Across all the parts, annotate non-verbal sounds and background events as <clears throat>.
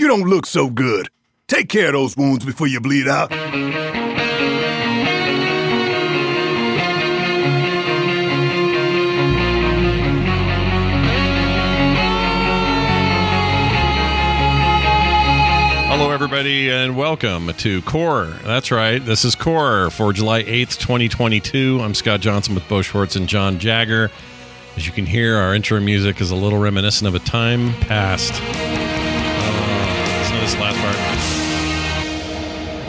You don't look so good. Take care of those wounds before you bleed out. Hello, everybody, and welcome to Core. That's right, this is Core for July 8th, 2022. I'm Scott Johnson with Bo Schwartz and John Jagger. As you can hear, our intro music is a little reminiscent of a time past. Uh, this last part.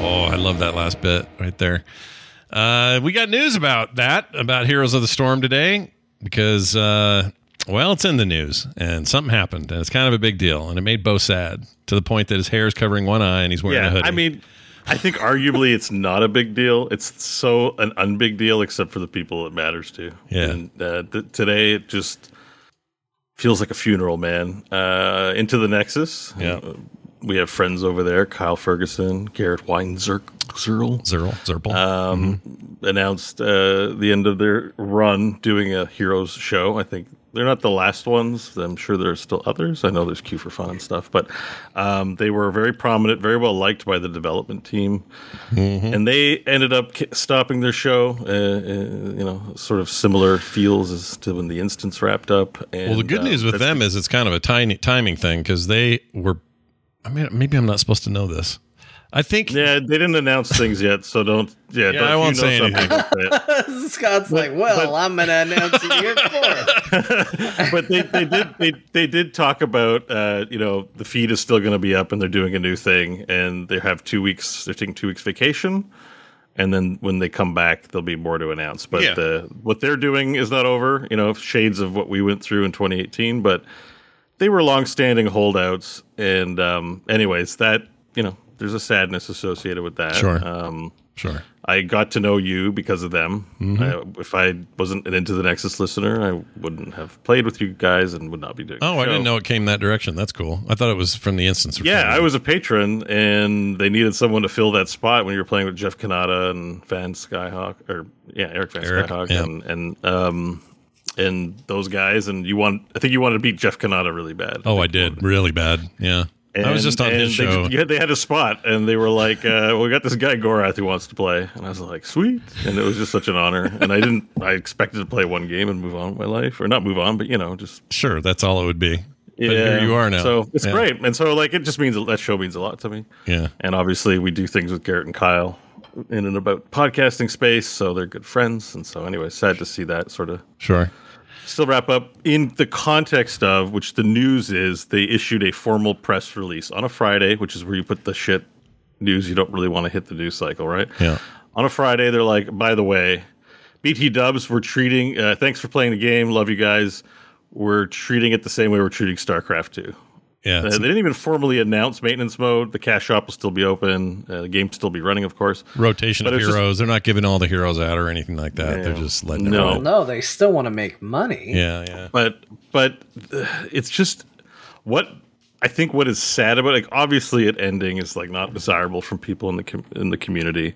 Oh, I love that last bit right there. Uh, we got news about that, about Heroes of the Storm today, because, uh, well, it's in the news, and something happened, and it's kind of a big deal, and it made Bo sad to the point that his hair is covering one eye and he's wearing a Yeah, hoodie. I mean, I think arguably it's not a big deal. It's so an unbig deal, except for the people it matters to. Yeah. And uh, th- today it just feels like a funeral, man. Uh, into the Nexus. Yeah. We have friends over there. Kyle Ferguson, Garrett Weinzerl, Zerl, Zerl, Zerple. um, announced uh, the end of their run doing a Heroes show. I think they're not the last ones. I'm sure there's still others. I know there's Q for Fun and stuff, but um, they were very prominent, very well liked by the development team, and they ended up stopping their show. Uh, uh, you know, sort of similar feels as to when the instance wrapped up. And, well, the good uh, news with them is it's kind of a tiny timing thing because they were. I mean, maybe I'm not supposed to know this. I think. Yeah, they didn't announce things yet, so don't. Yeah, don't, I won't you know say anything. don't say it. Scott's like, well, I'm going to announce it here <laughs> for <laughs> but they, they did they, they did talk about uh, you know the feed is still going to be up and they're doing a new thing and they have two weeks they're taking two weeks vacation and then when they come back there'll be more to announce but Yeah. uh, what they're doing is not over you know shades of what we went through in 2018 but they were long-standing holdouts and um, anyways that you know there's a sadness associated with that Sure. um, Sure. I got to know you because of them. Mm-hmm. Uh, if I wasn't an Into the Nexus listener, I wouldn't have played with you guys and would not be doing. Oh, I didn't know it came that direction. That's cool. I thought it was from the instance. Yeah, I was a patron, and they needed someone to fill that spot when you were playing with Jeff Cannata and Van Skyhawk, or yeah, Eric Van Eric, Skyhawk, yeah. and and um and those guys. And you want, I think you wanted to beat Jeff Cannata really bad. Oh, I did really bad. Yeah, I was just on his they, show. you had- they had a spot, and they were like, uh, "Well, we got this guy Gorath who wants to play," and I was like, "Sweet!" And it was just such an honor. And I didn't, I expected to play one game and move on with my life, or not move on, but you know, just Sure, that's all it would be. yeah. But here you are now. So it's Yeah. great, and so like it just means that show means a lot to me. Yeah. And obviously, we do things with Garrett and Kyle in and about podcasting space, so they're good friends. And so, anyway, sad to see that sort of Sure. Still wrap up in the context of which the news is they issued a formal press release on a Friday, which is where you put the shit news you don't really want to hit the news cycle, right? Yeah. On a Friday, they're like, by the way, BT Dubs, we're treating. Uh, thanks for playing the game. Love you guys. We're treating it the same way we're treating StarCraft 2. Yeah. Uh, they didn't even formally announce maintenance mode. The cash shop will still be open. Uh, the game will still be running, of course. rotation but of it's just- heroes. They're not giving all the heroes out or anything like that. They're just letting it No. run. No, they still want to make money. Yeah, yeah. but but uh, it's just what I think what is sad about like obviously it ending is like not desirable from people in the com- in the community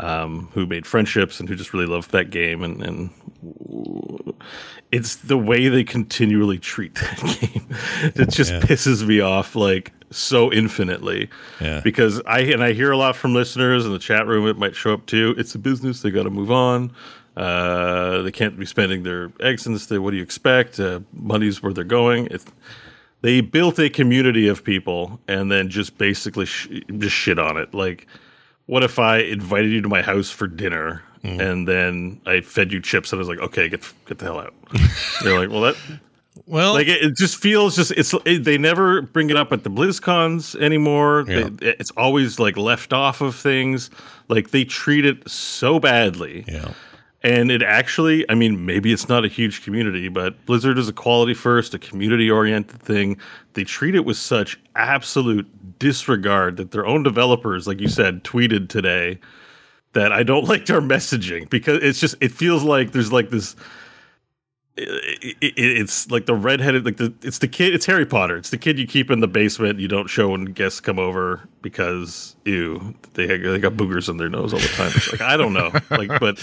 um, who made friendships and who just really loved that game and and it's the way they continually treat <laughs> that game that just Yeah. pisses me off like so infinitely Yeah. because I and I hear a lot from listeners in the chat room. It might show up too. It's a business; they got to move on. Uh, they can't be spending their eggs in this. Thing. What do you expect? Uh, money's where they're going. It's, they built a community of people and then just basically sh- just shit on it. Like, what if I invited you to my house for dinner Mm-hmm. and then I fed you chips and I was like, okay, get get the hell out. <laughs> They're like, well, that <laughs> Well, like it, it just feels just it's it, they never bring it up at the BlizzCons anymore. Yeah. They, it's always like left off of things. Like they treat it so badly. yeah. And it actually, I mean, maybe it's not a huge community, but Blizzard is a quality first, a community oriented thing. They treat it with such absolute disregard that their own developers, like you said, tweeted today that I don't <laughs> like their messaging because it's just, it feels like there's like this. It, it, it's like the redheaded, like the it's the kid. It's Harry Potter. It's the kid you keep in the basement. You don't show when guests come over because ew, they they got boogers in their nose all the time. It's like I don't know, <laughs> like but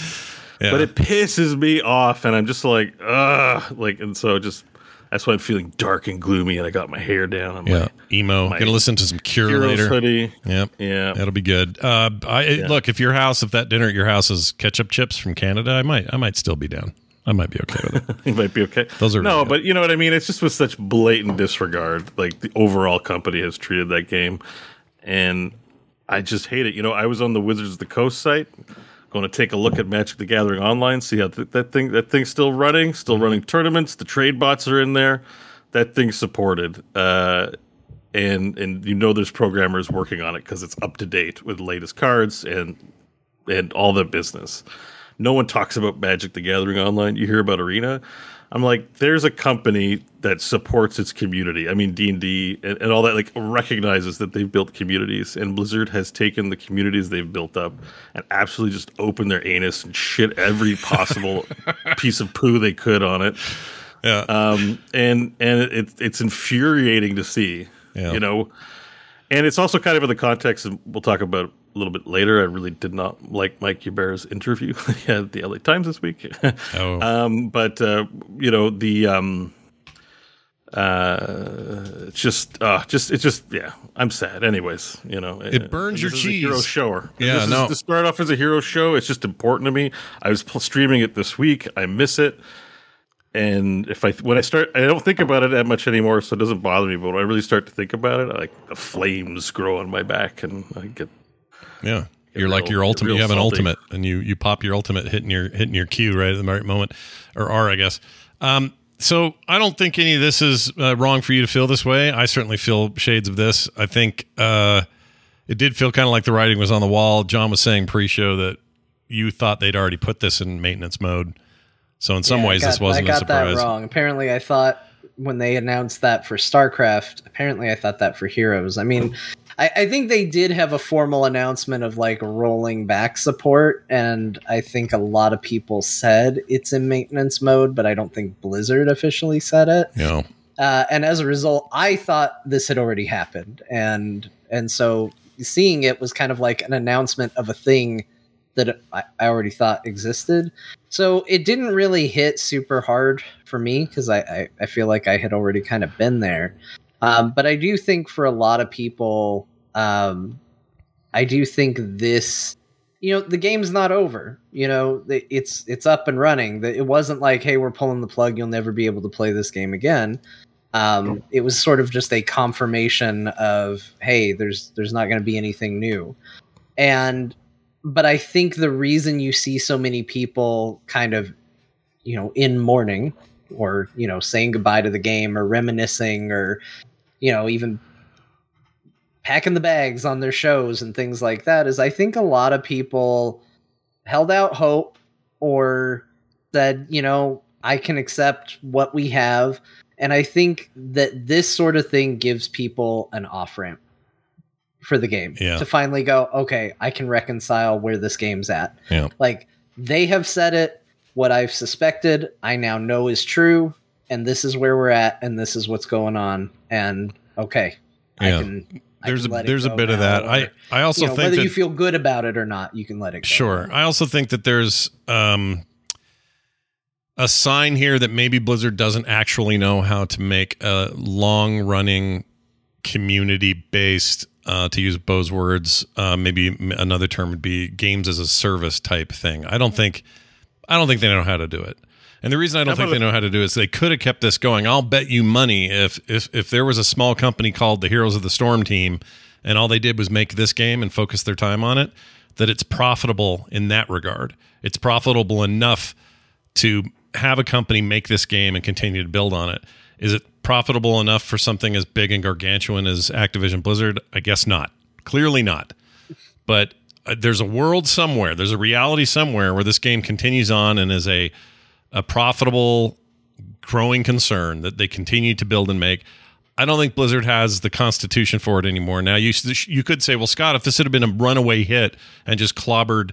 Yeah. but it pisses me off, and I'm just like, ugh, like, and so just That's why I'm feeling dark and gloomy, and I got my hair down. I'm Yeah, like, emo. my Gonna listen to some Cure Heroes later. hoodie. Yep. Yeah, That'll be good. Uh, I look if your house, if that dinner at your house is ketchup chips from Canada, I might, I might still be down. I might be okay with it. <laughs> you might be okay. Those are no, really but you know what I mean. It's just with such blatant disregard, like the overall company has treated that game, and I just hate it. You know, I was on the Wizards of the Coast site, going to take a look at Magic the Gathering online, see how th- that thing that thing's still running, still running tournaments. The trade bots are in there. That thing's supported, uh, and and you know there's programmers working on it because it's up to date with the latest cards and and all the business. No one talks about Magic the Gathering online. You hear about Arena. I'm like, there's a company that supports its community. I mean, D and D and all that, like recognizes that they've built communities, and Blizzard has taken the communities they've built up and absolutely just opened their anus and shit every <laughs> possible piece of poo they could on it. Yeah. Um, and and it, it's infuriating to see, Yeah. you know, and it's also kind of in the context, and we'll talk about a little bit later. I really did not like Mike Hubert's interview <laughs> at the LA Times this week. <laughs> Oh. um, but uh, you know the um, uh, it's just uh, just it's just yeah. I'm sad. Anyways, you know, It burns your is a hero shower. Yeah, this is, no. to start off as a hero show, it's just important to me. I was streaming it this week. I miss it and if I when I start, I don't think about it that much anymore, so it doesn't bother me. But when I really start to think about it, like the flames grow on my back, and I get Yeah. You're like your ultimate. You real have an salty. ultimate, and you you pop your ultimate, hitting your hitting your Q right at the right moment, or R, I guess. Um, so I don't think any of this is uh, wrong for you to feel this way. I certainly feel shades of this. I think uh, it did feel kind of like the writing was on the wall. John was saying pre-show that you thought they'd already put this in maintenance mode. So in some Yeah, ways, got- this wasn't I got a surprise. that wrong. Apparently, I thought when they announced that for StarCraft, apparently I thought that for Heroes. I mean, I, I think they did have a formal announcement of like rolling back support, and I think a lot of people said it's in maintenance mode, but I don't think Blizzard officially said it. Know, Uh, and as a result, I thought this had already happened, and and so seeing it was kind of like an announcement of a thing that I, I already thought existed. So it didn't really hit super hard for me because I, I I feel like I had already kind of been there. Um, but I do think for a lot of people, um, I do think this you know the game's not over you know it's it's up and running. It wasn't like hey we're pulling the plug you'll never be able to play this game again. Um, it was sort of just a confirmation of hey there's there's not going to be anything new. And but i think the reason you see so many people kind of you know in mourning or you know saying goodbye to the game or reminiscing or you know even packing the bags on their shows and things like that is I think a lot of people held out hope or said, you know, I can accept what we have. And I think that this sort of thing gives people an off ramp for the game Yeah. to finally go, okay, I can reconcile where this game's at. Yeah. Like they have said it, what I've suspected, I now know is true, and this is where we're at, and this is what's going on. And okay, Yeah. I can. I there's a can there's a bit of that. or, I I also you know, think whether that you feel good about it or not, you can let it go. Sure. I also think that there's um, a sign here that maybe Blizzard doesn't actually know how to make a long running community based, uh, to use Bo's words, uh, maybe another term would be games as a service type thing. I don't think, I don't think they know how to do it. And the reason I don't think they know how to do it is they could have kept this going. I'll bet you money if if if there was a small company called the Heroes of the Storm team and all they did was make this game and focus their time on it, that it's profitable in that regard. It's profitable enough to have a company make this game and continue to build on it. Is it profitable enough for something as big and gargantuan as Activision Blizzard? I guess not. Clearly not. But there's a world somewhere, there's a reality somewhere where this game continues on and is a a profitable growing concern that they continue to build and make. I don't think Blizzard has the constitution for it anymore. Now you you could say, well, Scott, if this had been a runaway hit and just clobbered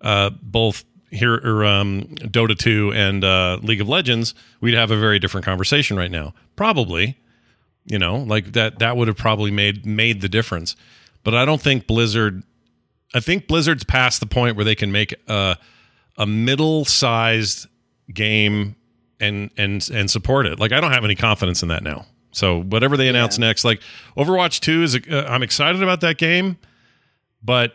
uh, both here or um, Dota 2 and uh, League of Legends, we'd have a very different conversation right now. Probably, you know, like that that would have probably made made the difference. But I don't think Blizzard. I think Blizzard's past the point where they can make a a middle sized game and and and support it. Like I don't have any confidence in that now. So whatever they announce Yeah. next, like Overwatch Two is, uh, I'm excited about that game, but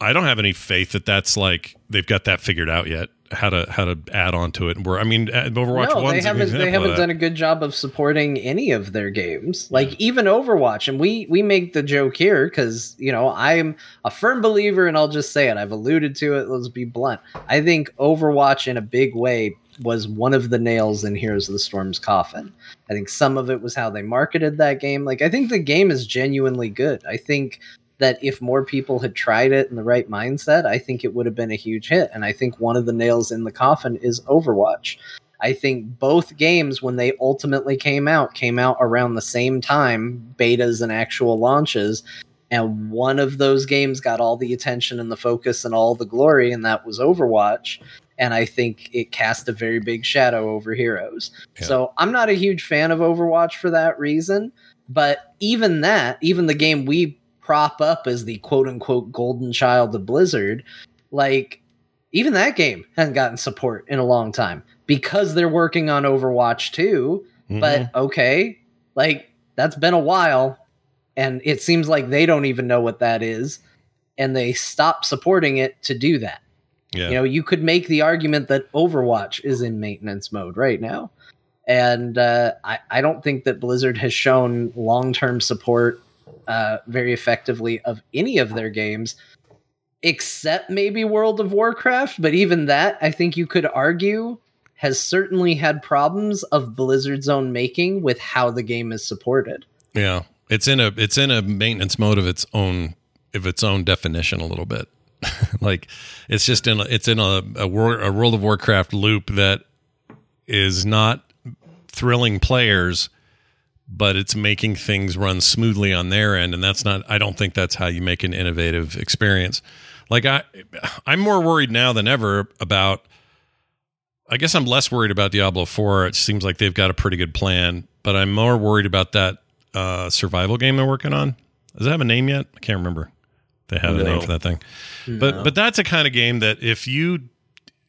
I don't have any faith that that's like they've got that figured out yet. How to how to add on to it. Where I mean, Overwatch no, they haven't. They haven't done a good job of supporting any of their games. Like even Overwatch, and we we make the joke here because you know I'm a firm believer, and I'll just say it. I've alluded to it. Let's be blunt. I think Overwatch, in a big way, was one of the nails in Heroes of the Storm's coffin. I think some of it was how they marketed that game. Like I think the game is genuinely good. I think that if more people had tried it in the right mindset, I think it would have been a huge hit. And I think one of the nails in the coffin is Overwatch. I think both games, when they ultimately came out, came out around the same time, betas and actual launches. And one of those games got all the attention and the focus and all the glory, and that was Overwatch. And I think it cast a very big shadow over Heroes. Yeah. So I'm not a huge fan of Overwatch for that reason. But even that, even the game we prop up as the quote unquote golden child of Blizzard, like even that game hasn't gotten support in a long time because they're working on Overwatch 2. Mhm. But okay, like that's been a while and it seems like they don't even know what that is and they stop supporting it to do that. yeah, You know, you could make the argument that Overwatch is in maintenance mode right now. And uh, I, I don't think that Blizzard has shown long term support uh, very effectively of any of their games, except maybe World of Warcraft. But even that, I think you could argue, has certainly had problems of Blizzard's own making with how the game is supported. yeah. It's in a it's in a maintenance mode of its own of its own definition a little bit. <laughs> like it's just in a, it's in a a, Wor- a World of Warcraft loop that is not thrilling players, but it's making things run smoothly on their end, and that's not. I don't think that's how you make an innovative experience. Like I, I'm more worried now than ever about. I guess I'm less worried about Diablo 4. It seems like they've got a pretty good plan, but I'm more worried about that uh, survival game they're working on. Does it have a name yet? I can't remember. They have a name for that thing. But but that's a kind of game that if you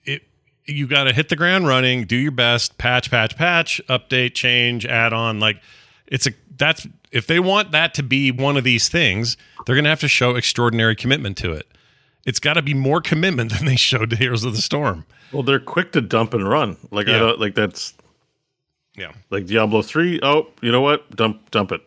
it you got to hit the ground running, do your best, patch, patch, patch, update, change, add on. Like it's a that's if they want that to be one of these things, they're going to have to show extraordinary commitment to it. It's got to be more commitment <laughs> than they showed to Heroes of the Storm. Well, they're quick to dump and run. Like Yeah. I don't like that's Yeah, like Diablo three. Oh, you know what? Dump dump it.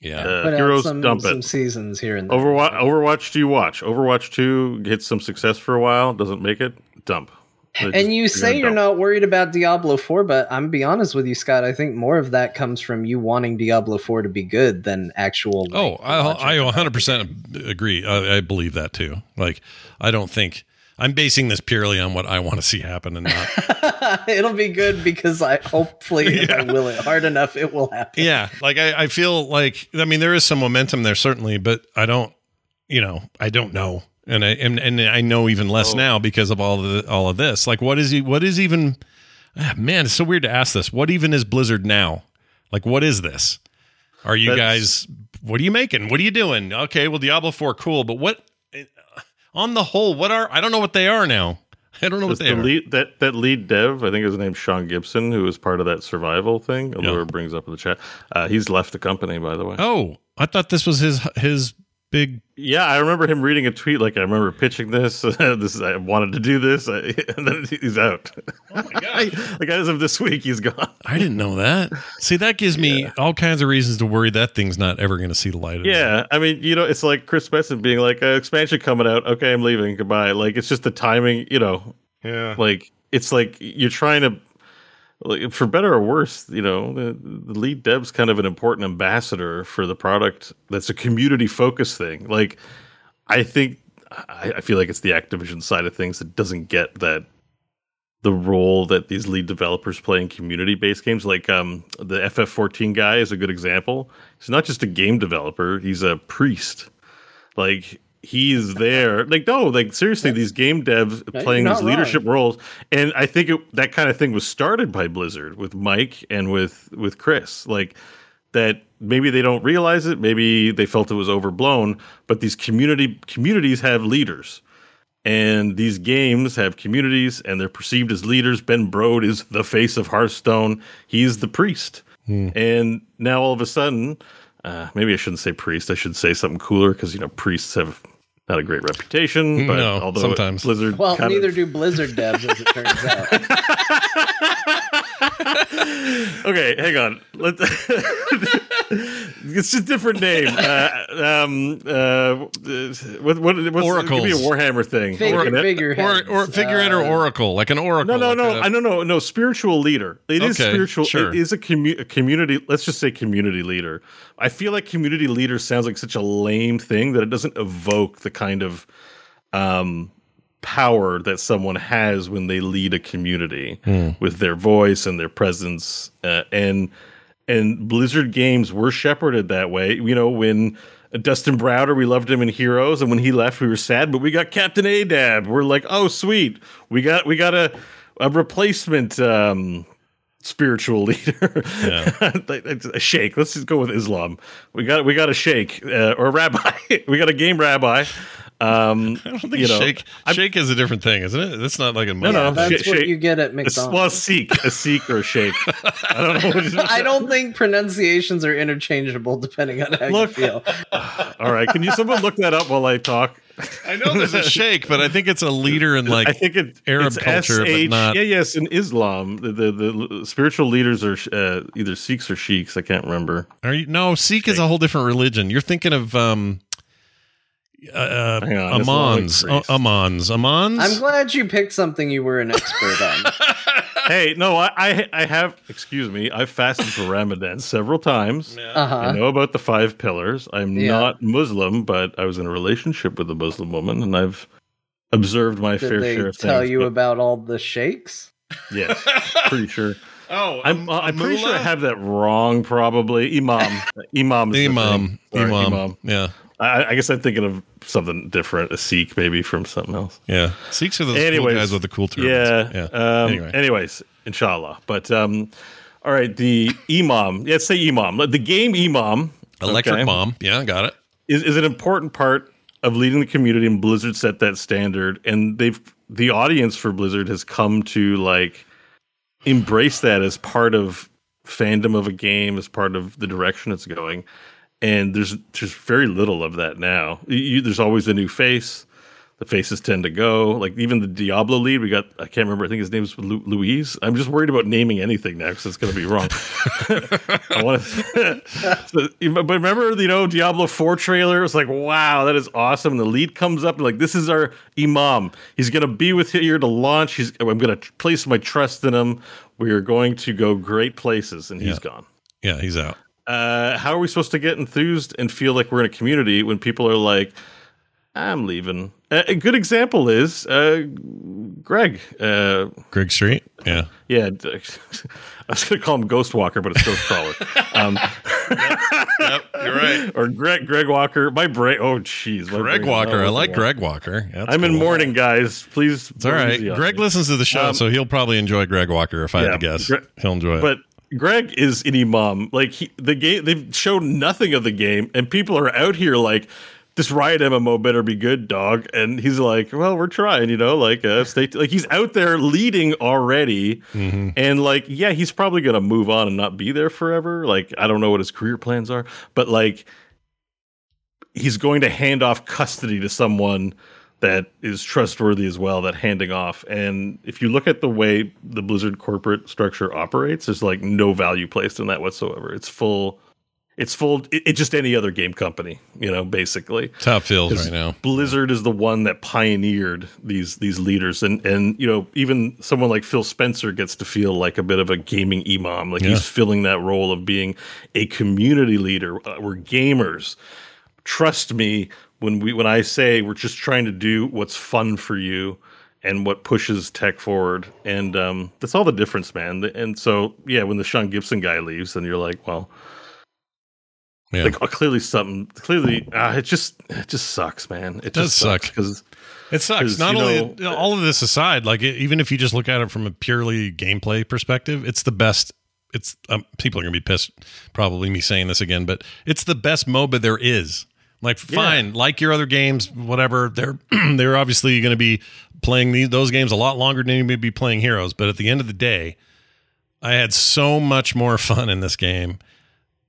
yeah, Uh, Put out Heroes some, dump some it. seasons here and there. Overwatch Overwatch do you watch? Overwatch two hits some success for a while, doesn't make it. Dump. And you say you're not worried about Diablo 4, but I'm be honest with you, Scott. I think more of that comes from you wanting Diablo 4 to be good than actual. like, Oh, I, I 100% agree. I, I believe that too. Like, I don't think I'm basing this purely on what I want to see happen and not. it. <laughs> It'll be good because I hopefully <laughs> if I will it hard enough, it will happen. yeah. Like, I, I feel like, I mean, there is some momentum there, certainly, but I don't, you know, I don't know. And I, and, and I know even less Oh. now because of all of the, all of this. Like, what is he, what is even, ah, man, it's so weird to ask this. What even is Blizzard now? Like, what is this? Are you That's- guys, what are you making? What are you doing? Okay, well, Diablo 4, cool. But what, on the whole, what are, I don't know what they are now. <laughs> I don't know what they the are. lead, that that lead dev, I think his name's Sean Gibson, who was part of that survival thing. Allure brings up in the chat. Uh, he's left the company, by the way. Oh, I thought this was his, his big, Yeah, I remember him reading a tweet like, "I remember pitching this. <laughs> this is, I wanted to do this, I, <laughs> and then he's out. oh my <laughs> God. like as of this week, he's gone. I didn't know that. See, that gives me all kinds of reasons to worry that thing's not ever going to see the light. Yeah, I mean, you know, it's like Chris Benson being like, uh, "Expansion coming out. Okay, I'm leaving. Goodbye." Like it's just the timing. You know, Yeah. like it's like you're trying to like for better or worse you know the, the lead dev's kind of an important ambassador for the product. That's a community focused thing. Like i think I, I feel like it's the activision side of things that doesn't get that the role that these lead developers play in community based games. Like um, the ff14 guy is a good example. He's not just a game developer he's a priest. Like he's there like no like seriously these game devs you're playing not these wrong. leadership roles and i think it, that kind of thing was started by blizzard with mike and with with chris like that maybe they don't realize it maybe they felt it was overblown but these community communities have leaders And these games have communities and they're perceived as leaders. Ben Brode is the face of Hearthstone. He's the priest. Hmm. And now all of a sudden, uh, maybe I shouldn't say priest. I should say something cooler because, you know, priests have not a great reputation. But No, although sometimes. Blizzard. Well, neither of, do Blizzard devs, as it turns out. <laughs> <laughs> <laughs> okay, hang on. Let <laughs> it's a different name. Uh, um, uh, what, what, what's, Oracles. Give me a Warhammer thing. Figure, Orca- Or, figureheads, or figurehead or uh, oracle, like an oracle. No, no, like no. a- I don't know. No, spiritual leader. It is Okay, spiritual. sure. It is a, commu- a community. Let's just say community leader. I feel like community leader sounds like such a lame thing that it doesn't evoke the kind of um, power that someone has when they lead a community Hmm. with their voice and their presence. Uh, and and Blizzard games were shepherded that way. You know when. Dustin Browder, we loved him in Heroes, and when he left, we were sad. But we got Captain Adab. We're like, oh, sweet, we got we got a a replacement um, spiritual <laughs> leader, <laughs> a sheikh. Let's just go with Islam. We got we got a sheikh uh, or a rabbi. <laughs> we got a game rabbi. Um, I don't think you know, shake shake is a different thing, isn't it? That's not like a no, Muslim. That's Sh- what shake- you get at a, well, a McDonald's. Sikh, a Sikh or a sheikh. I don't know. What it is. I don't think pronunciations are interchangeable depending on how Look. you feel. All right, can you someone look that up while I talk? I know there's a shake, but I think it's a leader in like I think it, Arab it's culture, but not- Yeah, yes, in Islam, the the, the spiritual leaders are uh, either Sikhs or sheiks. I can't remember. Are you no Sikh is a whole different religion. You're thinking of um uh, on, Amans, Islamic priest. uh, Amans, Amans. I'm glad you picked something you were an expert on. <laughs> hey, no, I, I I have excuse me, I've fasted for Ramadan several times. I Uh-huh. know about the five pillars. I'm Yeah. not Muslim, but I was in a relationship with a Muslim woman, and I've observed my Did fair they share of tell things. you but about all the shakes? Yes, <laughs> pretty sure. oh, I'm uh, I'm pretty sure I have that wrong. Probably imam. <laughs> Imam. Is the Imam, Imam, Yeah, I, I guess I'm thinking of something different, a Sikh maybe from something else. yeah. Sikhs are those Anyways, cool guys with the cool turbans. Yeah. yeah. Um, Anyway. Anyways, inshallah. But um, all right, the imam. Let's say imam. The game imam. Electric okay, bomb. Yeah, got it. is, is an important part of leading the community, and Blizzard set that standard. And they've the audience for Blizzard has come to like embrace that as part of fandom of a game, as part of the direction it's going. And there's just very little of that now. You, there's always a new face. The faces tend to go. Like even the Diablo lead, we got. I can't remember. I think his name's Lu- Luis. I'm just worried about naming anything now because it's going to be wrong. <laughs> I want to. <laughs> so, but remember, you know, Diablo Four trailer. It's like, wow, that is awesome. And the lead comes up and like, this is our Imam. He's going to be with you here to launch. He's. I'm going to place my trust in him. We are going to go great places, and he's Yeah. gone Yeah, he's out. Uh, how are we supposed to get enthused and feel like we're in a community when people are like, I'm leaving? A good example is uh, Greg. Uh, Greg Street. Yeah. yeah, <laughs> I was going to call him Ghost Walker, but it's Ghostcrawler. <laughs> Um, Yep, you're right. <laughs> or Greg Greg Walker. My brain. Oh, jeez. Greg Walker. I like Greg Walker. That's I'm in cool. mourning, guys. Please. It's all right. Greg listens to the show, Um, so he'll probably enjoy Greg Walker. If I yeah, had to guess, Gre- he'll enjoy it. But Greg is an imam. Like he, the game, they've shown nothing of the game, and people are out here like, "This Riot MMO better be good, dog." And he's like, "Well, we're trying, you know, like, uh, stay." T-. Like he's out there leading already, Mm-hmm. and like, yeah, he's probably gonna move on and not be there forever. Like, I don't know what his career plans are, but like, he's going to hand off custody to someone that is trustworthy as well that handing off and if you look at the way the blizzard corporate structure operates there's like no value placed in that whatsoever it's full it's full it, it's just any other game company you know basically Top feels right now. Blizzard is the one that pioneered these these leaders, and and you know even someone like Phil Spencer gets to feel like a bit of a gaming imam, like Yeah. he's filling that role of being a community leader. Uh, we're gamers. Trust me when we when I say we're just trying to do what's fun for you and what pushes tech forward, and um, that's all the difference, man. And so yeah, when the Sean Gibson guy leaves, then you're like, well, Yeah. like oh, clearly something clearly uh, it just it just sucks man it does just suck. because It sucks. Not only know, all of this aside, like it, even if you just look at it from a purely gameplay perspective, it's the best. It's um, people are gonna be pissed, probably me saying this again, but it's the best MOBA there is. Like fine, like your other games, whatever. They're <clears throat> they're obviously going to be playing these, those games a lot longer than you may be playing Heroes. But at the end of the day, I had so much more <laughs> fun in this game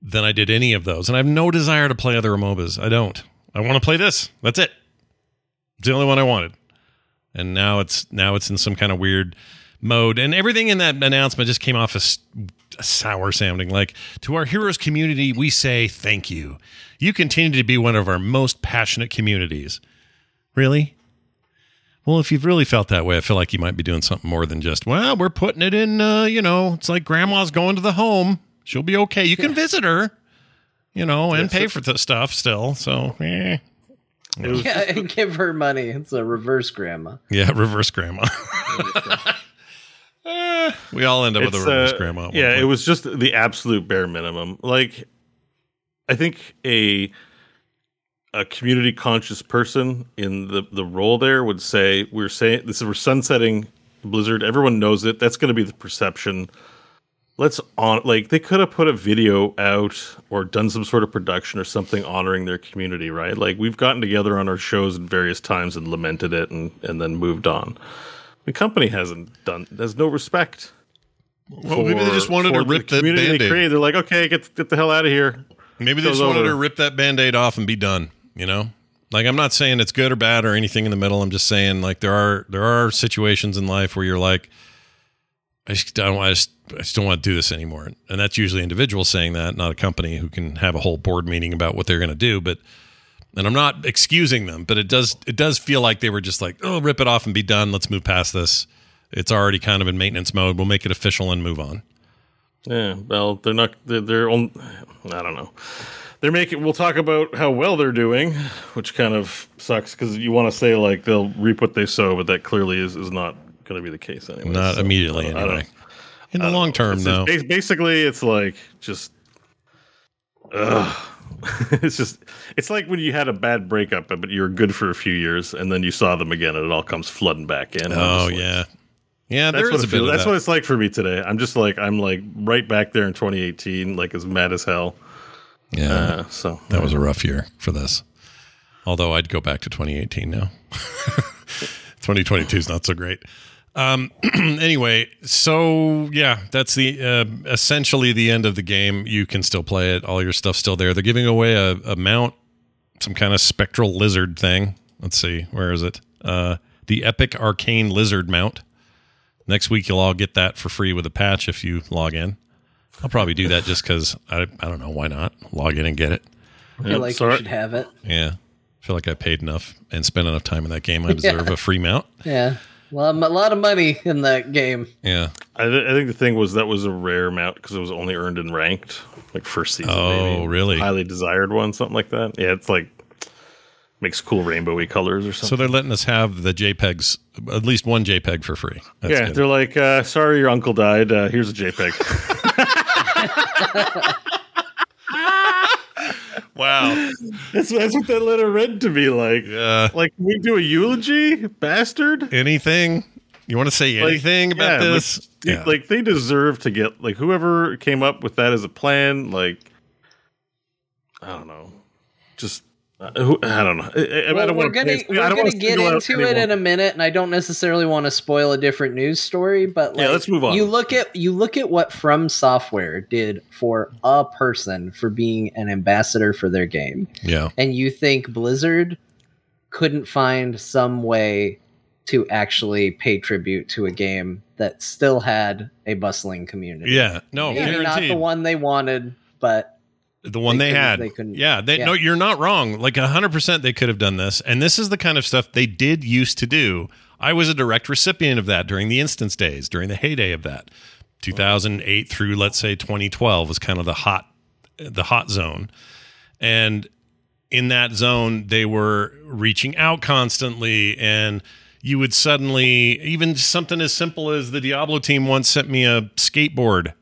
than I did any of those, and I have no desire to play other MOBAs. I don't. I want to play this. That's it. It's the only one I wanted, and now it's now it's in some kind of weird mode, and everything in that announcement just came off as sour sounding. Like to our heroes community, we say thank you. You continue to be one of our most passionate communities. Really? Well, if you've really felt that way, I feel like you might be doing something more than just, well, we're putting it in, uh, you know, it's like grandma's going to the home. She'll be okay. You can visit her, you know, and Yes, pay for the stuff still. So, eh. Yeah, and give her money. It's a reverse grandma. yeah, reverse grandma. <laughs> Eh, we all end up with a reverse uh, grandma. Yeah, it was just the absolute bare minimum. Like, I think a a community conscious person in the the role there would say we're saying this is we're sunsetting Blizzard. Everyone knows it. That's going to be the perception. Let's on like they could have put a video out or done some sort of production or something honoring their community, right? Like we've gotten together on our shows at various times and lamented it and and then moved on. The company hasn't done. There's no respect. Well, maybe they just wanted to rip the community they band-aid. created. They're like, okay, get get the hell out of here. Maybe they just wanted to rip that band-aid off and be done, you know? Like I'm not saying it's good or bad or anything in the middle. I'm just saying like there are there are situations in life where you're like I just don't I just, I just don't want to do this anymore. And that's usually individuals saying that, not a company who can have a whole board meeting about what they're going to do, but and I'm not excusing them, but it does it does feel like they were just like, "Oh, rip it off and be done. Let's move past this." It's already kind of in maintenance mode. We'll make it official and move on. Yeah, well, they're not. They're, they're on. I don't know. They're making. We'll talk about how well they're doing, which kind of sucks because you want to say like they'll reap what they sow, but that clearly is, is not going to be the case anyway. Not So, immediately I don't- I anyway. In the long term, It's though. basically, it's like just. Ugh. <laughs> it's just it's like when you had a bad breakup but you were good for a few years and then you saw them again and it all comes flooding back in. Oh like, yeah, yeah. That's what is it a bit That's that. what it's like for me today. I'm just like I'm like right back there in 2018, like as mad as hell. yeah, Uh, so that was a rough year for this. Although I'd go back to 2018 now. <laughs> 2022 is not so great. Um, <clears throat> anyway, so yeah, that's the uh, essentially the end of the game. You can still play it. All your stuff's still there. They're giving away a, a mount, some kind of spectral lizard thing. Let's see, where is it? Uh, the epic arcane lizard mount. Next week, you'll all get that for free with a patch if you log in. I'll probably do that just because I, I don't know why not log in and get it. I feel Yep, like sorry. you should have it. Yeah, I feel like I paid enough and spent enough time in that game. I <laughs> deserve a free mount. Yeah. A lot, a lot of money in that game. Yeah. I, th- I think the thing was that was a rare mount because it was only earned in ranked, like first season. Oh, maybe. really? Highly desired one, something like that. Yeah, it's like makes cool rainbowy colors or something. So they're letting us have the JPEGs, at least one JPEG for free. That's yeah, good. they're like, uh, sorry, your uncle died. Uh, here's a JPEG. <laughs> <laughs> Wow. <laughs> that's, that's what that letter read to me. Like, Yeah. like can we do a eulogy, bastard. Anything? You want to say Like, anything about yeah, this? like, Yeah. Like they deserve to get like whoever came up with that as a plan. Like, I don't know, just uh, who, I don't know. I, I, I don't we're gonna I we're don't gonna get into it anyone. in a minute, and I don't necessarily want to spoil a different news story. But Yeah, let's move on. You look at you look at what From Software did for a person for being an ambassador for their game, yeah. and you think Blizzard couldn't find some way to actually pay tribute to a game that still had a bustling community. Yeah. No, maybe not the one they wanted, but the one They they, had. they couldn't- yeah, they, yeah. no, you're not wrong. Like hundred percent, they could have done this, and this is the kind of stuff they did used to do. I was a direct recipient of that during the instance days, during the heyday of that. 2008 through let's say 2012 was kind of the hot, the hot zone, and in that zone they were reaching out constantly and you would suddenly even something as simple as the diablo team once sent me a skateboard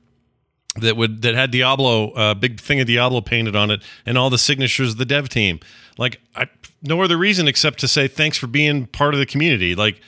that would that had Diablo, a big thing of Diablo painted on it, and all the signatures of the dev team. Like, I no other reason except to say thanks for being part of the community. Like,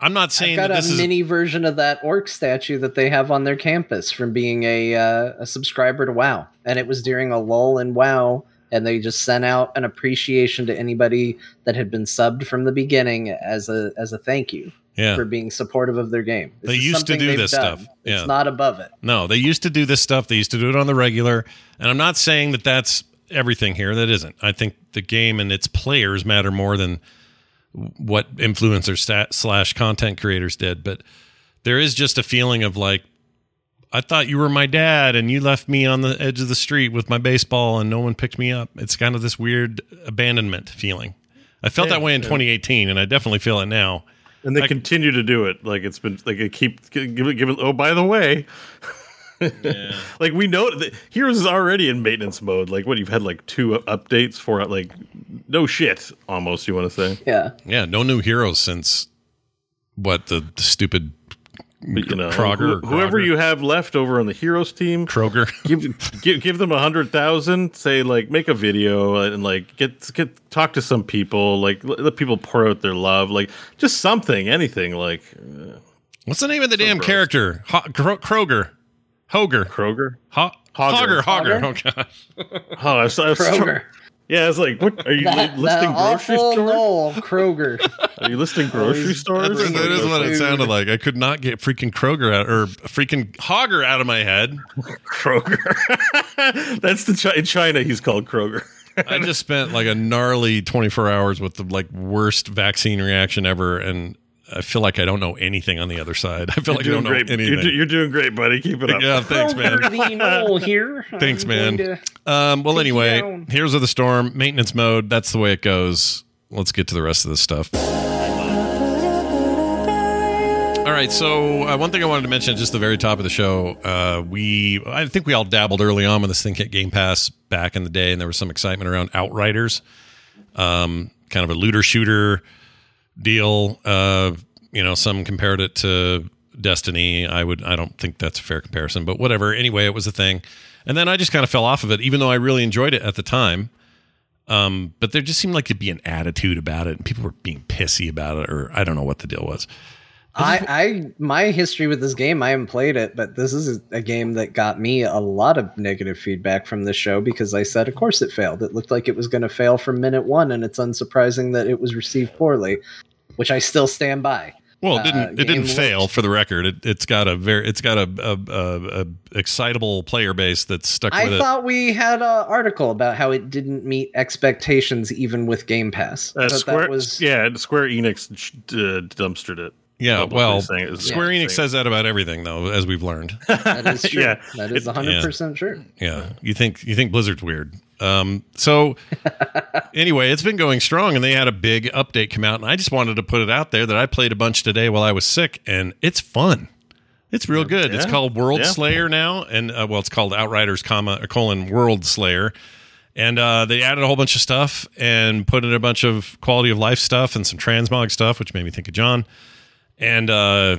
I'm not saying I've got a is mini version of that orc statue that they have on their campus from being a uh, a subscriber to WoW, and it was during a lull in WoW and they just sent out an appreciation to anybody that had been subbed from the beginning as a as a thank you Yeah. for being supportive of their game. This They used to do they've this done. stuff. Yeah. It's not above it. No, they used to do this stuff. They used to do it on the regular. And I'm not saying that that's everything here. That isn't. I think the game and its players matter more than what influencers stat slash content creators did. But there is just a feeling of like, I thought you were my dad and you left me on the edge of the street with my baseball and no one picked me up. It's kind of this weird abandonment feeling. I felt Yeah, that way in yeah. 2018 and I definitely feel it now. And they Like- continue to do it. Like it's been like they keep giving. Give, oh, by the way, <laughs> like we know that Heroes is already in maintenance mode. Like what you've had like two updates for like no shit almost. You want to say? Yeah. Yeah, no new heroes since what the, the stupid But you know, Kroger, who- whoever Kroger. you have left over on the Heroes team, Kroger. <laughs> give give give them a hundred thousand. Say like make a video and like get get talk to some people. Like let, let people pour out their love. Like just something, anything. Like uh, What's the name of the damn gross. character? Ho- Kro- Kroger. Hoger. Kroger. Ho- Hogger. Hogger. Hogger. Oh, gosh. Oh, I was, I was Kroger. Yeah, I was like, what are you That, li- that listing grocery awful stores? Noel Kroger. <laughs> Are you listing grocery stores? That's, that is what it sounded like. I could not get freaking Kroger out or freaking Hogger out of my head. Kroger. <laughs> That's the Chi- in China. He's called Kroger. <laughs> I just spent like a gnarly 24 hours with the like worst vaccine reaction ever, and I feel like I don't know anything on the other side. I feel like I You're don't doing know great. anything. You're, do- you're doing great, buddy. Keep it up. yeah, thanks, man. The Noel here. <laughs> Thanks, I'm man. Um, well, anyway, here's of the Storm, maintenance mode. That's the way it goes. Let's get to the rest of this stuff. All right. So uh, one thing I wanted to mention just the very top of the show, uh, we I think we all dabbled early on when this thing hit Game Pass back in the day, and there was some excitement around Outriders, um, kind of a looter shooter deal. Uh, you know, some compared it to Destiny. I would. I don't think that's a fair comparison, but whatever. Anyway, it was a thing, and then I just kind of fell off of it, even though I really enjoyed it at the time. Um, but there just seemed like to be an attitude about it, and people were being pissy about it, or I don't know what the deal was. I, I, my history with this game, I haven't played it, but this is a game that got me a lot of negative feedback from the show because I said, of course it failed. It looked like it was going to fail from minute one, and it's unsurprising that it was received poorly, which I still stand by. Well, it Uh, didn't. it didn't game fail looked- for the record. It, it's got a very. It's got a, a, a, a excitable player base that's stuck I with it. I thought we had an article about how it didn't meet expectations even with Game Pass. I Uh, Square, that was yeah, Square Enix uh, dumpstered it. Yeah, well, saying it was- Square yeah, Enix saying- says that about everything, though, as we've learned. <laughs> that is true. <laughs> Yeah, that is one hundred percent true. Yeah, you think you think Blizzard's weird. Um, so <laughs> anyway, it's been going strong, and they had a big update come out, and I just wanted to put it out there that I played a bunch today while I was sick, and it's fun. It's real good. It's called World Yeah. Slayer now, and uh, well, it's called Outriders, comma or colon Worldslayer, and uh, they added a whole bunch of stuff and put in a bunch of quality of life stuff and some transmog stuff, which made me think of John. And uh,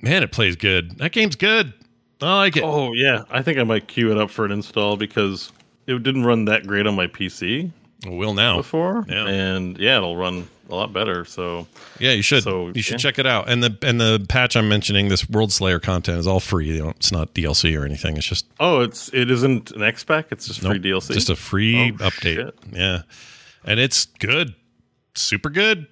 man, it plays good. That game's good. I like it. Oh yeah, I think I might queue it up for an install because it didn't run that great on my PC It will now. before, Yeah. and yeah, it'll run a lot better. So Yeah, you should. So, you should yeah. check it out. And the and the patch I'm mentioning, this Worldslayer content is all free. You know, it's not DLC or anything. It's just oh, it's it isn't an X pack. It's just free DLC. just a free Oh, update. shit. Yeah, and it's good, super good.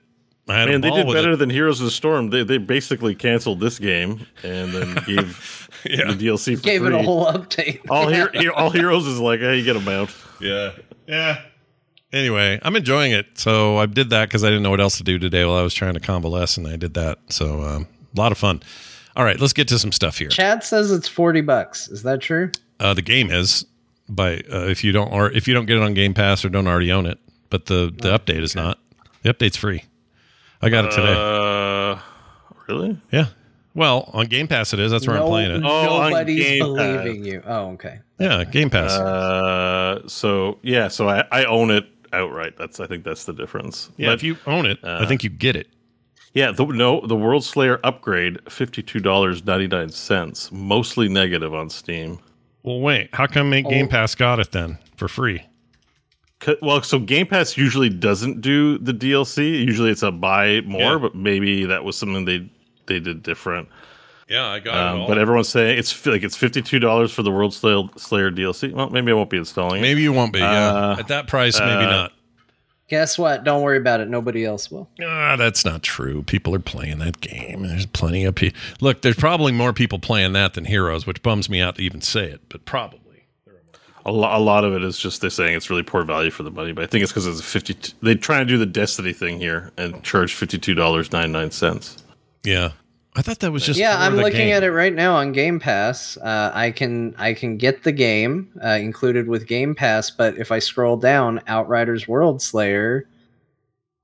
I had a Man, they did with better it. than Heroes of the Storm. They they basically canceled this game and then <laughs> gave Yeah. the DLC for Gave free. it a whole update. all here, <laughs> all Heroes is like, hey, you get a mount. Yeah, yeah. Anyway, I'm enjoying it. So I did that because I didn't know what else to do today while I was trying to convalesce, and I did that. So um, a lot of fun. All right, let's get to some stuff here. Chad says it's forty bucks. Is that true? Uh, the game is by uh, if you don't or if you don't get it on Game Pass or don't already own it, but the the update is not. The update's free. I got it today. Uh, really? yeah. Well, on Game Pass it is. That's where I'm playing it. Oh, Nobody's Game believing you. Oh, okay. Yeah, Game Pass. Uh, so yeah, so I, I own it outright. That's I think that's the difference. yeah, But, if you own it, I think you get it. yeah, the, no, the Worldslayer upgrade fifty two dollars ninety nine cents, mostly negative on Steam. Well, wait. How come Oh. Game Pass got it then for free? 'Cause- Well, so Game Pass usually doesn't do the DLC. Usually it's a buy more, Yeah. but maybe that was something they they did different. Yeah, I got Um, but everyone's saying it's like it's fifty two dollars for the Worldslayer, Slayer DLC. Well, maybe I won't be installing it. maybe you won't be. Yeah, Uh, at that price, maybe uh, not. Guess what? Don't worry about it. Nobody else will. Ah, that's not true. People are playing that game. There's plenty of people. Look, there's probably more people playing that than Heroes, which bums me out to even say it, but probably. A, lo- a lot of it is just they're saying it's really poor value for the money, but I think it's because it's a fifty. They try to do the Destiny thing here and charge fifty two dollars ninety nine cents. Yeah. I thought that was just yeah, I'm looking game. at it right now on Game Pass. Uh, I can I can get the game uh, included with Game Pass, but if I scroll down, Outriders Worldslayer,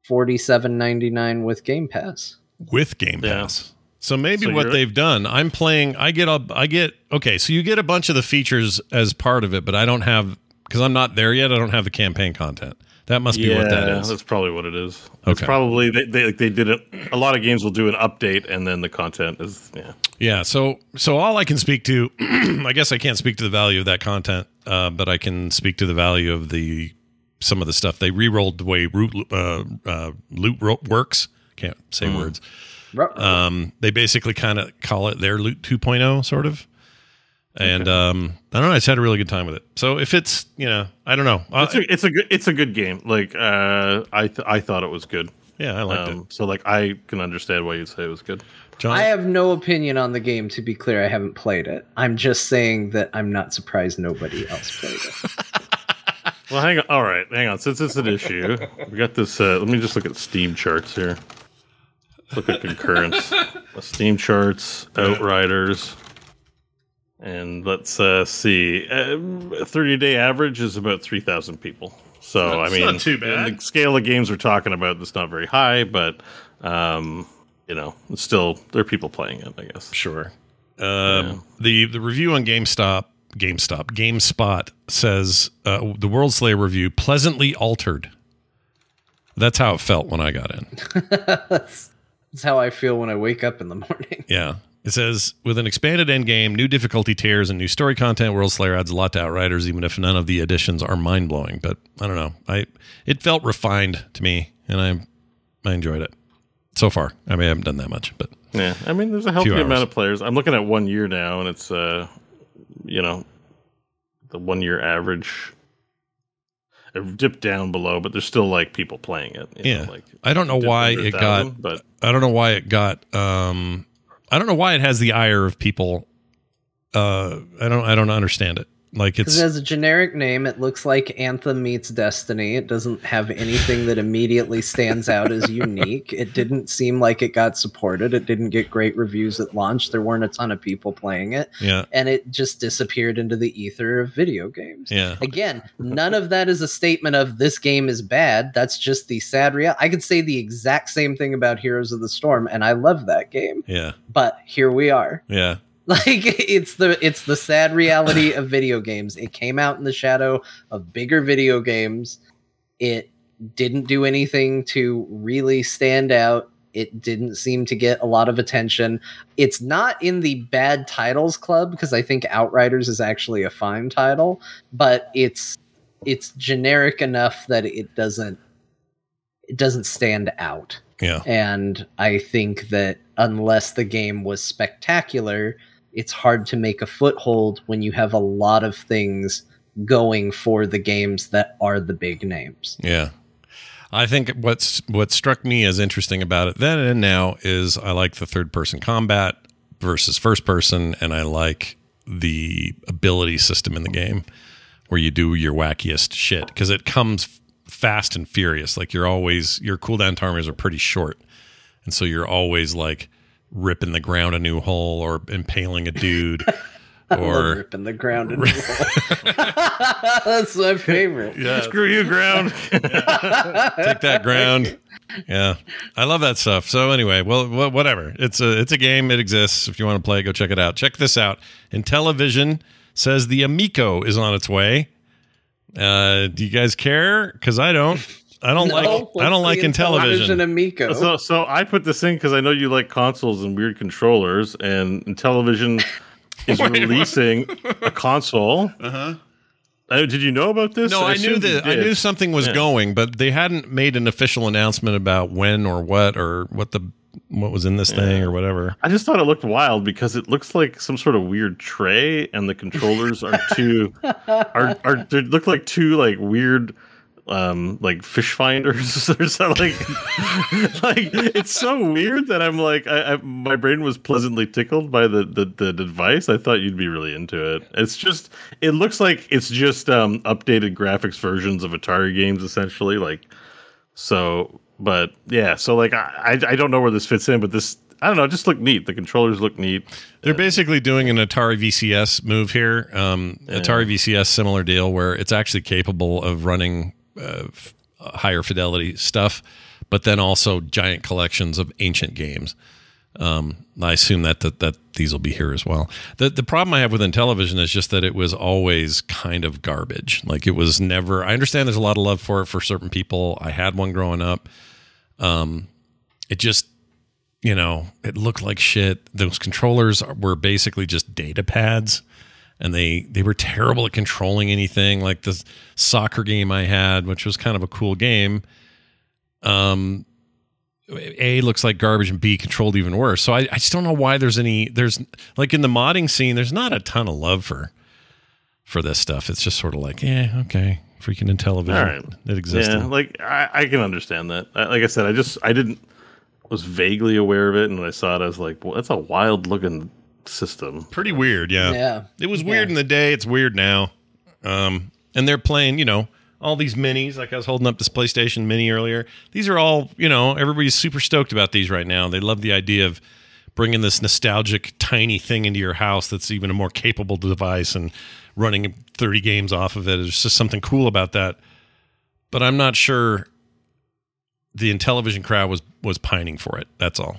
forty seven ninety nine with Game Pass. with Game Yeah. Pass. So maybe So what they've done, I'm playing. I get up. I get okay. So you get a bunch of the features as part of it, but I don't have because I'm not there yet. I don't have the campaign content. That must be what that is. that's probably what it is. It's probably they they, like, they did it. A lot of games will do an update and then the content is yeah. Yeah. So so all I can speak to, <clears throat> I guess I can't speak to the value of that content, uh, but I can speak to the value of the some of the stuff they re-rolled the way root, uh, uh, loot works. Can't say Hmm. words. Ru- Um, they basically kind of call it their loot 2.0, sort of. And um, I don't know. I just had a really good time with it. So if it's you know, I don't know. It's a, it's a good it's a good game. Like uh, I th- I thought it was good. yeah, I liked Um, it. so like I can understand why you'd say it was good. John, I have no opinion on the game. To be clear, I haven't played it. I'm just saying that I'm not surprised nobody else played it. <laughs> Well, hang on. All right, hang on. Since it's an issue, we got this. Uh, let me just look at Steam charts here. Let's look at concurrence. <laughs> Uh, Steam charts, Outriders, and let's uh, see. Thirty day average is about three thousand people. So That's I mean, not too bad. in the scale of games we're talking about, it's not very high, but um, you know, it's still there are people playing it. I guess. Sure. Um, The the review on GameStop, GameStop, GameSpot says uh, the Worldslayer review pleasantly altered. That's how it felt when I got in. that's, <laughs> that's how I feel when I wake up in the <laughs> morning. Yeah. It says with an expanded end game, new difficulty tiers, and new story content, Worldslayer adds a lot to Outriders, even if none of the additions are mind blowing. But I don't know. I it felt refined to me, and I I enjoyed it so far. I mean, I haven't done that much, but Yeah, I mean, there's a healthy amount hours. of players. I'm looking at one year now, and it's uh, you know, the one year average. It dipped down below, but there's still like people playing it. you know, Yeah. like I don't know why it 1,000, got but I don't know why it got um I don't know why it has the ire of people uh I don't I don't understand it. Like it's it has a generic name. It looks like Anthem meets Destiny. It doesn't have anything that immediately stands out as unique. It didn't seem like it got supported. It didn't get great reviews at launch. There weren't a ton of people playing it. yeah, And it just disappeared into the ether of video games. yeah. Again, none of that is a statement of this game is bad. That's just the sad reality. I could say the exact same thing about Heroes of the Storm, and I love that game. Yeah. But here we are. Yeah. <laughs> Like it's the it's the sad reality of video games. It came out in the shadow of bigger video games. It didn't do anything to really stand out. It didn't seem to get a lot of attention. It's not in the bad titles club because I think Outriders is actually a fine title, but it's it's generic enough that it doesn't it doesn't stand out. Yeah. And I think that unless the game was spectacular, it's hard to make a foothold when you have a lot of things going for the games that are the big names. Yeah. I think what's what struck me as interesting about it then and now is I like the third person combat versus first person and I like the ability system in the game where you do your wackiest shit because it comes fast and furious like you're always your cooldown timers are pretty short and so you're always like ripping the ground a new hole or impaling a dude <laughs> or ripping the ground in <laughs> <laughs> That's my favorite. yeah screw you, ground. take that ground. Yeah, I love that stuff. So anyway, well, whatever. It's a it's a game. It exists. If you want to play go check it out. Check this out. Intellivision says the Amico is on its way. Uh, do you guys care? Because I don't. I don't like. I don't like the Intellivision. Amico. So, so I put this in because I know you like consoles and weird controllers, and Intellivision <laughs> is releasing a console. Uh-huh. did you know about this? No, I, knew that I knew something was Yeah. going, but they hadn't made an official announcement about when or what or what the what was in this thing or whatever. I just thought it looked wild because it looks like some sort of weird tray, and the controllers are two <laughs> are are they look like two like weird um like fish finders <laughs> or something. Like <laughs> like it's so weird that i'm like I, I my brain was pleasantly tickled by the, the the device. I thought you'd be really into it. It's just it looks like it's just um updated graphics versions of atari games essentially like so but yeah so like i i I don't know where this fits in but this i don't know just look neat. The controllers look neat. They're basically doing an Atari VCS move here. Um, Atari VCS, similar deal, where it's actually capable of running uh, higher fidelity stuff, but then also giant collections of ancient games. Um, I assume that, that that these will be here as well. The the problem I have with Intellivision is just that it was always kind of garbage. Like it was never. I understand there's a lot of love for it for certain people. I had one growing up. Um, it just you know, it looked like shit. Those controllers were basically just data pads and they they were terrible at controlling anything like the soccer game I had, which was kind of a cool game. Um A looks like garbage and B controlled even worse. So I, I just don't know why there's any there's like in the modding scene, there's not a ton of love for for this stuff. It's just sort of like, yeah, okay, freaking Intellivision. All right. It existed. Yeah, like I, I can understand that. I, like I said, I just I didn't was vaguely aware of it, and when I saw it, I was like, "Well, that's a wild looking system." Pretty weird, yeah. Yeah. It was weird Yeah. in the day. It's weird now. Um, and they're playing, you know, all these minis. Like I was holding up this PlayStation Mini earlier. These are all, you know, everybody's super stoked about these right now. They love the idea of bringing this nostalgic tiny thing into your house that's even a more capable device and running 30 games off of it. There's just something cool about that. But I'm not sure the Intellivision crowd was was pining for it. That's all.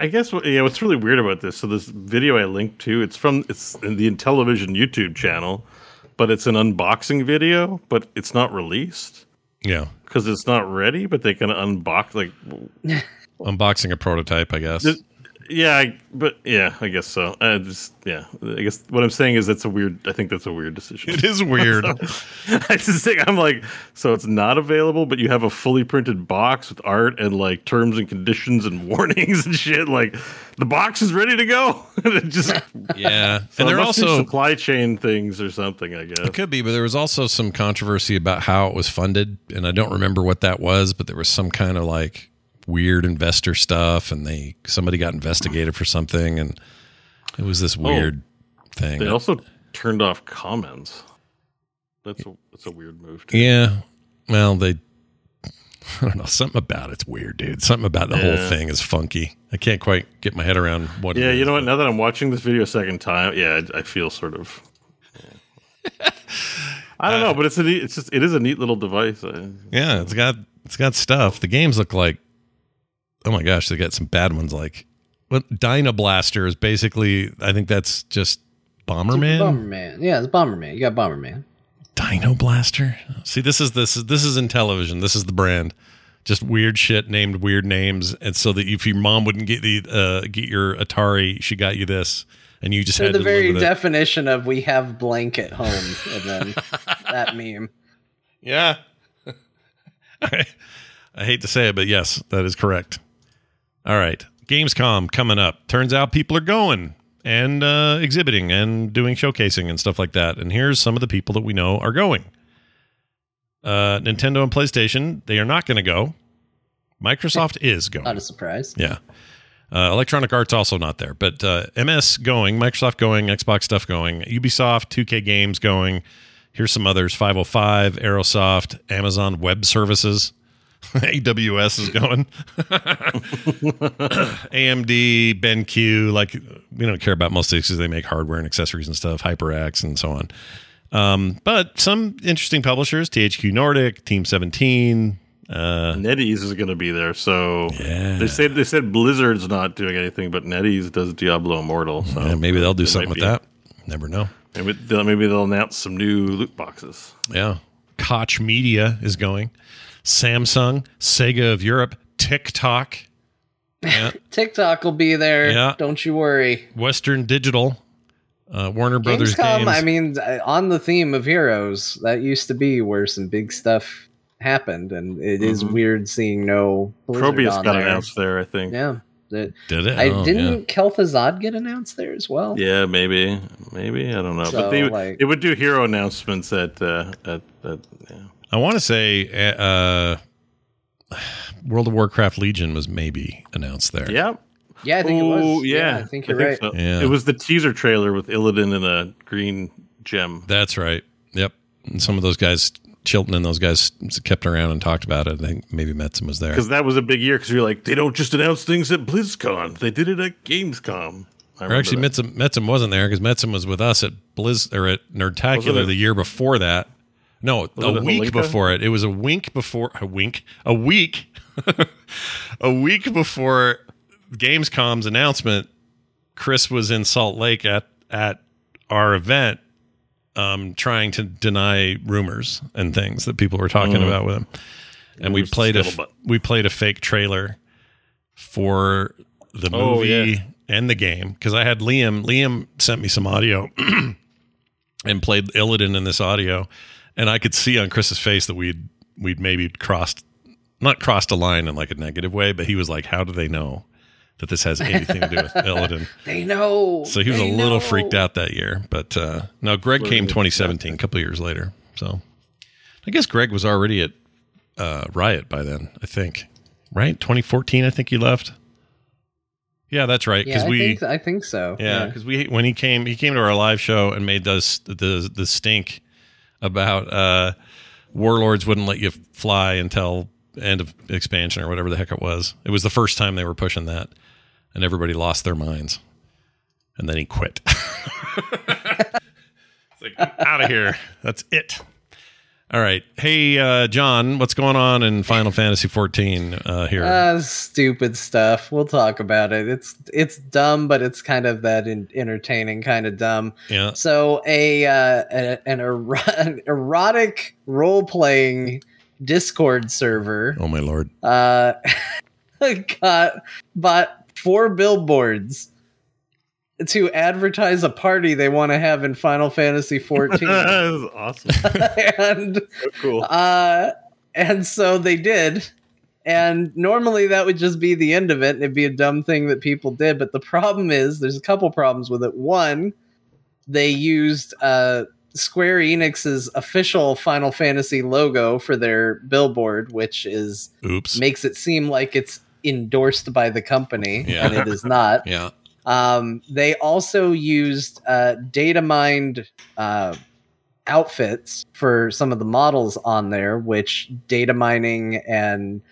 I, guess what, yeah, what's really weird about this? So this video I linked to, it's from it's in the Intellivision YouTube channel, but it's an unboxing video, but it's not released Yeah. because it's not ready. But they can unbox like <laughs> Unboxing a prototype, I guess. Yeah, I, but yeah, I guess so. I just yeah, I guess what I'm saying is that's a weird. I think that's a weird decision. It is weird. <laughs> <laughs> I just think I'm like, so it's not available, but you have a fully printed box with art and like terms and conditions and <laughs> warnings and shit. Like the box is ready to go. just yeah. so and it they're also supply chain things or something. I guess. it could be, but there was also some controversy about how it was funded, and I don't remember what that was, but there was some kind of like weird investor stuff, and they somebody got investigated for something, and it was this oh. weird thing. They also turned off comments. That's a that's a weird move. Too. yeah. Well, they. <laughs> I don't know. Something about it's weird, dude. Something about the whole thing is funky. I can't quite get my head around what. Yeah, is, you know what? Now that I'm watching this video a second time, yeah, I, I feel sort of. I don't know, uh, but it's a neat, it's just it is a neat little device. I, Yeah, it's got it's got stuff. The games look like oh my gosh, they got some bad ones like what Dyna Blaster is basically I think that's just Bomberman. Bomberman. Yeah, it's Bomberman. You got Bomberman. Dino Blaster. See, this is this is this is Intellivision. This is the brand. Just weird shit named weird names, and so that if your mom wouldn't get the uh, get your Atari, she got you this, and you just They're had the to very live with it. definition of we have blank at home, and then <laughs> that meme. Yeah. <laughs> I, I hate to say it, but yes, that is correct. All right. Gamescom coming up. Turns out people are going and uh, exhibiting and doing showcasing and stuff like that. And here's some of the people that we know are going uh, Nintendo and PlayStation, they are not going to go. Microsoft is going. Not a surprise. Yeah. Uh, Electronic Arts also not there, but uh, MS going, Microsoft going, Xbox stuff going, Ubisoft, 2K Games going. Here's some others: 505, Aerosoft, Amazon Web Services, AWS is going, AMD, BenQ. Like we don't care about most of these because they make hardware and accessories and stuff, HyperX and so on. Um, but some interesting publishers: THQ Nordic, Team 17. Uh, NetEase is going to be there, so Yeah. they said they said Blizzard's not doing anything, but NetEase does Diablo Immortal. So yeah, maybe they'll do something with be- that. Never know. Maybe they'll, maybe they'll announce some new loot boxes. Yeah. Koch Media is going. Samsung, Sega of Europe, TikTok, yeah. <laughs> TikTok will be there. Yeah. Don't you worry. Western Digital, uh, Warner Brothers Gamescom, Games. I mean, uh, on the theme of heroes, that used to be where some big stuff happened, and it is Mhm. weird seeing no Blizzard Probius got there. announced there, I think. Yeah, The- Did it? I Oh, didn't yeah. Kel'Thuzad get announced there as well. Yeah, maybe, maybe I don't know. So, but they like- it would do hero announcements at uh, at, at yeah. I want to say uh, World of Warcraft Legion was maybe announced there. yeah. Yeah, I think it was. Yeah, I think you're right. so. Yeah. It was the teaser trailer with Illidan in a green gem. That's right. Yep. And some of those guys, Chilton and those guys, kept around and talked about it. I think maybe Metzen was there. Because that was a big year. Because you're like, they don't just announce things at BlizzCon; they did it at Gamescom. I Or actually, that. Metzen, Metzen wasn't there because Metzen was with us at Blizz or at Nerdtacular the year before that. No, Was a week before it. It was a wink before a wink, a week, <laughs> a week before Gamescom's announcement. Chris was in Salt Lake at at our event, um, trying to deny rumors and things that people were talking Mm. about with him. And we Rumors played a we played a fake trailer for the Oh, movie yeah. and the game because I had Liam. Liam sent me some audio <clears throat> and played Illidan in this audio, and I could see on Chris's face that we'd we'd maybe crossed not crossed a line in like a negative way, but he was like, "How do they know that this has anything to do with <laughs> Illidan?" They know. So he was a little know. freaked out that year. But uh, no, Greg came 2017, a couple years later. So I guess Greg was already at uh, Riot by then. I think right 2014. I think he left. Yeah, that's right. Yeah, Because I, we think, I think so. yeah, because we when he came, he came to our live show and made those the the stink about uh, warlords wouldn't let you fly until end of expansion or whatever the heck it was. It was the first time they were pushing that, and everybody lost their minds. And then he quit. <laughs> it's like out of here. That's it. All right. Hey, uh, John, what's going on in Final Fantasy 14 uh, here? Uh, stupid stuff. We'll talk about it. It's it's dumb, but it's kind of that in, entertaining kind of dumb. yeah. So a, uh, a an ero- <laughs> an erotic role playing Discord server Oh my lord. uh, <laughs> got bought four billboards to advertise a party they want to have in Final Fantasy <laughs> 14. that was awesome. <laughs> and So cool. uh, and so they did. And normally that would just be the end of it, and it'd be a dumb thing that people did. But the problem is, there's a couple problems with it. One, they used uh, Square Enix's official Final Fantasy logo for their billboard, which is Oops. makes it seem like it's endorsed by the company, Yeah. and it is not. <laughs> Yeah. Um, they also used uh, data mined uh, outfits for some of the models on there, which data mining and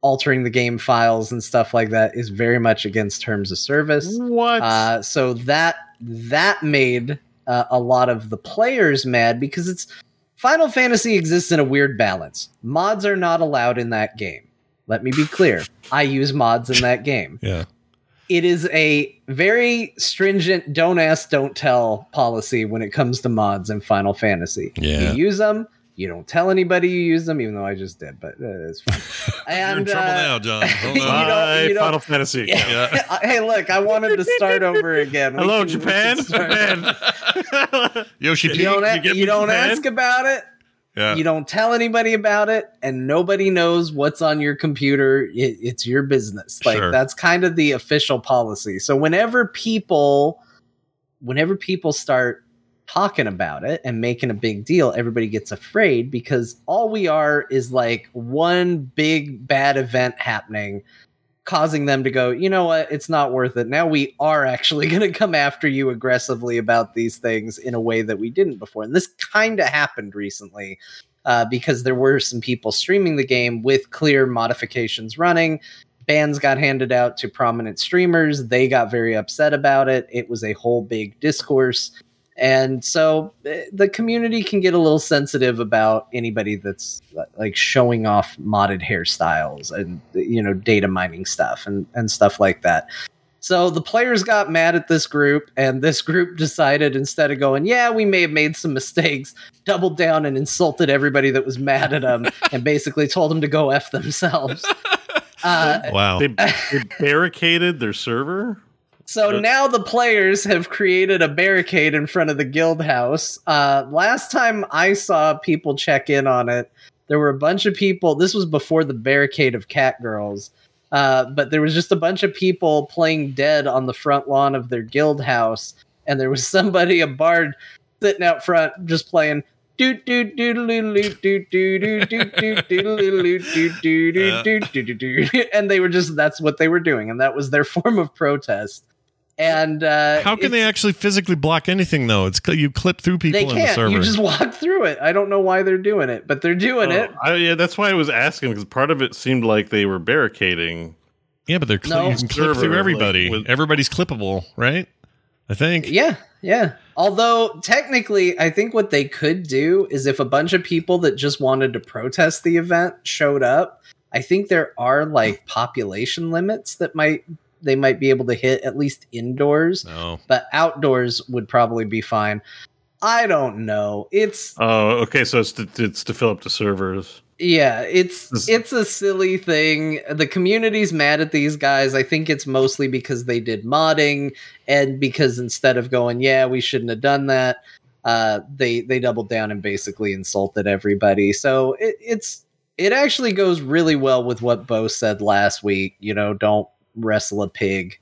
altering the game files and stuff like that is very much against terms of service. What? Uh, so that that made uh, a lot of the players mad because it's Final Fantasy exists in a weird balance. Mods are not allowed in that game. Let me be clear. I use mods in that game Yeah. It is a very stringent don't ask don't tell policy when it comes to mods in final fantasy Yeah. you use them you don't tell anybody you use them even though i just did but uh, it's fine <laughs> You're in and trouble uh, now, John. <laughs> Hold you on. don't- Bye, you don't- Final Fantasy. Yeah. <laughs> hey look i wanted to start over again We Hello, can- Japan. Japan. Yoshi you don't, a- you you don't ask about it Yeah. you don't tell anybody about it and nobody knows what's on your computer it, it's your business like Sure. that's kind of the official policy so whenever people whenever people start talking about it and making a big deal everybody gets afraid because all we are is like one big bad event happening causing them to go you know what? It's not worth it. Now we are actually <laughs> going to come after you aggressively about these things in a way that we didn't before. And this kind of happened recently uh, because there were some people streaming the game with clear modifications running. Bans got handed out to prominent streamers. They got very upset about it. It was a whole big discourse and so eh, the community can get a little sensitive about anybody that's like showing off modded hairstyles and you know data mining stuff and and stuff like that so the players got mad at this group and this group <laughs> decided instead of going yeah we may have made some mistakes doubled down and insulted everybody that was mad at them and <laughs> basically told them to go f themselves <laughs> uh, wow. they, they barricaded their server. So now the players have created a barricade in front of the guild house. Uh, last time I saw people check in on it, there were a bunch of people. This was before the barricade of cat girls. Uh, but there was just a bunch of people playing dead on the front lawn of their guild house, and there was somebody, a bard, sitting out front just playing. Do do do do do do do do do do do do do do do do and they were just that's what they were doing and that was their form of protest and uh How can they actually physically block anything though? It's you clip through people they in the can't server. you just walk through it i don't know why they're doing it but they're doing it Oh, I, yeah, that's why I was asking because part of it seemed like they were barricading. yeah, but they're cl- No. you can clip Server, through like, everybody. with- Everybody's clippable, right? I think. Yeah, yeah. Although technically, I think what they could do is if a bunch of people that just wanted to protest the event showed up, I think there are like population limits that might they might be able to hit at least indoors, No. but outdoors would probably be fine. I don't know. It's Oh, okay. So it's to, it's to fill up the servers. yeah, it's This- it's a silly thing. The community's mad at these guys. I think it's mostly because they did modding and because instead of going, yeah, we shouldn't have done that, uh, they they doubled down and basically insulted everybody. So it, it's it actually goes really well with what Bo said last week. You know, don't wrestle a pig.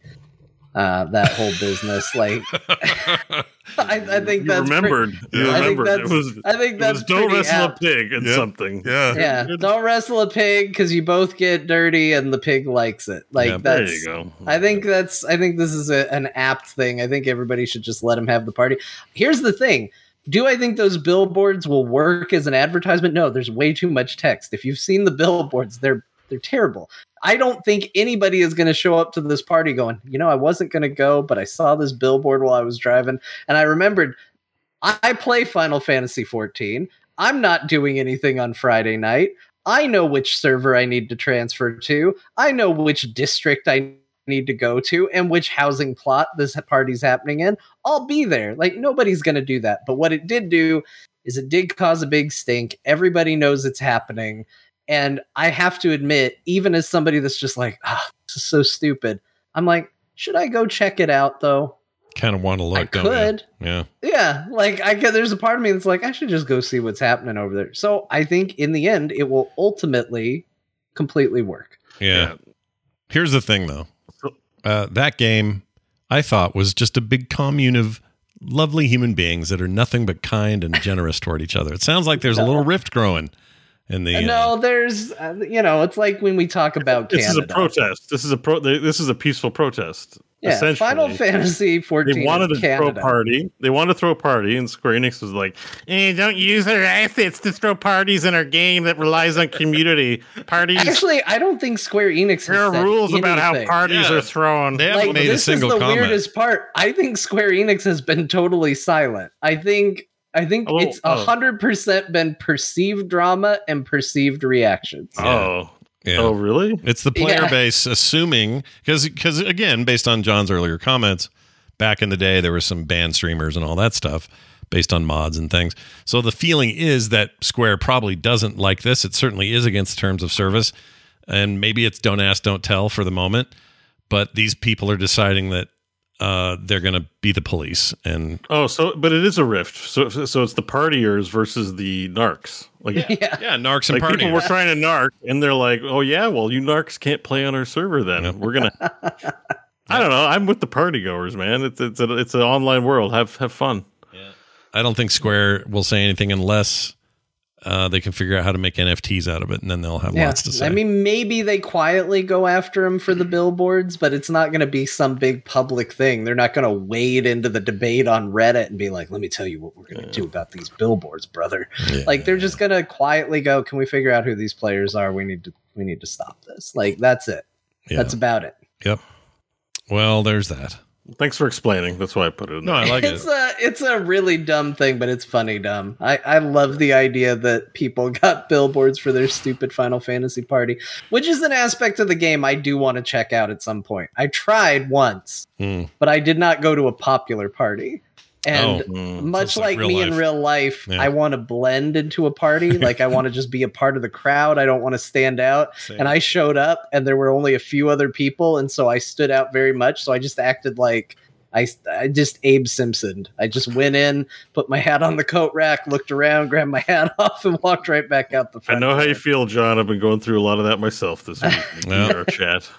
Uh, that whole business, like <laughs> <laughs> I, I think you that's pre- remembered. you Yeah. I think that's was, I think that's don't wrestle apt. a pig and Yeah. something. yeah. yeah don't wrestle a pig because you both get dirty and the pig likes it like Yeah, There that's you go. i think that's i think this is a, an apt thing i think everybody should just let him have the party here's the thing do i think those billboards will work as an advertisement no there's way too much text if you've seen the billboards they're they're terrible i don't think anybody is going to show up to this party going you know i wasn't going to go but i saw this billboard while i was driving and i remembered I play Final Fantasy 14. I'm not doing anything on Friday night. I know which server I need to transfer to. I know which district I need to go to and which housing plot this party's happening in. I'll be there. Like nobody's going to do that. But what it did do is it did cause a big stink. Everybody knows it's happening. And I have to admit, even as somebody that's just like, ah, this is so stupid, I'm like, should I go check it out though? Kind of want to look. I don't you? could. Yeah. Yeah, like I get there's a part of me that's like I should just go see what's happening over there. So I think in the end it will ultimately completely work. Yeah. Here's the thing, though. Uh, that game, I thought, was just a big commune of lovely human beings that are nothing but kind and generous toward each other. It sounds like there's a little <laughs> rift growing in the. uh, no, there's uh, you know it's like when we talk about This Canada. is a protest. This is a pro. This is a peaceful protest. Yeah, essentially. Final Fantasy 14. They wanted is to throw a party. They wanted to throw a party, and Square Enix was like, "Eh, don't use our assets to throw parties in our game that relies on community parties. Actually, I don't think Square Enix has there are said rules about how parties Yeah. are thrown." They haven't like made a this single is the comment. weirdest part. I think Square Enix has been totally silent. I think I think Oh, it's oh. hundred percent been perceived drama and perceived reactions. oh, Yeah. oh, really? It's the player Yeah. base assuming because because again, based on John's earlier comments, back in the day there were some banned streamers and all that stuff based on mods and things. So the feeling is that Square probably doesn't like this. It certainly is against terms of service, and maybe it's don't ask, don't tell for the moment. But these people are deciding that uh, they're going to be the police, and Oh, so but it is a rift. So so it's the partiers versus the narcs. Like <laughs> yeah. yeah, narcs and like party. people were trying to narc, and they're like, "Oh yeah, well you narcs can't play on our server. Then Yep. we're gonna." <laughs> I don't know. I'm with the party goers, man. It's it's a, it's an online world. Have have fun. I don't think Square will say anything unless uh, they can figure out how to make NFTs out of it, and then they'll have Yeah, lots to say. I mean, maybe they quietly go after him for the billboards, but it's not going to be some big public thing. They're not going to wade into the debate on Reddit and be like, "Let me tell you what we're going to do about these billboards, brother." Yeah. Like they're just going to quietly go, "Can we figure out who these players are? We need to we need to stop this." Like that's it. Yeah. That's about it. Yep. Well, there's that. Thanks for explaining. That's why I put it in. No, I there. like <laughs> it's it. a it's a really dumb thing, but it's funny dumb. I I love the idea that people <laughs> got billboards for their stupid Final Fantasy party, which is an aspect of the game I do want to check out at some point. I tried once, Mm. but I did not go to a popular party. And Oh, Mm. much so like like me life. in real life, Yeah. I want to blend into a party. <laughs> like I want to just be a part of the crowd. I don't want to stand out. And I showed up and there were only a few other people. And so I stood out very much. So I just acted like I, I just Abe Simpson. I just went in, put my hat on the coat rack, looked around, grabbed my hat <laughs> off, and walked right back out the front. I front. know how you feel, John. I've been going through a lot of that myself this <laughs> week. in Yeah. VR chat.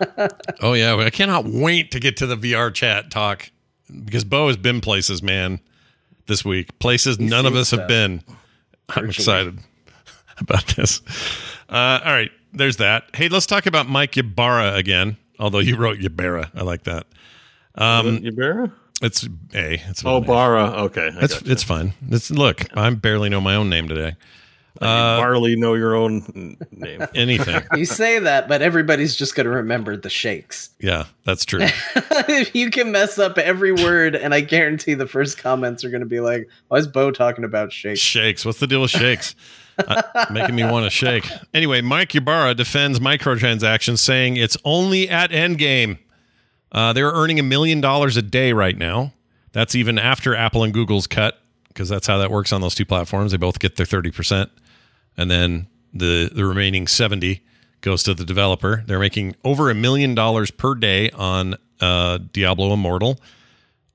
Oh yeah, I cannot wait to get to the VR chat talk because Bo has been places, man, this week. Places none of us have stuff. been. I'm excited <laughs> about this. Uh, all right, there's that. Hey, let's talk about Mike Ybarra again. Although you wrote Ybarra, I like that. Um, Ybarra? it's a. It's Oh, with an A. Barra. Okay. I It's gotcha. it's fine. It's look. I barely know my own name today. Like, uh, barley know your own name. <laughs> Anything. <laughs> You say that, but everybody's just going to remember the shakes. yeah, that's true. <laughs> you can mess up every word, and I guarantee the first comments are going to be like, "Why is Bo talking about shakes?" Shakes. What's the deal with shakes? Uh, making me want to shake. Anyway, Mike Ybarra defends microtransactions, saying it's only at endgame. Uh, they're earning a million dollars a day right now. That's even after Apple and Google's cut, because that's how that works on those two platforms. They both get their thirty percent, and then the the remaining seventy goes to the developer. They're making over a million dollars per day on uh, Diablo Immortal.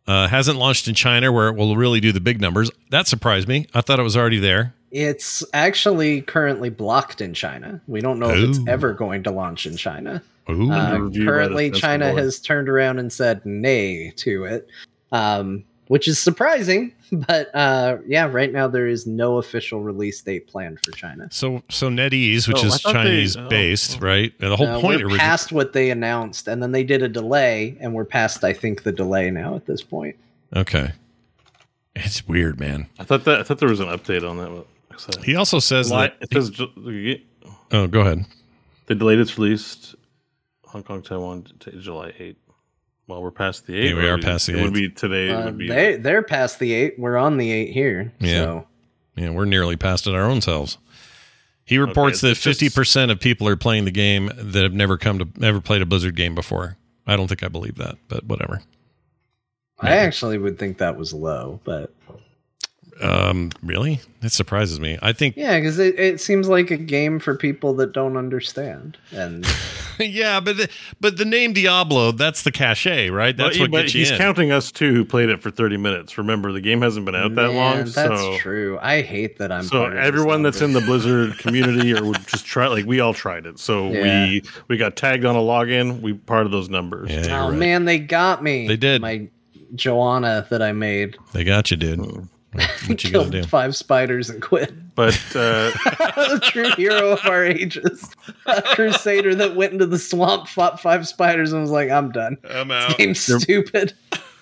Uh, hasn't launched in China where it will really do the big numbers. That surprised me. I thought it was already there. It's actually currently blocked in China. We don't know if it's ever going to launch in China. Ooh. Uh, review by the currently, China Board. has turned around and said nay to it, um, which is surprising. <laughs> But uh, yeah, right now there is no official release date planned for China. so so NetEase, which Oh, is thought they- Chinese oh, based, oh. right? And the whole Uh, point we're originally. past what they announced, and then they did a delay, and we're past, I think, the delay now at this point. Okay. It's weird, man. I thought that I thought there was an update on that. What- what's that? He also says July- that. it says Ju- oh, go ahead. they delayed its release. Hong Kong, Taiwan, t- July 8th. Well, we're past the eight. Yeah, we are past the It would be today. Uh, would be they they're past the eight. We're on the eight here. Yeah. So Yeah, we're nearly past it our own selves. He reports Okay, that fifty percent of people are playing the game that have never come to never played a Blizzard game before. I don't think I believe that, but whatever. I actually would think that was low, but Um, really? It surprises me. I think yeah, because it, it seems like a game for people that don't understand. And <laughs> yeah, but the, but the name Diablo, that's the cachet, right? That's Well, what but gets you he's in. counting us too, who played it for 30 minutes. Remember, the game hasn't been out that Man, long. That's so, true. I hate that I'm. so part of this everyone that's in the Blizzard <laughs> community or would just try, like we all tried it. So Yeah. we we got tagged on a login. We part of those numbers. Yeah, Oh right. man, they got me. They did. My Joanna that I made They got you, dude. What <laughs> you gonna killed do? five spiders and quit. But <laughs> uh, the true hero of our ages, a crusader that went into the swamp, fought five spiders, and was like, "I'm done. I'm This out. game's stupid."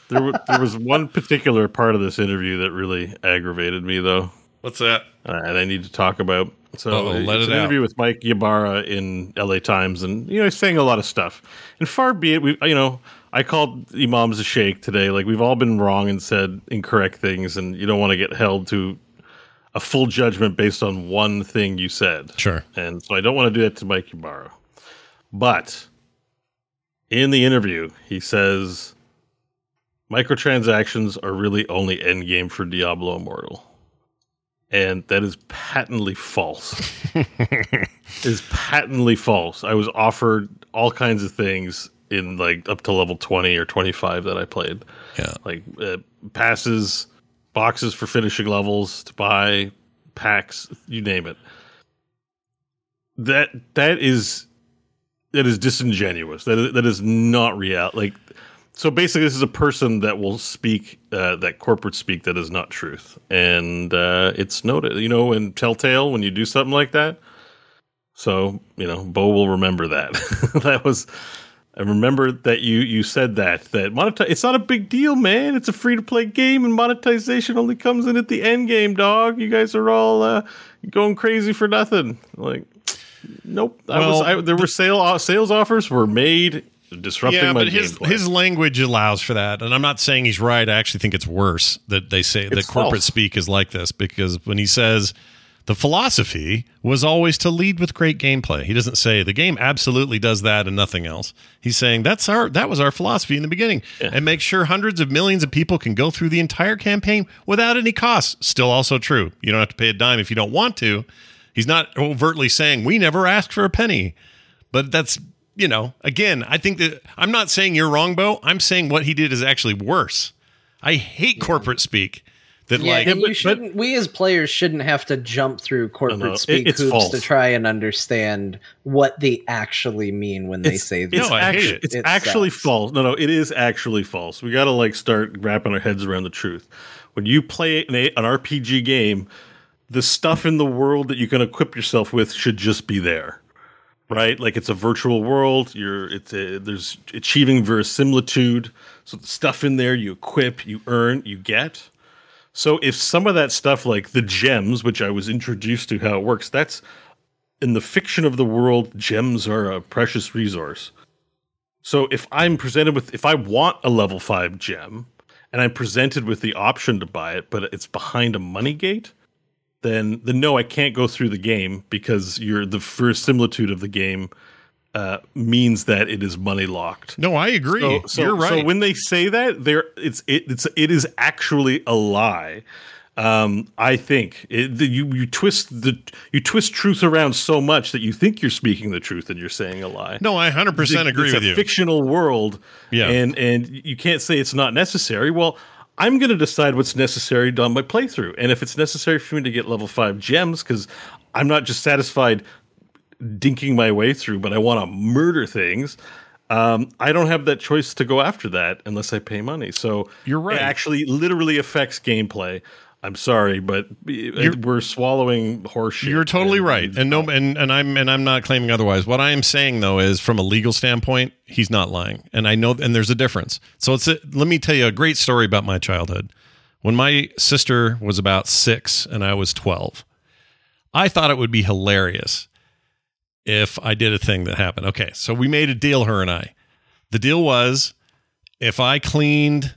there, wa- there was one particular part of this interview that really aggravated me, though. What's that? uh, and I need to talk about. So Uh-oh, let it's it an out. interview with Mike Ybarra in L.A. Times, and you know he's saying a lot of stuff. And far be it, we you know I called imams a sheikh today. Like we've all been wrong and said incorrect things, and you don't want to get held to a full judgment based on one thing you said. Sure. And so I don't want to do that to Mike Ybarra. But in the interview, he says microtransactions are really only endgame for Diablo Immortal. And that is patently false. <laughs> is patently false. I was offered all kinds of things in like up to level 20 or 25 that I played. Yeah. Like uh, passes, boxes for finishing levels to buy, packs, you name it. That that is that is disingenuous. That is, that is not real. Like so basically this is a person that will speak uh, that corporate speak that is not truth. And uh, it's noted, you know, in Telltale when you do something like that. So, you know, Bo will remember that. <laughs> that was I remember that you you said that that monetize it's not a big deal, man. It's a free to play game and monetization only comes in at the end game, dog. You guys are all uh, going crazy for nothing. Like nope. I Well, was I, there were sale uh, sales offers were made disrupting Yeah, my but his gameplay. his language allows for that, and I'm not saying he's right. I actually think it's worse that they say that It's corporate false. speak is like this because when he says the philosophy was always to lead with great gameplay, he doesn't say the game absolutely does that and nothing else. He's saying that's our that was our philosophy in the beginning, and make sure hundreds of millions of people can go through the entire campaign without any cost. Still, also true. You don't have to pay a dime if you don't want to. He's not overtly saying we never asked for a penny, but that's you know, again, I think that I'm not saying you're wrong, Bo. I'm saying what he did is actually worse. I hate corporate speak. That Yeah, like and but- you shouldn't. we as players shouldn't have to jump through corporate No, no, it- speak hoops false. to try and understand what they actually mean when they It's- say It's, this. No, I hate actu- it. it's It actually sucks. false. No, no, it is actually false. We got to like start wrapping our heads around the truth. When you play an, an RPG game, the stuff in the world that you can equip yourself with should just be there, right? Like it's a virtual world. You're it's a, there's achieving verisimilitude. So the stuff in there you equip, you earn, you get. So if some of that stuff like the gems, which I was introduced to how it works, that's in the fiction of the world, gems are a precious resource. So if I'm presented with if I want a level 5 gem and I'm presented with the option to buy it, but it's behind a money gate, then then no, I can't go through the game because you're the verisimilitude of the game uh, means that it is money locked. no, I agree. So, so, you're right. So when they say that, there it's it, it's it is actually a lie. Um, I think it, the, you you twist the you twist truth around so much that you think you're speaking the truth and you're saying a lie. no, I 100 percent agree with you. it's a you. Fictional world, Yeah. and and you can't say it's not necessary. Well, I'm going to decide what's necessary on my playthrough, and if it's necessary for me to get level five gems, because I'm not just satisfied dinking my way through, but I want to murder things. Um, I don't have that choice to go after that unless I pay money. So You're right. It actually literally affects gameplay. I'm sorry, but we're swallowing horseshit. You're totally and- right, and no, and and I'm and I'm not claiming otherwise. What I am saying though is, from a legal standpoint, he's not lying, and I know, and there's a difference. So it's a, let me tell you a great story about my childhood. When my sister was about six and I was twelve, I thought it would be hilarious if I did a thing that happened. Okay, so we made a deal, her and I. The deal was if I cleaned,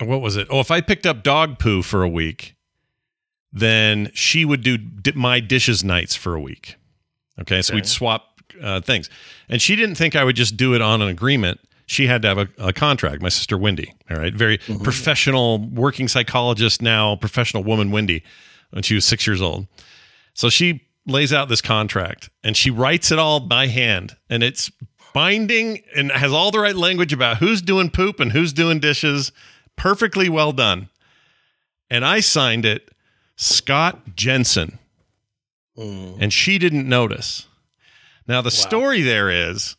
what was it? Oh, if I picked up dog poo for a week, then she would do my dishes nights for a week. Okay, so we'd swap uh, things, and she didn't think I would just do it on an agreement. She had to have a, a contract. My sister Wendy, all right, very professional working psychologist now, professional woman Wendy, when she was six years old. So she lays out this contract and she writes it all by hand, and it's binding and has all the right language about who's doing poop and who's doing dishes. Perfectly well done. And I signed it Scott Jensen. Hmm. And she didn't notice. Now, the story there is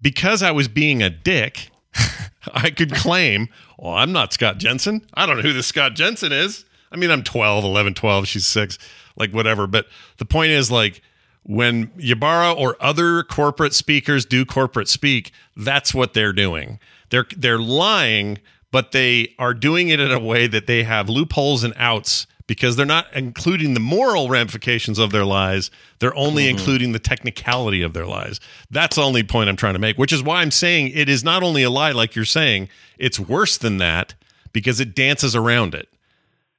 because I was being a dick, <laughs> I could claim, oh, I'm not Scott Jensen. I don't know who this Scott Jensen is. I mean, I'm 12, 11, 12, she's six, like whatever. But the point is, like, when Yabara or other corporate speakers do corporate speak, that's what they're doing. They're they're lying, but they are doing it in a way that they have loopholes and outs because they're not including the moral ramifications of their lies. They're only mm-hmm. including the technicality of their lies. That's the only point I'm trying to make, which is why I'm saying it is not only a lie, like you're saying, it's worse than that because it dances around it.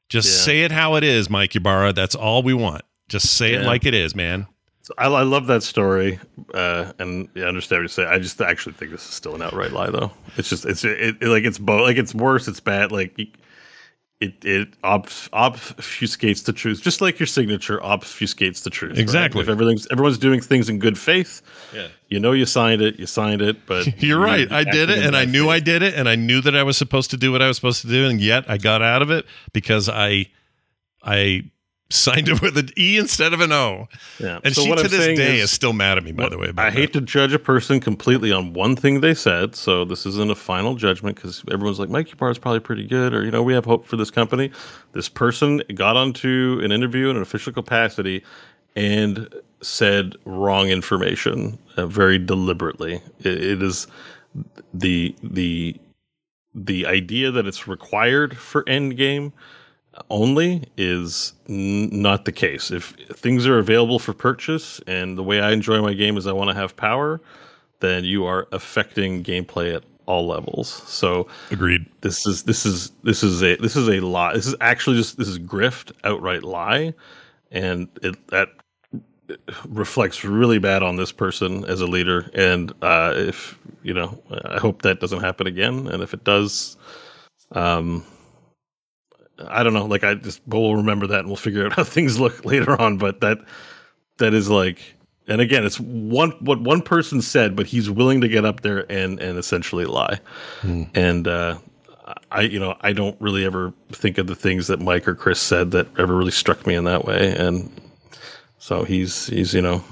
Just Yeah. say it how it is, Mike Ybarra. That's all we want. Just say it like it is, man. So I, I love that story, uh, and I understand what you say. I just actually think this is still an outright lie, though. It's just it's it, it- like it's both like it's worse, it's bad. Like you- it it obf- obfuscates the truth, just like your signature obfuscates the truth. right? Exactly. If everything's everyone's doing things in good faith, Yeah. you know you signed it, you signed it, but <laughs> You're right. I did it and I knew faith. I did it and I knew that I was supposed to do what I was supposed to do and yet I got out of it because I I signed it with an E instead of an O. Yeah. And So she to I'm this day is, is- still mad at me by the way. I hate to judge a person completely on one thing they said, so this isn't a final judgment because everyone's like, Mike Bar is probably pretty good, or you know, we have hope for this company. This person got onto an interview in an official capacity and said wrong information uh, very deliberately. It, it is the the the idea that it's required for Endgame only is n- not the case. If things are available for purchase, and the way I enjoy my game is I want to have power, then you are affecting gameplay at all levels. So Agreed. this is this is this is a this is a lie. This is actually just this is grift, outright lie, and it that reflects really bad on this person as a leader. And uh, if you know, I hope that doesn't happen again. And if it does, um, I don't know. Like I just we'll remember that and we'll figure out how <laughs> things look later on. But that that is like and again, it's one what one person said, but he's willing to get up there and and essentially lie. And uh, I, you know, I don't really ever think of the things that Mike or Chris said that ever really struck me in that way. And so he's he's you know,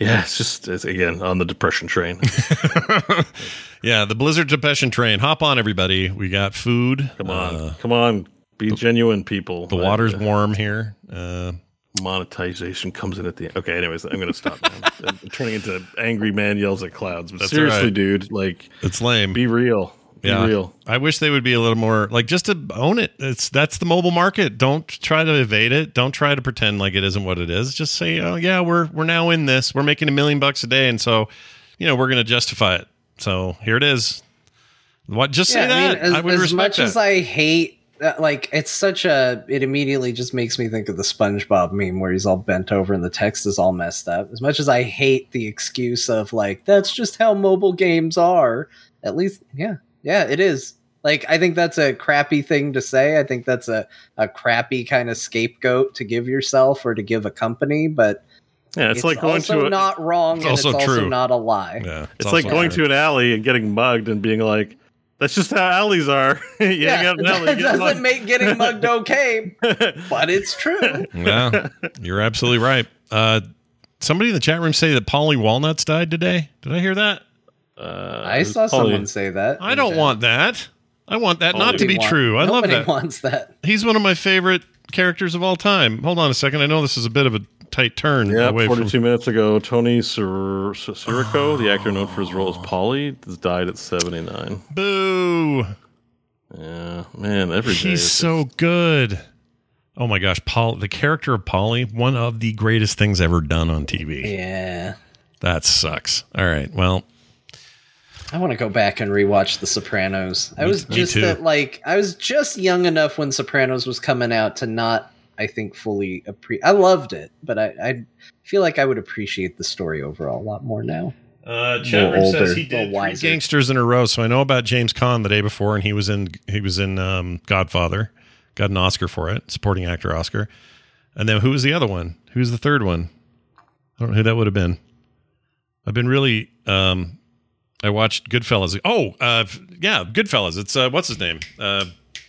yeah, it's just it's, again on the depression train. <laughs> yeah, the Blizzard Depression train. Hop on, everybody. We got food. Come on, Uh, come on, be genuine, people. the Uh, water's warm here. Uh, monetization comes in at the end. Okay, anyways, I'm gonna stop. now. <laughs> I'm turning into angry man yells at clouds. But That's seriously, right. dude, like it's lame. be real. Yeah, real. I wish they would be a little more like just to own it. It's that's the mobile market. Don't try to evade it. Don't try to pretend like it isn't what it is. Just say, oh yeah, we're we're now in this. We're making a million bucks a day, and so you know we're going to justify it. So here it is. What? Just say Yeah, that. I mean, as, would as respect much that. as I hate, like, it's such a. It immediately just makes me think of the SpongeBob meme where he's all bent over and the text is all messed up. As much as I hate the excuse of like that's just how mobile games are. At least, yeah, yeah, it is. Like, I think that's a crappy thing to say. I think that's a a crappy kind of scapegoat to give yourself or to give a company, but. Yeah, it's, like going also to a, not wrong, It's and also it's also true. not a lie. yeah, it's also like going true. to an alley and getting mugged and being like, "That's just how alleys are." <laughs> you hang out an alley, that you get doesn't mugged. make getting mugged okay, <laughs> but it's true. Yeah, you're absolutely right. Uh, somebody in the chat room say that Paulie Walnuts died today. Did I hear that? Uh, I saw Paulie- someone say that. I don't want that. I want that not to be want- true. I love nobody that. wants that. He's one of my favorite characters of all time. Hold on a second. I know this is a bit of a tight turn Yeah, away 42 from. minutes ago, Tony Sir- Sir- Sirico, the <sighs> actor known for his role as Paulie, has died at 79. Boo! Yeah, man, every day. He's is so good. Oh my gosh, Paul, the character of Paulie, one of the greatest things ever done on TV. Yeah. That sucks. All right. Well, I want to go back and rewatch The Sopranos. I was me just too. that like I was just young enough when Sopranos was coming out to not I think fully appreciate. I loved it, but I, I feel like I would appreciate the story overall a lot more now. Uh, chat room says he he did did three wiser. gangsters in a row. So I know about James Caan the day before, and he was in he was in um, Godfather, got an Oscar for it, supporting actor Oscar. And then who was the other one? Who's the third one? I don't know who that would have been. I've been really. Um, I watched Goodfellas. Oh, uh, yeah, Goodfellas. It's uh, what's his name? Uh,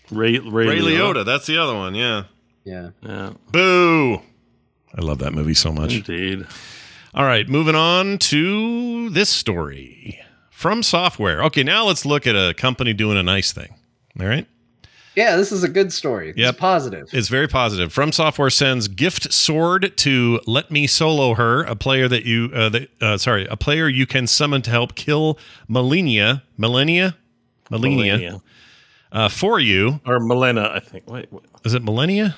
Ray, Ray, Ray Liotta. Liotta. That's the other one. Yeah. Yeah. Yeah, Boo! I love that movie so much. indeed. All right, moving on to this story from software. Okay, now let's look at a company doing a nice thing. All right. Yeah, this is a good story. It's positive. It's very positive. From Software sends gift sword to Let Me Solo Her, a player that you, uh, that, uh, sorry, a player you can summon to help kill Malenia, Malenia, Malenia, Malenia. Uh, for you. Or Milena, I think. Wait, wait. Is it Malenia?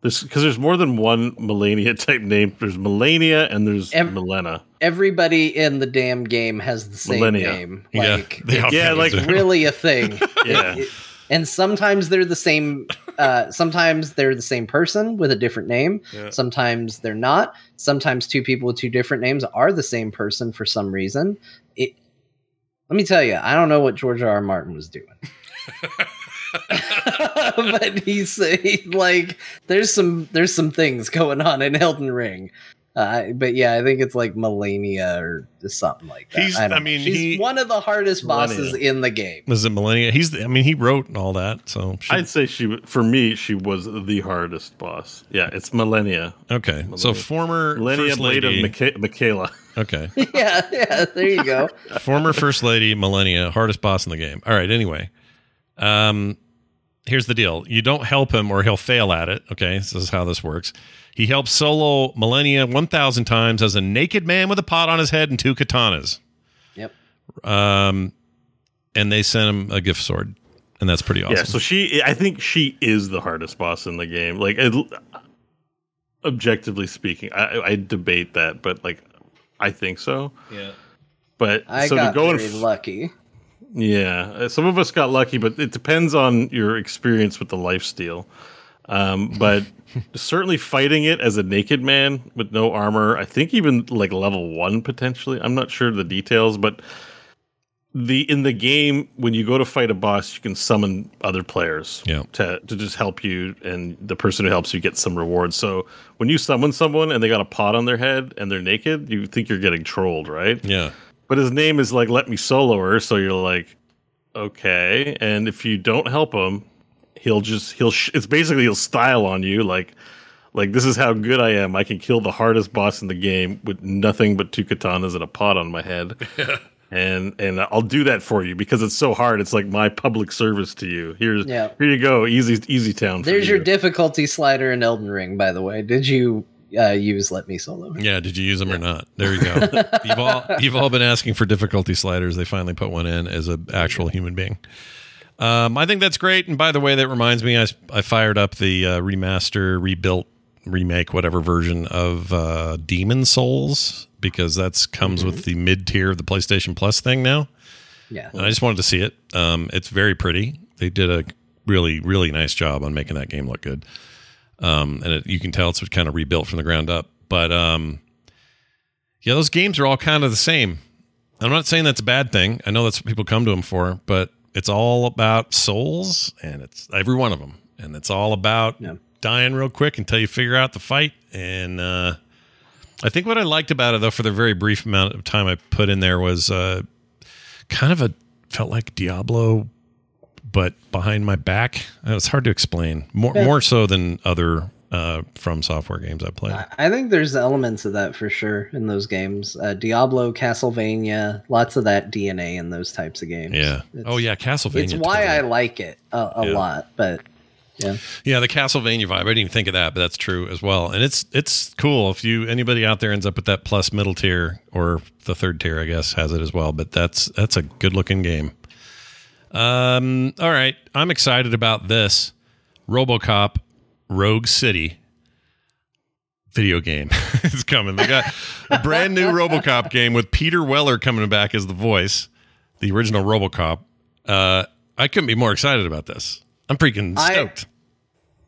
There's because there's more than one Melania <laughs> type name. There's Melania and there's Ev- Milena. Everybody in the damn game has the same Malenia. name. Yeah, Like they all Yeah, like- do. really a thing. <laughs> Yeah. It- it- and sometimes they're the same. Uh, sometimes they're the same person with a different name. Yeah. Sometimes they're not. Sometimes two people with two different names are the same person for some reason. It. Let me tell you, I don't know what George R. R. Martin was doing. <laughs> but he's he, like there's some there's some things going on in Elden Ring. Uh, but yeah, I think it's like Melania or something like that. He's- I, I mean, he's he- one of the hardest bosses in the game. Is it Malenia? He's, the, I mean, he wrote and all that. So, she- I'd say she, for me, she was the hardest boss. Yeah, it's Malenia. okay. So, former Malenia First Blade of Lady. Micha- Miquella. <laughs> okay. <laughs> yeah, yeah. There you go. former first lady millennia hardest boss in the game all right anyway um here's the deal you don't help him or he'll fail at it okay this is how this works he helps solo Malenia 1000 times as a naked man with a pot on his head and two katanas Yep. um and they sent him a gift sword and that's pretty awesome Yeah, so she, I think she is the hardest boss in the game. Like, it, objectively speaking, I, I debate that, but like, I think so. yeah But I so to got go very and f- lucky. Yeah, some of us got lucky, but it depends on your experience with the life steal. Um, but <laughs> certainly fighting it as a naked man with no armor, I think even like level one potentially. I'm not sure the details, but the in the game when you go to fight a boss, you can summon other players Yeah. to to just help you, and the person who helps you gets some rewards. So when you summon someone and they got a pot on their head and they're naked, you think you're getting trolled, right? Yeah. But his name is like "Let Me Solo Her," so you're like, okay. And if you don't help him, he'll just he'll sh- it's basically he'll style on you like like this is how good I am. I can kill the hardest boss in the game with nothing but two katanas and a pot on my head. <laughs> And and I'll do that for you because it's so hard. It's like my public service to you. Here's Yeah. here you go, easy easy town. For There's you. your difficulty slider in Elden Ring, by the way. Did you uh, use Let Me Solo? Yeah, did you use them or not? There you go. <laughs> you've all you've all been asking for difficulty sliders. They finally put one in as an actual human being. Um, I think that's great. And by the way, that reminds me, I, I fired up the uh, remaster, rebuilt, remake, whatever version of uh, Demon's Souls because that's comes with the mid tier of the PlayStation Plus thing now. Yeah. And I just wanted to see it. Um, it's very pretty. They did a really, really nice job on making that game look good. Um, and it, you can tell it's kind of rebuilt from the ground up. But um, yeah, those games are all kind of the same. I'm not saying that's a bad thing. I know that's what people come to them for, but it's all about souls, and it's every one of them, and it's all about Yeah. dying real quick until you figure out the fight. And uh, I think what I liked about it, though, for the very brief amount of time I put in there, was uh, kind of a felt like Diablo, but behind my back. Uh, It's hard to explain. More more so than other uh, from software games I played. I- I think there's elements of that for sure in those games. Uh, Diablo, Castlevania, lots of that DNA in those types of games. Yeah. It's- oh yeah, Castlevania. It's why totally. I like it a, a Yeah. lot, but yeah. Yeah, the Castlevania vibe. I didn't even think of that, but that's true as well. And it's it's cool if you anybody out there ends up with that plus middle tier or the third tier, I guess, has it as well. But that's that's a good looking game. Um, all right, I'm excited about this RoboCop Rogue City video game. <laughs> it's coming. They got a brand new RoboCop game with Peter Weller coming back as the voice, the original RoboCop. Uh, I couldn't be more excited about this. I'm freaking I- stoked.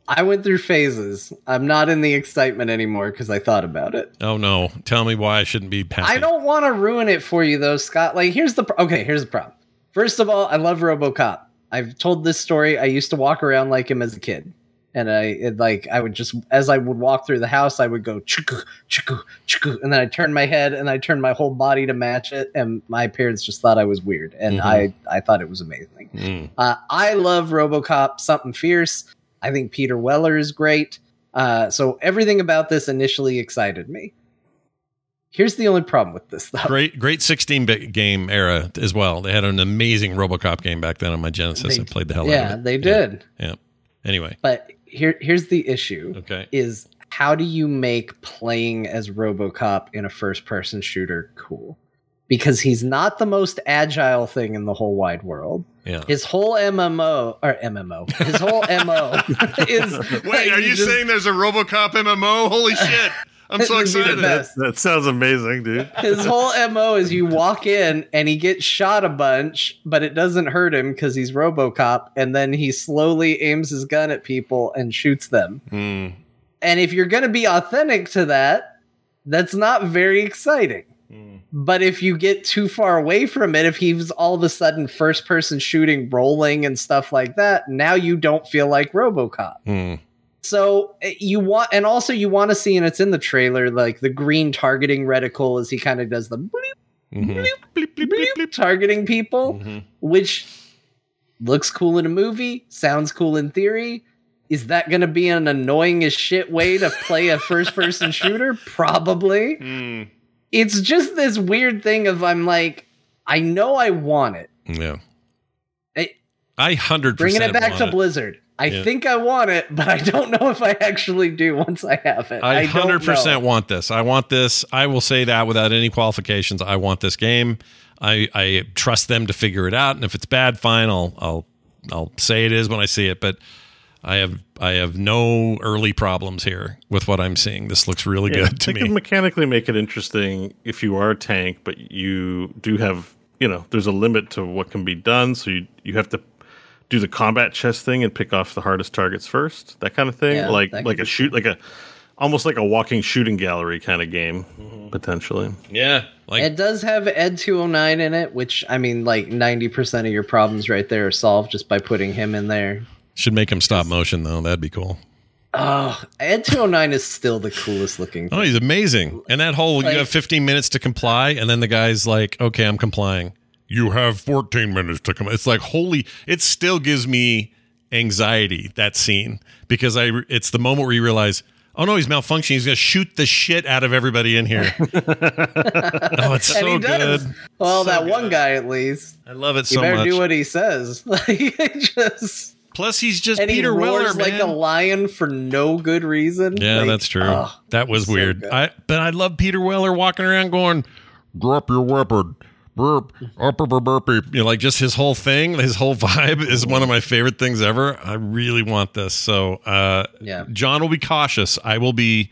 I went through phases. I'm not in the excitement anymore because I thought about it. Oh no! Tell me why I shouldn't be happy. I don't want to ruin it for you though, Scott. Like, here's the pro- okay. Here's the problem. First of all, I love RoboCop. I've told this story. I used to walk around like him as a kid, and I it, like I would just as I would walk through the house, I would go chuku chuku chuku, and then I turn my head and I turn my whole body to match it. And my parents just thought I was weird, and Mhm. I I thought it was amazing. Mm. Uh, I love RoboCop. Something fierce. I think Peter Weller is great. Uh, so everything about this initially excited me. Here's the only problem with this, though. Great, great 16 bit game era as well. They had an amazing RoboCop game back then on my Genesis. They- I played the hell out of it. Yeah, they did. Yeah. Anyway, But here, here's the issue: okay. is how do you make playing as RoboCop in a first-person shooter cool? Because he's not the most agile thing in the whole wide world. Yeah. His whole MMO or MMO, his whole MO <laughs> is. Wait, are you just- saying there's a RoboCop MMO? Holy shit! I'm so It'd be the excited. best. That sounds amazing, dude. his whole <laughs> mo is you walk in and he gets shot a bunch but it doesn't hurt him because he's robocop and then he slowly aims his gun at people and shoots them Mm, and if you're going to be authentic to that that's not very exciting mm. but if you get too far away from it if he's all of a sudden first person shooting rolling and stuff like that now you don't feel like robocop Mm. So eh, you want, and also you want to see, and it's in the trailer, like the green targeting reticle as he kind of does the bleep, Mhm. bleep, bleep, targeting people, Mhm. which looks cool in a movie, sounds cool in theory. Is that going to be an annoying as shit way to play a first person <laughs> shooter? Probably. Mm. It's just this weird thing of I'm like, I know I want it. Yeah. I- I hundred Bringing it back want to it. Blizzard. I Yeah. think I want it, but I don't know if I actually do once I have it. I don't hundred know. percent want this. I want this. I will say that without any qualifications. I want this game. I, I trust them to figure it out, and if it's bad, fine. I'll I'll I'll say it is when I see it. But I have I have no early problems here with what I'm seeing. This looks really Yeah, good to they could me. mechanically make it interesting if you are a tank, but you do have, you know, there's a limit to what can be done. So you you have to do the combat chess thing and pick off the hardest targets first, that kind of thing. Yeah, like like a shoot, like a almost like a walking shooting gallery kind of game, mm-hmm. potentially. Yeah, like it does have Ed 209 in it, which I mean, like 90% of your problems right there are solved just by putting him in there. should make him stop motion though. That'd be cool. Oh, Ed 209 is still the coolest looking. Oh, he's amazing. And that whole Like- you have 15 minutes to comply, and then the guy's like, "Okay, I'm complying." You have 14 minutes to come. It's like holy. It still gives me anxiety that scene because I. It's the moment where you realize, oh no, he's malfunctioning. He's gonna shoot the shit out of everybody in here. <laughs> oh, it's and so good. Well, So that one guy at least. I love it You so better much. do what he says. <laughs> Like just Plus, he's just and Peter he Weller, roars like man. a lion for no good reason. Yeah, Like, that's true. oh, that was so weird. good. I but I love Peter Weller walking around going, "Drop your weapon." Burp, burp, burp, burp, burp. You know, like just his whole thing, <laughs> his whole vibe is one of my favorite things ever. I really want this. So, uh, Yeah. John will be cautious. I will be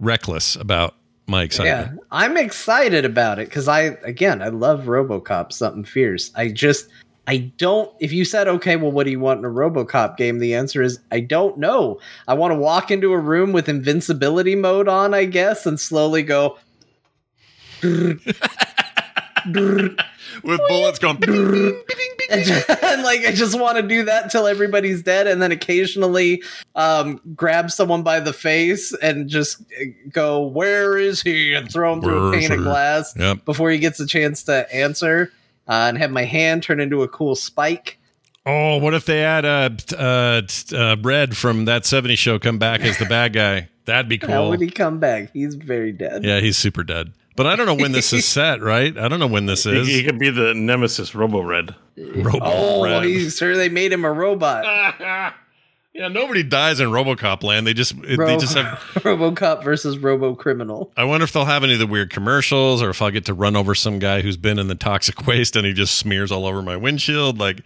reckless about my excitement. Yeah. I'm excited about it because I, again, I love RoboCop. Something fierce. I just, I don't. If you said, okay, well, what do you want in a RoboCop game? The answer is, I don't know. I want to walk into a room with invincibility mode on, I guess, and slowly go. <laughs> <laughs> With bullets going, <laughs> and, like I just want to do that till everybody's dead, and then occasionally um, grab someone by the face and just uh, go, "Where is he?" and throw him through a pane of glass Yep. before he gets a chance to answer, uh, and have my hand turn into a cool spike. Oh, what if they had uh, uh, uh, Red from that 70s show come back as the bad guy? That'd be cool. How cool. would he come back? He's very dead. Yeah, he's super dead. But I don't know when this is <laughs> set, right? I don't know when this is. he could be the nemesis Robo Red. Robo Oh, Red. he's sure they made him a robot. <laughs> yeah, nobody dies in RoboCop land. They just they just have. <laughs> RoboCop versus Robo Criminal. I wonder if they'll have any of the weird commercials, or if I'll get to run over some guy who's been in the toxic waste and he just smears all over my windshield. Like,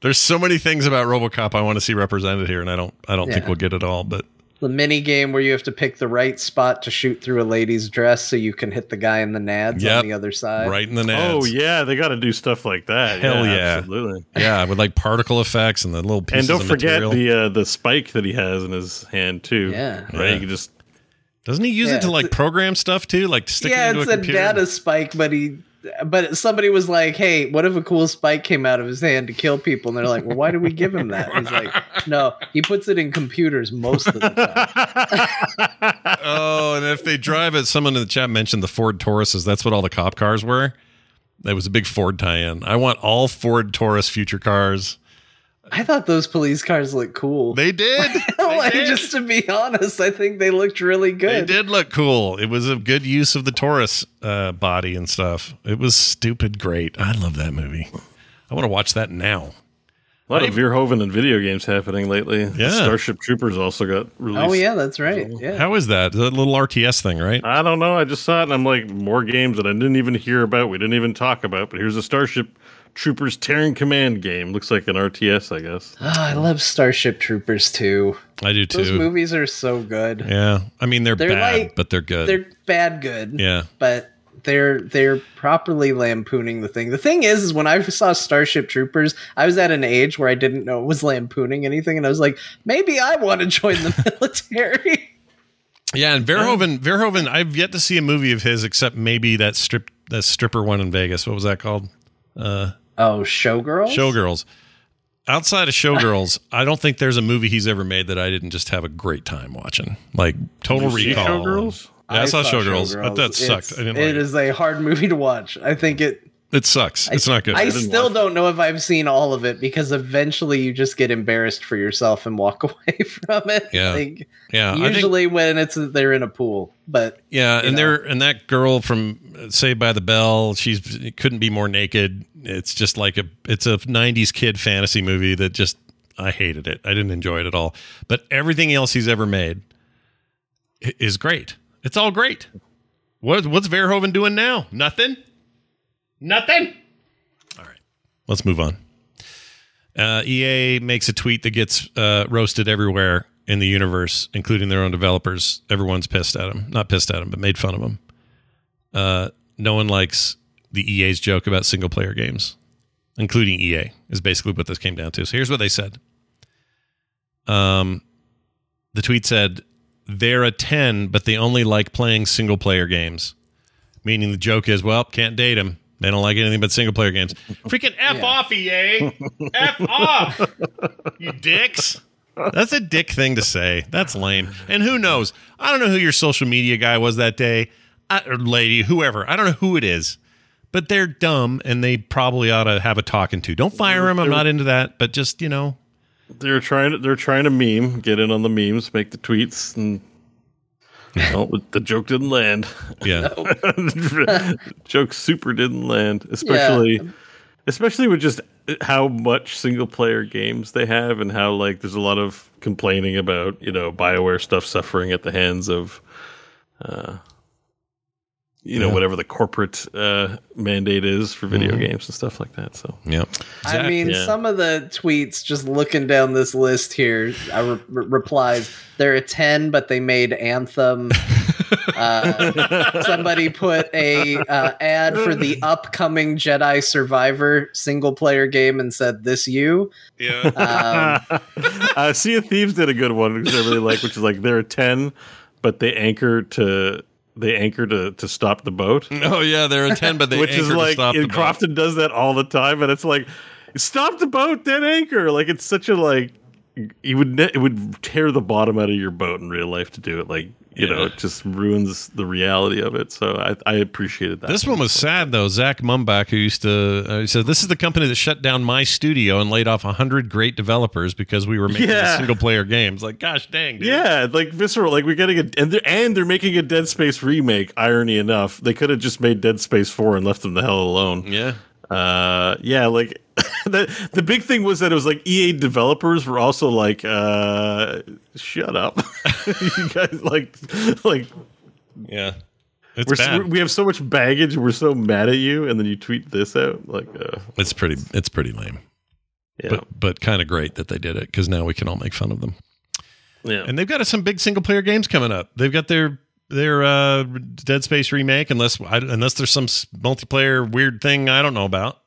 there's so many things about RoboCop I want to see represented here, and I don't. I don't think we'll get it all. But The mini game where you have to pick the right spot to shoot through a lady's dress so you can hit the guy in the nads Yep. on the other side. right in the nads. Oh yeah, they got to do stuff like that. Hell yeah. absolutely. yeah, with like particle effects and the little And don't of forget material. the uh, the spike that he has in his hand too. Yeah. right. Yeah. You can just Doesn't he use Yeah, it to like program stuff too, like to stick yeah, it into it's a a, computer? data spike, but he, but somebody was like, "Hey, what if a cool spike came out of his hand to kill people?" And they're like, "Well, why did we give him that?" He's like, "No, he puts it in computers most of the time." <laughs> oh, and if they drive it, someone in the chat mentioned the Ford Tauruses. That's what all the cop cars were. That was a big Ford tie-in. I want all Ford Taurus future cars. I thought those police cars looked cool. They did. <laughs> They did. just to be honest, I think they looked really good. They did look cool. It was a good use of the Taurus uh, body and stuff. It was stupid great. I love that movie. I want to watch that now. a lot of Verhoeven and video games happening lately. Yeah. Starship Troopers also got released. Oh yeah, that's right. Yeah. How is that? The little RTS thing, right? I don't know. I just saw it and I'm like, more games that I didn't even hear about. We didn't even talk about. But here's a Starship Troopers Terran Command game. Looks like an RTS, I guess. Ah, I love Starship Troopers too. I do too. Those movies are so good. Yeah. I mean, they're, They're bad, like- but they're good. They're bad good. yeah. but they're they're properly lampooning the thing. The thing is, is when I saw Starship Troopers, I was at an age where I didn't know it was lampooning anything, and I was like, maybe I want to join the <laughs> military. Yeah, and Verhoeven, Verhoeven, I've yet to see a movie of his except maybe that strip, that stripper one in Vegas. What was that called? Uh, oh, Showgirls. Showgirls. Outside of Showgirls, <laughs> I don't think there's a movie he's ever made that I didn't just have a great time watching. Like Total Did you see Recall. Showgirls? Yeah, I, saw, Showgirls. but that It's- sucked. I didn't It like is a hard <laughs> movie to watch. I think it. It. Sucks. It's not good. I didn't still don't know if I've seen all of it because eventually you just get embarrassed for yourself and walk <laughs> away from it. Yeah. Like, yeah, I think usually when it's they're in a pool, but Yeah, and know. there and that girl from uh, Saved by the Bell, she's couldn't be more naked. It's just like a it's a '90s kid fantasy movie that just I hated it. I didn't enjoy it at all. But everything else he's ever made is great. It's all great. What what's Verhoeven doing now? Nothing. Nothing. All right, let's move on. Uh, EA makes a tweet that gets uh, roasted everywhere in the universe, including their own developers. Everyone's pissed at them. Not pissed at them, but made fun of them. Uh, no one likes the EA's joke about single player games, including EA, is basically what this came down to. So here's what they said. Um, the tweet said they're a 10, but they only like playing single player games. Meaning the joke is, well, can't date them. They don't like anything but single player games. <laughs> Freaking F Yeah. off, EA. F <laughs> off. You dicks. That's a dick thing to say. That's lame. And who knows? I don't know who your social media guy was that day, I, or lady, whoever. I don't know who it is, but they're dumb and they probably ought to have a talking to. Don't fire them. I'm not into that, but just you know, They're trying to they're trying to meme, get in on the memes, make the tweets, and <laughs> well, the joke didn't land. yeah, <laughs> joke super didn't land, especially especially with just how much single player games they have and how like there's a lot of complaining about you know Bioware stuff suffering at the hands of uh you know Yeah. whatever the corporate uh mandate is for video Mhm. games and stuff like that. So yeah. I mean, yeah. some of the tweets, just looking down this list here, I re- re- replies, they're a 10, but they made Anthem. <laughs> Uh, somebody put a uh, ad for the upcoming Jedi Survivor single player game and said, "This you." yeah. Um, <laughs> uh, Sea of Thieves did a good one which I really like, which is like they're a ten, but they anchor to they anchor to to stop the boat. <laughs> Oh yeah, they're a ten, but they <laughs> which is anchor to like stop the boat. and boat. Crofton does that all the time, and it's like stop the boat, then anchor. Like it's such a like you would ne- it would tear the bottom out of your boat in real life to do it. Like you know, it just ruins the reality of it. So I, I appreciated that. This one was sad though. Zach Mumbach, who used to, uh, he said, "This is the company that shut down my studio and laid off hundred great developers because we were making Yeah. single player games." Like, gosh dang, dude. Yeah, like visceral. Like we're getting a and they're and they're making a Dead Space remake. Irony enough, they could have just made Dead Space Four and left them the hell alone. yeah, Uh, yeah, like <laughs> the the big thing was that it was like EA developers were also like, uh, shut up, <laughs> you guys like like yeah. It's we're so, we have so much baggage. We're so mad at you, and then you tweet this out like, uh, it's pretty. It's pretty lame, yeah, but but kind of great that they did it because now we can all make fun of them. yeah. And they've got some big single player games coming up. They've got their their uh, Dead Space remake, unless I, unless there's some multiplayer weird thing I don't know about.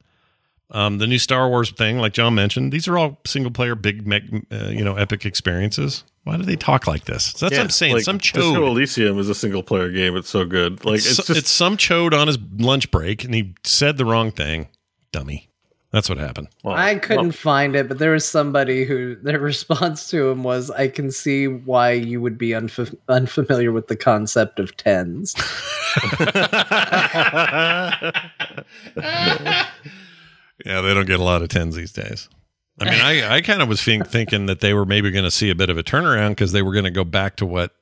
Um, the new Star Wars thing, like John mentioned, these are all single player big, meg- uh, you know, epic experiences. Why do they talk like this? So that's what I'm saying. like, some Disco chode. Elysium is a single player game. It's so good. Like it's, It's, just it's some chode on his lunch break, and he said the wrong thing. Dummy. That's what happened. well, I couldn't well, find it, but there was somebody who their <laughs> response to him was, "I can see why you would be unf- unfamiliar with the concept of tens." <laughs> <laughs> Yeah, they don't get a lot of tens these days. I mean, I, I kind of was think, thinking that they were maybe going to see a bit of a turnaround because they were going to go back to what,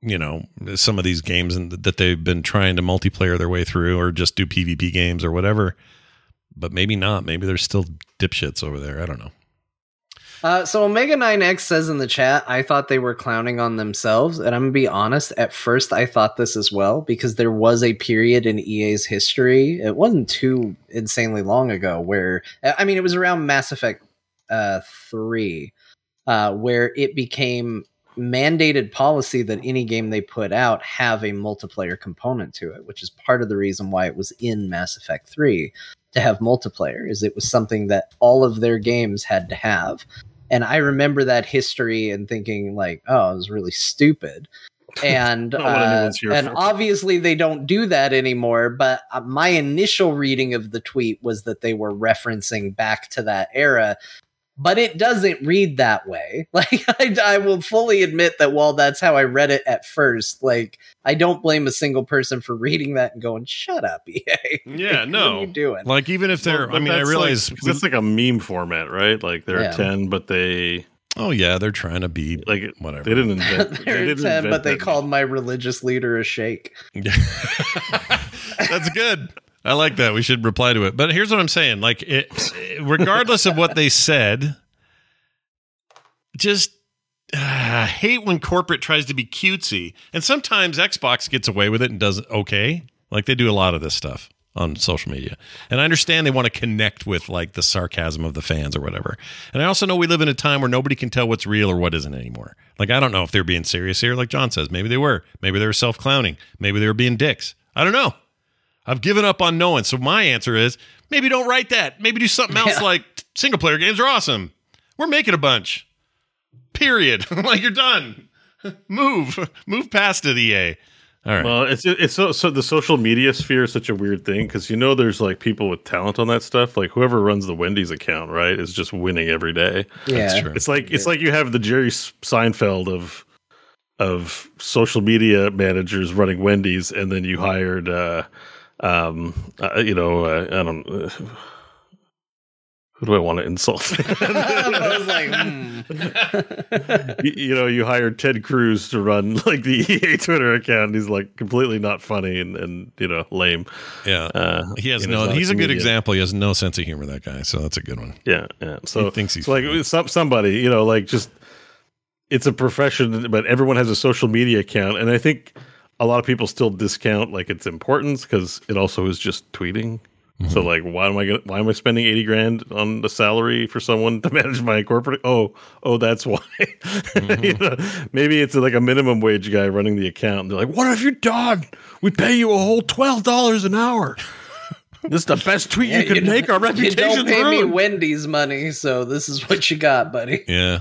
you know, some of these games and that they've been trying to multiplayer their way through or just do PvP games or whatever. But maybe not. Maybe there's still dipshits over there. I don't know. Uh, so Omega 9X says in the chat, I thought they were clowning on themselves. And I'm going to be honest, at first I thought this as well, because there was a period in EA's history, it wasn't too insanely long ago, where, I mean, it was around Mass Effect uh, 3, uh, where it became mandated policy that any game they put out have a multiplayer component to it, which is part of the reason why it was in Mass Effect 3 to have multiplayer is it was something that all of their games had to have and I remember that history and thinking like, oh, it was really stupid. <laughs> And uh, and for. obviously they don't do that anymore. But uh, my initial reading of the tweet was that they were referencing back to that era. But it doesn't read that way. <laughs> Like I, I will fully admit that while that's how I read it at first, like I don't blame a single person for <laughs> reading that and going, "Shut up, EA." <laughs> Yeah, What no. are you doing? Like, even if they're, Well, I mean, I realize, like, 'cause that's like a meme format, right? Like they're Yeah. ten, but they oh, yeah, they're trying to be like whatever. they didn't invent. they They're didn't 10, invent but they that called my religious leader a shake. That's good. I like that. We should reply to it. But here's what I'm saying: like, it, regardless of what they said, just uh, hate when corporate tries to be cutesy, and sometimes Xbox gets away with it and does okay. Like they do a lot of this stuff on social media, and I understand they want to connect with like the sarcasm of the fans or whatever. And I also know we live in a time where nobody can tell what's real or what isn't anymore. Like I don't know if they're being serious here, like John says. Maybe they were. Maybe they were self clowning. Maybe they were being dicks. I don't know. I've given up on knowing. So my answer is maybe don't write that. Maybe do something else Yeah. like single player games are awesome. We're making a bunch. Period. <laughs> like you're done. <laughs> move, <laughs> move past it, EA. All right. Well, it's it's so so the social media sphere is such a weird thing because you know there's like people with talent on that stuff. Like whoever runs the Wendy's account, right, is just winning every day. Yeah. true. It's like it's like you have the Jerry Seinfeld of of social media managers running Wendy's, and then you hired, uh, um, uh, you know, uh, I don't. Uh, <sighs> who do I want to insult? <laughs> <laughs> I was like, hmm. you, you know, you hired Ted Cruz to run <laughs> like the EA Twitter account. He's like completely not funny and, and you know lame. yeah. Uh, he has you know, no. He's a good example. He has no sense of humor. That guy. So that's a good one. Yeah, yeah. So He thinks he's so like some somebody, you know, like just it's a profession, but everyone has a social media account, and I think a lot of people still discount like its importance because it also is just tweeting. So Mm-hmm. like, why am I gonna, why am I spending eighty grand on the salary for someone to <laughs> manage my corporate? Oh, oh, that's why. Mm-hmm. <laughs> You know, maybe it's like a minimum wage guy running the account. And they're like, "What have you done? We pay you a whole twelve dollars an hour. <laughs> This is the best tweet Yeah, you can don't- make. Our You reputation don't pay me. Wendy's money, so this is what you got, buddy. Yeah.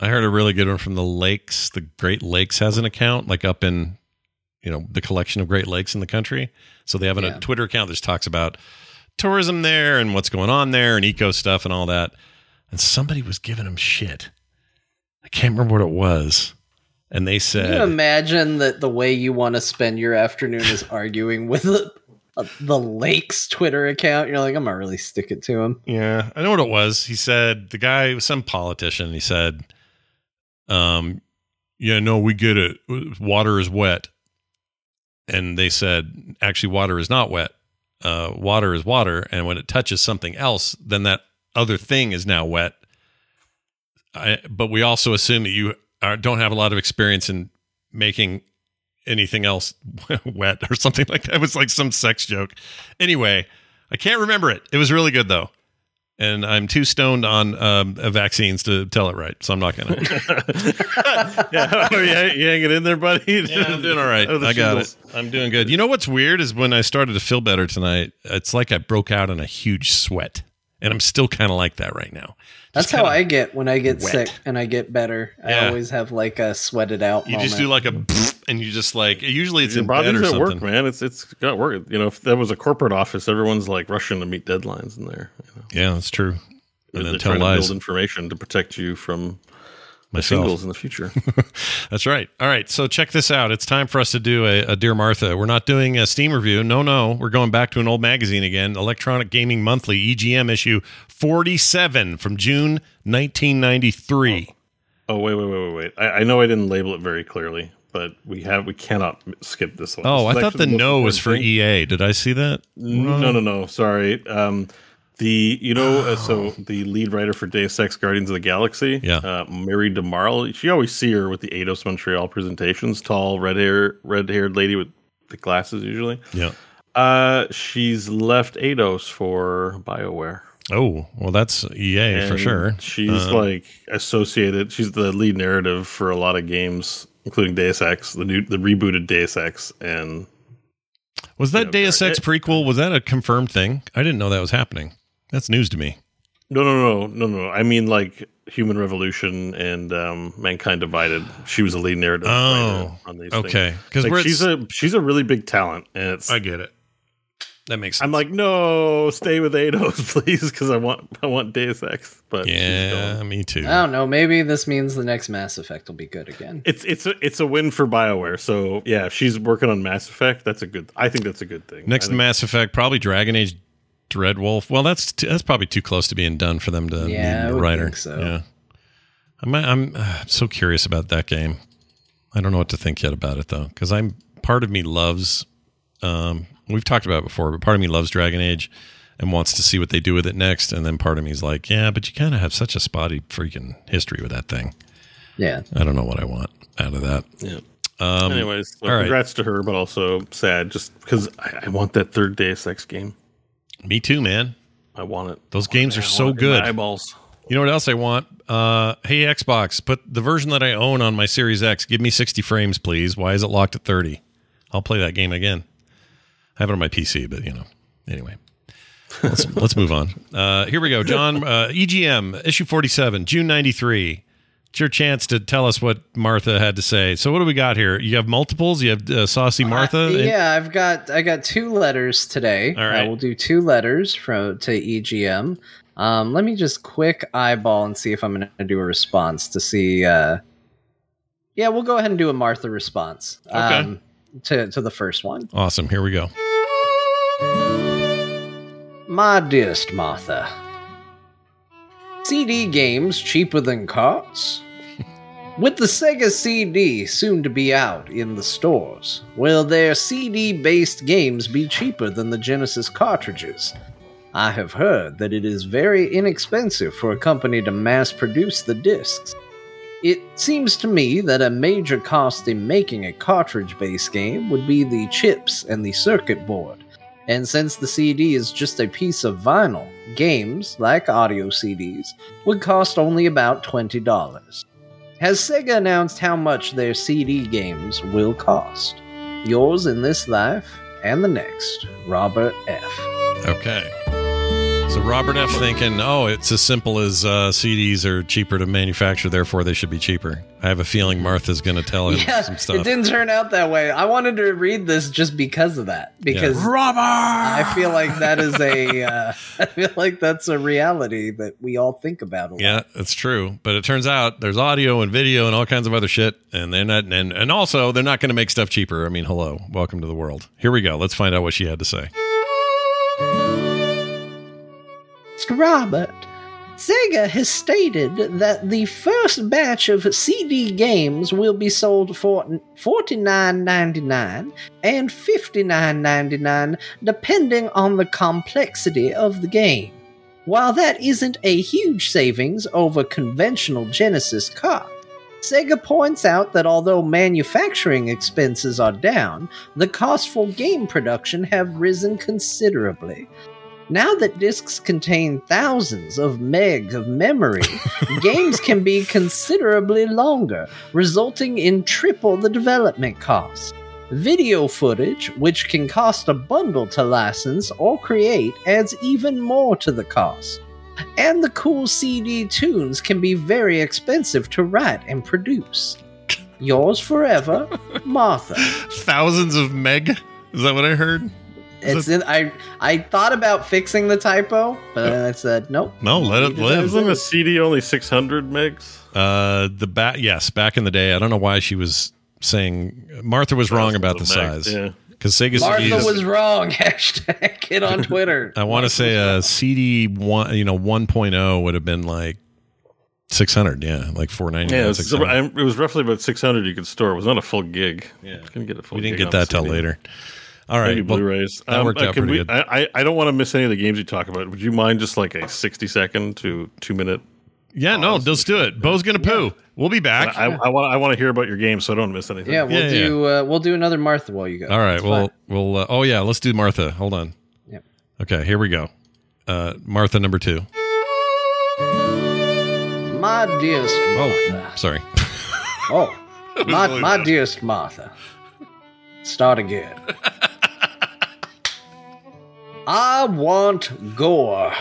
I heard a really good one from the Lakes. The Great Lakes has an account, like up in, you know, the collection of Great Lakes in the country. So they have an, Yeah. a Twitter account that just talks about tourism there and what's going on there and eco stuff and all that. And somebody was giving them shit. I can't remember what it was. And they Can you said, imagine that the way you want to spend your afternoon is <laughs> arguing with the, uh, the Lakes Twitter account? You're like, I'm gonna really stick it to him. Yeah, I know what it was. He said the guy was some politician. He said, um, yeah, no, we get it. Water is wet. And they said, actually, water is not wet. Uh, water is water. And when it touches something else, then that other thing is now wet. I, but we also assume that you are, don't have a lot of experience in making anything else <laughs> wet or something like that. It was like some sex joke. Anyway, I can't remember it. It was really good though. And I'm too stoned on um, uh, vaccines to tell it right, so I'm not gonna. <laughs> <laughs> yeah, oh, <laughs> yeah, you hanging in there, buddy? Yeah, I'm doing all right. Oh, I got shingles. it. I'm doing good. You know what's weird is when I started to feel better tonight, it's like I broke out in a huge sweat, and I'm still kind of like that right now. That's how I get when I get wet. sick and I get better. Yeah. I always have like a sweated out. You moment. just do like a, and you just like. Usually it's Your in bed or at something. work, man. It's it's got work. You know, if that was a corporate office, everyone's like rushing to meet deadlines in there. You know? Yeah, that's true. They're, And then they're tell trying to build information to protect you from myself. Singles in the future. <laughs> That's right. All right. So check this out. It's time for us to do a, a Dear Martha. We're not doing a Steam review. No, no. We're going back to an old magazine again Electronic Gaming Monthly, EGM issue 47 from June 1993. oh wait, wait, wait, wait, wait. I, I know I didn't label it very clearly, but we have we cannot skip this one. Oh, This I thought the no was for thing. EA. Did I see that? No, no, no. Sorry. Um, the you know uh, so the lead writer for Deus Ex Guardians of the Galaxy, Yeah. uh, Mary DeMarle. You always see her with the Eidos Montreal presentations. Tall, red hair, red haired lady with the glasses usually. Yeah. Uh, she's left Eidos for Bioware. Oh, well, that's EA for sure. She's Uh, like associated. She's the lead narrative for a lot of games, including Deus Ex, the new, the rebooted Deus Ex, and Was that Yeah, Deus Ex prequel? Was that a confirmed thing? I didn't know that was happening. That's news to me. no, no, no, no, no. I mean, like Human Revolution and um, Mankind Divided. She was a lead narrative. Oh, on these Okay. Because Like, she's a she's a really big talent, and it's. I get it. That makes sense. I'm like, no, stay with Eidos, <laughs> please, because I want I want Deus Ex. But yeah, me too. I don't know. Maybe this means the next Mass Effect will be good again. it's it's a it's a win for Bioware. So yeah, if she's working on Mass Effect, that's a good. I think that's a good thing. Next I to think- Mass Effect, probably Dragon Age Dreadwolf. Well, that's t- that's probably too close to being done for them to Yeah, need I a would writer. think so. Yeah, I'm I'm uh, so curious about that game. I don't know what to think yet about it though, because I'm part of me loves. Um, we've talked about it before, but part of me loves Dragon Age and wants to see what they do with it next, and then part of me is like, yeah, but you kind of have such a spotty freaking history with that thing. Yeah. I don't know what I want out of that. Yeah. Um, Anyways, so all right. congrats to her, but also sad just because I, I want that third Deus Ex game. Me too, man. I want it. Those games are so want it in my good. Eyeballs. You know what else I want? Uh, hey Xbox, put the version that I own on my Series X. Give me 60 frames, please. Why is it locked at 30? I'll play that game again. I have it on my PC, but you know. Anyway, let's <laughs> let's move on. Uh, here we go, John. Uh, EGM issue 47, June 93. It's your chance to tell us what Martha had to say. So what do we got here? You have multiples. You have uh, saucy Martha. Uh, yeah, I've got I got two letters today. All right. Uh, we'll do two letters from to EGM. Um, let me just quick eyeball and see if I'm going to do a response to see. Uh, yeah, we'll go ahead and do a Martha response. Okay. Um, to to the first one. Awesome. Here we go. My dearest Martha, CD games cheaper than carts? <laughs> With the Sega CD soon to be out in the stores, will their CD based games be cheaper than the Genesis cartridges? I have heard that it is very inexpensive for a company to mass produce the discs. It seems to me that a major cost in making a cartridge based game would be the chips and the circuit board. And since the CD is just a piece of vinyl, games, like audio CDs, would cost only about $20. Has Sega announced how much their CD games will cost? Yours in this life and the next, Robert F. Okay. So Robert F. thinking, oh, it's as simple as uh, CDs are cheaper to manufacture, therefore they should be cheaper. I have a feeling Martha's going to tell him Yeah, some stuff. it didn't turn out that way. I wanted to read this just because of that. Because Robert. I feel like that is a, uh, <laughs> I feel like that's a reality that we all think about a lot. Yeah, that's true. But it turns out there's audio and video and all kinds of other shit, and they're not, and and also they're not going to make stuff cheaper. I mean, hello, welcome to the world. Here we go. Let's find out what she had to say. Robert, Sega has stated that the first batch of CD games will be sold for $49.99 and $59.99 depending on the complexity of the game. While that isn't a huge savings over conventional Genesis carts, Sega points out that although manufacturing expenses are down, the costs for game production have risen considerably. Now that discs contain thousands of meg of memory, <laughs> games can be considerably longer, resulting in triple the development cost. Video footage, which can cost a bundle to license or create, adds even more to the cost. And the cool CD tunes can be very expensive to write and produce. Yours forever, Martha. <laughs> Thousands of meg. Is that what I heard? It's in, I I thought about fixing the typo, but then I said nope. No, let it live. Isn't a CD only 600 megs? Uh, the back, yes, back in the day. I don't know why she was saying Martha was wrong about the Thousands size Yeah. because Sega Martha CDs. was wrong. <laughs> Hashtag it on Twitter. I want to say a CD one, you know, 1.0 would have been like 600. Yeah, like 490. Yeah, it was, it was roughly about 600 you could store. It was not a full gig. Yeah. Couldn't get a full we didn't gig get that till CD. later. All right, Maybe Blu-rays. that worked out pretty we- good. I, I- I don't want to miss any of the games you talk about. Would you mind just like a 60 second to two minute? yeah, no, let's do it. Bo's gonna poo. We'll be back. I, I want I want to hear about your game so I don't miss anything. Yeah, we'll Yeah, do Uh, we'll do another Martha while you go. All right, It's well, fine. we'll. Uh, oh yeah, let's do Martha. Hold on. Yep. Okay, here we go. Uh, Martha number two. my dearest Oh, Martha. sorry. Oh, <laughs> my really my dearest Martha. Start again. <laughs> I want gore.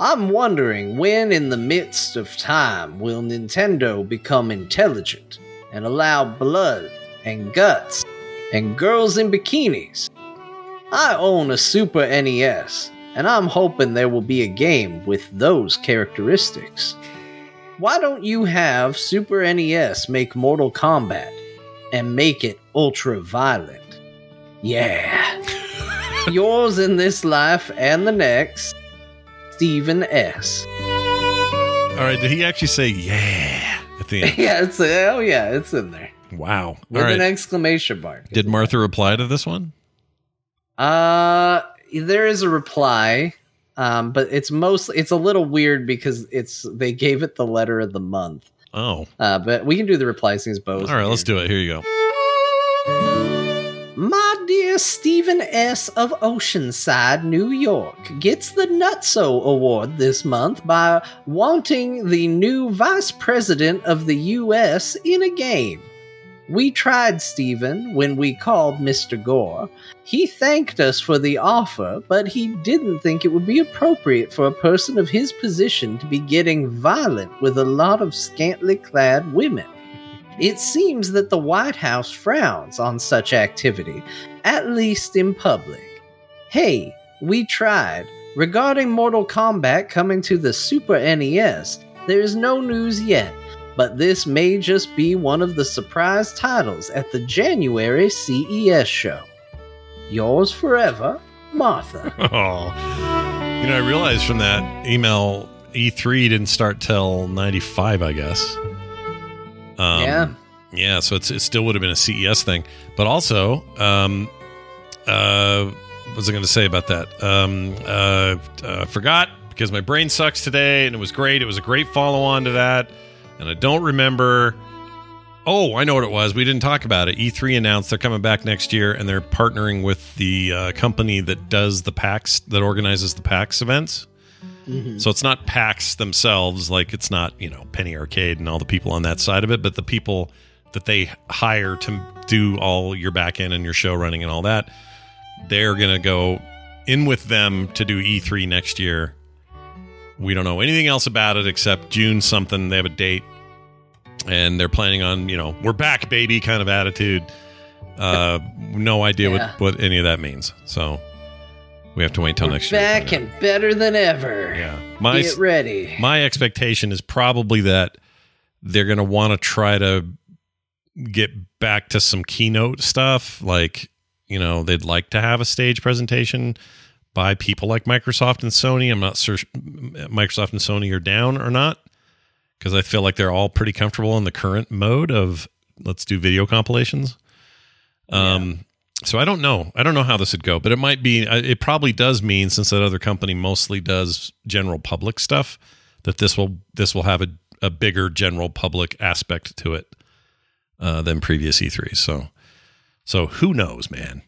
I'm wondering when, in the midst of time, will Nintendo become intelligent and allow blood and guts and girls in bikinis? I own a Super NES, and I'm hoping there will be a game with those characteristics. Why don't you have Super NES make Mortal Kombat and make it ultra violent? Yeah. Yours in this life and the next, Stephen S. All right, did he actually say yeah at the end? <laughs> yeah, it's oh yeah, it's in there Wow. All with right. an exclamation mark. Did Martha reply to this one? Uh, there is a reply, um, but it's mostly it's a little weird because it's they gave it the letter of the month. Oh, Uh, but we can do the reply since Bo's all right. Let's do it. Here you go. My dear Stephen S. of Oceanside, New York, gets the Nutso Award this month by wanting the new Vice President of the U.S. in a game. We tried Stephen when we called Mr. Gore. He thanked us for the offer, but he didn't think it would be appropriate for a person of his position to be getting violent with a lot of scantily clad women. It seems that the White House frowns on such activity, at least in public. Hey, we tried. Regarding Mortal Kombat coming to the Super NES, there is no news yet, but this may just be one of the surprise titles at the January CES show. Yours forever, Martha. <laughs> Oh, you know, I realized from that email E3 didn't start till '95, I guess. Um, Yeah. yeah. So it's, it still would have been a CES thing, but also, um, uh, what was I going to say about that? Um, uh, uh, forgot because my brain sucks today, and it was great. It was a great follow on to that, and I don't remember. Oh, I know what it was. We didn't talk about it. E3 announced they're coming back next year, and they're partnering with the uh, company that does the PAX, that organizes the PAX events. Mhm. So it's not PAX themselves, like it's not, you know, Penny Arcade and all the people on that side of it, but the people that they hire to do all your back end and your show running and all that, they're going to go in with them to do E3 next year. We don't know anything else about it except June something. They have a date and they're planning on, you know, we're back, baby kind of attitude. Uh, no idea Yeah. what, what any of that means. So we have to wait till We're next year. back and better than ever. Yeah. My Get ready. my expectation is probably that they're going to want to try to get back to some keynote stuff like you know they'd like to have a stage presentation by people like Microsoft and Sony I'm not sure Microsoft and Sony are down or not because I feel like they're all pretty comfortable in the current mode of let's do video compilations um so I don't know. I don't know how this would go, but it might be. uh, It probably does mean since that other company mostly does general public stuff, that this will this will have a, a bigger general public aspect to it uh, than previous E3s. So, so who knows, man?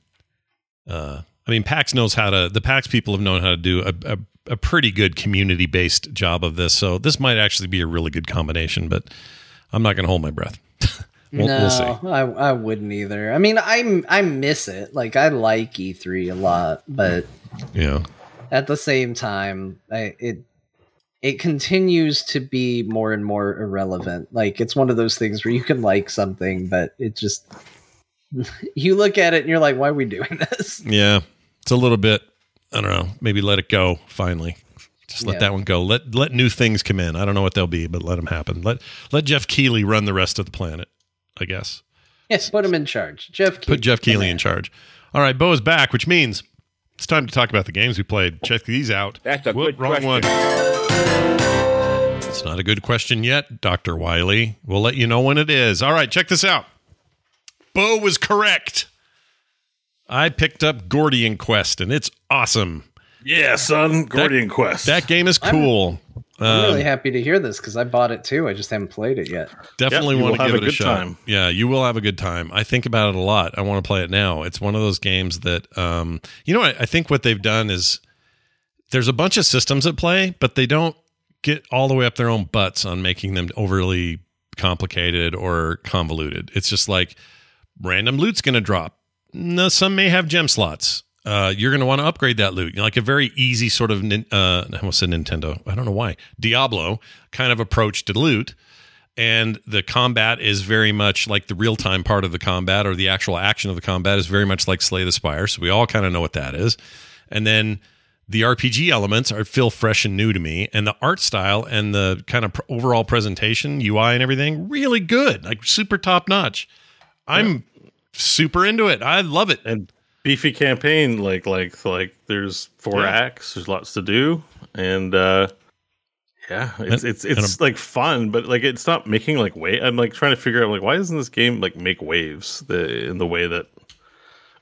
Uh, I mean, PAX knows how to. The PAX people have known how to do a, a, a pretty good community based job of this. So this might actually be a really good combination. But I'm not going to hold my breath. <laughs> we'll, no, we'll. I, I wouldn't either. I mean, I I miss it. Like I like E3 a lot, but Yeah. at the same time, I, it it continues to be more and more irrelevant. Like it's one of those things where you can like something, but it just <laughs> you look at it and you're like, why are we doing this? Yeah, it's a little bit. I don't know. Maybe let it go. Finally, just let Yeah. that one go. Let let new things come in. I don't know what they'll be, but let them happen. Let let Jeff Keeley run the rest of the planet. I guess Yes, put him in charge. Jeff. put Jeff come Keeley in charge. All right, Bo is back, which means it's time to talk about the games we played. Check these out. That's a Whoop, good wrong question. one. It's not a good question yet, Doctor Wiley. We'll let you know when it is. All right, check this out. Bo was correct. I picked up Gordian Quest, and it's awesome. Yeah, son, Gordian Quest. That game is cool. I'm Um, I'm really happy to hear this because I bought it too. I just haven't played it yet. definitely Yep, want to give a it a shot. time. Yeah, you will have a good time. I think about it a lot. I want to play it now. It's one of those games that, um, you know, what? I think what they've done is there's a bunch of systems at play, but they don't get all the way up their own butts on making them overly complicated or convoluted. It's just like random loot's going to drop. No, some may have gem slots. Uh, you're going to want to upgrade that loot. You know, like a very easy sort of, uh, I almost said Nintendo. I don't know why. Diablo kind of approach to loot. And the combat is very much like the real time part of the combat or the actual action of the combat is very much like Slay the Spire. So we all kind of know what that is. And then the RPG elements are feel fresh and new to me, and the art style and the kind of pr- overall presentation, UI and everything, really good, like super top notch. I'm super into it. I love it. and beefy campaign like like like there's four Yeah. acts there's lots to do and uh yeah it's it's it's like fun but like it's not making like wave i'm like trying to figure out like why doesn't this game like make waves the in the way that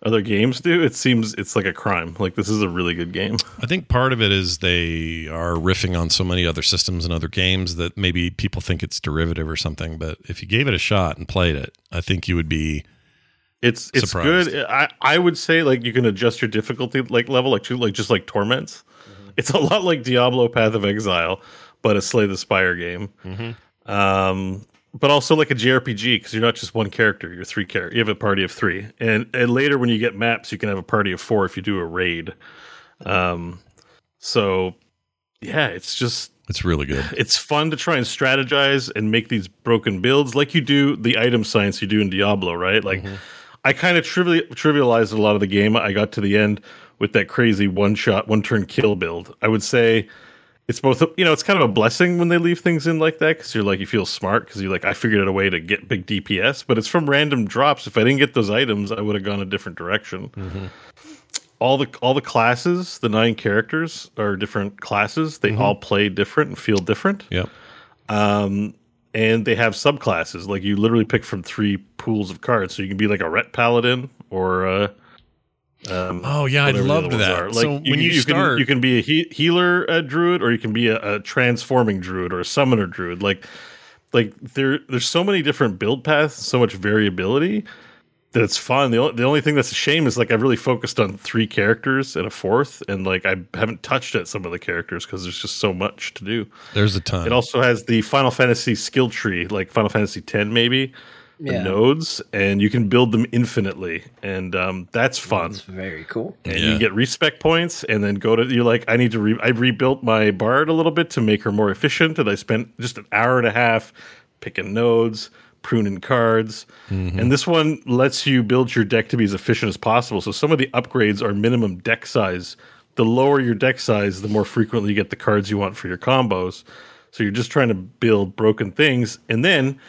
other games do it seems it's like a crime like this is a really good game <laughs> I think part of it is they are riffing on so many other systems and other games that maybe people think it's derivative or something. But if you gave it a shot and played it, I think you would be. It's it's Surprised. good i i would say like you can adjust your difficulty like level like like just like torments it's a lot like diablo path of exile but a slay the spire game um but also like a JRPG because you're not just one character; you're three characters. You have a party of three, and and later when you get maps, you can have a party of four if you do a raid. Um, so yeah, it's just It's really good. <sighs> it's fun to try and strategize and make these broken builds like you do the item science you do in Diablo, right? Like I kind of trivial trivialized a lot of the game. I got to the end with that crazy one shot, one turn kill build. I would say it's both, you know, it's kind of a blessing when they leave things in like that because you're like, you feel smart because you're like, I figured out a way to get big DPS, but it's from random drops. If I didn't get those items, I would have gone a different direction all the all the classes, the nine characters are different classes. They all play different and feel different. Yep. Um, and they have subclasses. Like you literally pick from three pools of cards, so you can be like a ret paladin or uh, um, Oh yeah, I'd love that. are. so Like, when you, can, start, you can be a he- healer uh, druid, or you can be a, a transforming druid or a summoner druid. Like, like there, there's so many different build paths, so much variability that it's fun. The only, the only thing that's a shame is like I've really focused on three characters and a fourth, and like I haven't touched at some of the characters because there's just so much to do. there's a ton. It also has the Final Fantasy skill tree, like Final Fantasy X, maybe the Yeah. nodes, and you can build them infinitely, and um, that's fun It's very cool. and Yeah. you get respec points and then go to you're like i need to re- i rebuilt my bard a little bit to make her more efficient and i spent just an hour and a half picking nodes pruning cards. And this one lets you build your deck to be as efficient as possible. So some of the upgrades are minimum deck size. The lower your deck size the more frequently you get the cards you want for your combos. So you're just trying to build broken things. And then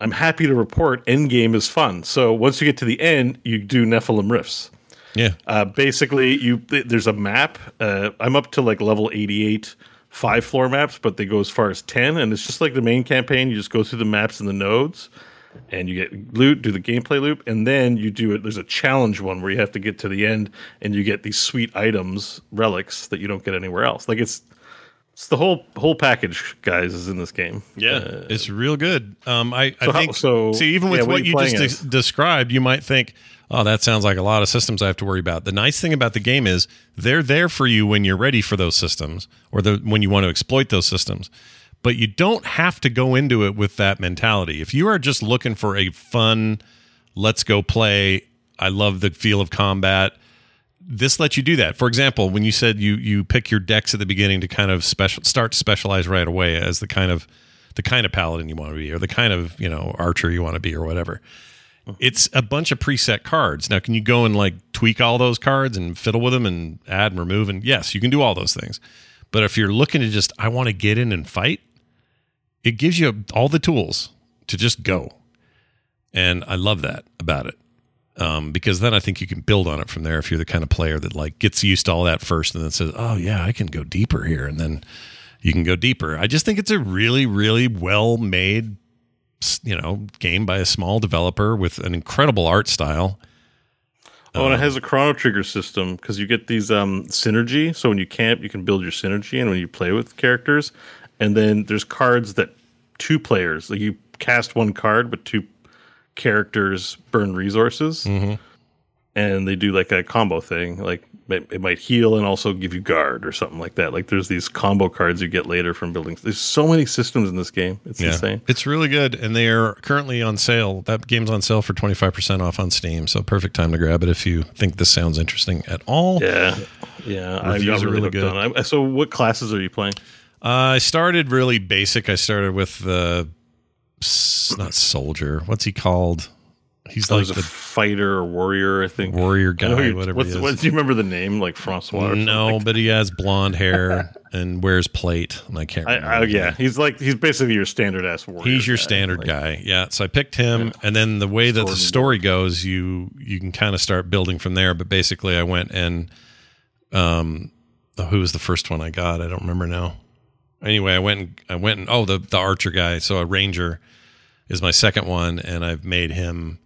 i'm happy to report endgame is fun. So once you get to the end you do nephilim rifts. Yeah. uh, basically, you th- there's a map. Uh, I'm up to like level 88, five floor maps, but they go as far as 10, and it's just like the main campaign. You just go through the maps and the nodes, and you get loot, do the gameplay loop, and then you do it. There's a challenge one where you have to get to the end, and you get these sweet items, relics that you don't get anywhere else. Like it's it's the whole whole package, guys, is in this game. Uh, it's real good. Um, I, I So how- think so- See, even with yeah, what what you you just as? described, you might think, "Oh, that sounds like a lot of systems I have to worry about." The nice thing about the game is they're there for you when you're ready for those systems, or the when you want to exploit those systems. But you don't have to go into it with that mentality. If you are just looking for a fun, let's go play. I love the feel of combat this lets you do that. For example, when you said you you pick your decks at the beginning to kind of special start to specialize right away as the kind of the kind of paladin you want to be or the kind of, you know, archer you want to be or whatever. It's a bunch of preset cards. Now, can you go and like tweak all those cards and fiddle with them and add and remove and yes, you can do all those things. But if you're looking to just I want to get in and fight, it gives you all the tools to just go. And I love that about it um, because then I think you can build on it from there. If you're the kind of player that like gets used to all that first and then says, "Oh yeah, I can go deeper here," and then you can go deeper. I just think it's a really, really well made, you know, game by a small developer with an incredible art style. Oh, and it has a chrono trigger system because you get these um, synergy. So when you camp, you can build your synergy, and when you play with characters, and then there's cards that two players like you cast one card, but two characters burn resources, and they do like a combo thing. Like it, it might heal and also give you guard or something like that. Like there's these combo cards you get later from buildings. There's so many systems in this game. It's insane. It's really good, and they are currently on sale. That game's on sale for twenty five percent off on Steam. So perfect time to grab it if you think this sounds interesting at all. Yeah, yeah. I Reviews got are really, really good. on. So what classes are you playing? Uh, I started really basic. I started with the not soldier. What's he called? He's like a the fighter or warrior, I think. warrior guy, whatever what's, he is. what- do you remember the name? Like Francois? No, but he has blonde hair <laughs> and wears plate, and I can't. Remember I, yeah, he's like he's basically your standard ass warrior. He's your guy. standard Like, guy. Yeah. So I picked him, and then the way that the story goes, you you can kind of start building from there. But basically, I went and um, oh, who was the first one I got? I don't remember now. Anyway, I went and I went and oh the the archer guy. So a ranger is my second one, and I've made him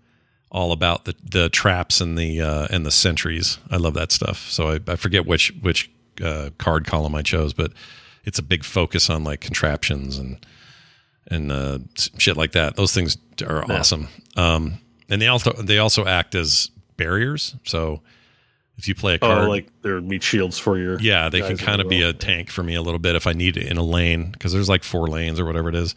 all about the the traps and the uh, and the sentries. I love that stuff. So I, I forget which which uh, card column I chose, but it's a big focus on like contraptions and and uh, shit like that. Those things are awesome. Um, and they also they also act as barriers. So if you play a card, Oh, like they're meat shields for your. yeah, they can kind of be a tank for me a little bit if I need it in a lane because there's like four lanes or whatever it is.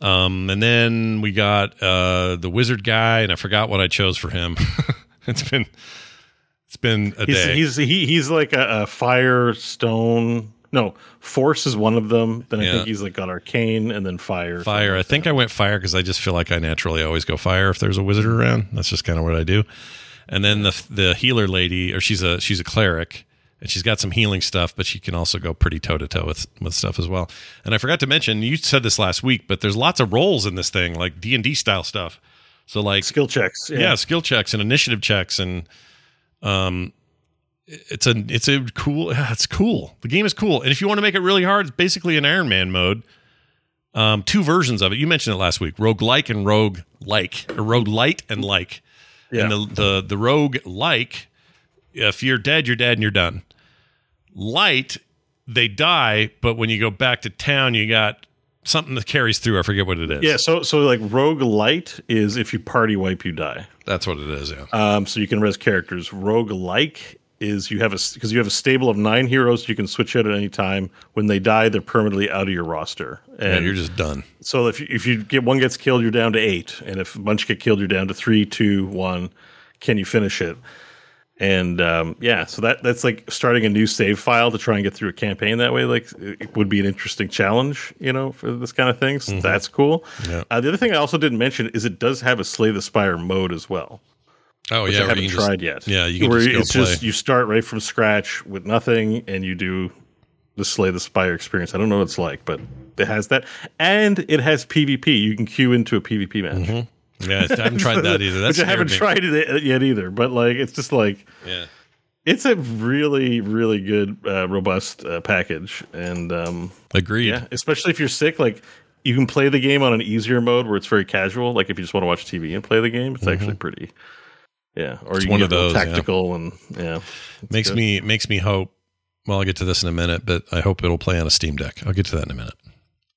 Um, and then we got uh, the wizard guy, and I forgot what I chose for him. <laughs> it's been it's been a He's day. he's he, he's like a, a fire stone. No, force is one of them. Then I Yeah. think he's like got arcane and then fire. fire. I think I went fire because I just feel like I naturally always go fire if there's a wizard around. That's just kind of what I do. And then the the healer lady, or she's a she's a cleric, and she's got some healing stuff, but she can also go pretty toe to toe with with stuff as well. And I forgot to mention, you said this last week, but there's lots of roles in this thing, like D and D style stuff. So like skill checks. yeah. skill checks and initiative checks and um it's a it's a cool it's cool the game is cool and if you want to make it really hard it's basically an iron man mode um two versions of it you mentioned it last week rogue like and rogue like or rogue light and like Yeah. and the the the rogue like if you're dead you're dead and you're done light they die but when you go back to town you got something that carries through i forget what it is Yeah, so so like rogue light is if you party wipe you die. that's what it is yeah Um, so you can res characters. Rogue like is you have a because you have a stable of nine heroes you can switch out at any time. When they die, they're permanently out of your roster. And yeah, you're just done so if you, if you get one gets killed, you're down to eight, and if a bunch get killed, you're down to three, two, one. Can you finish it? And um, yeah, so that that's like starting a new save file to try and get through a campaign that way. Like it would be an interesting challenge, you know, for this kind of thing. So That's cool. Yeah. Uh, the other thing I also didn't mention is it does have a Slay the Spire mode as well. oh yeah I haven't can just- tried yet. yeah you can Where just it's play just you start right from scratch with nothing, and you do the Slay the Spire experience. I don't know what it's like, but it has that, and it has PvP. You can queue into a PvP match. Yeah, I haven't <laughs> tried that either. That's which I haven't tried it yet either. But like, it's just like Yeah, it's a really, really good, uh, robust uh, package, and um, agreed. yeah, especially if you're sick, like. You can play the game on an easier mode where it's very casual. Like if you just want to watch TV and play the game, it's actually pretty. Yeah, or It's you one can of those, yeah. tactical and yeah, makes good. me makes me hope. Well, I'll get to this in a minute, but I hope it'll play on a Steam Deck. I'll get to that in a minute.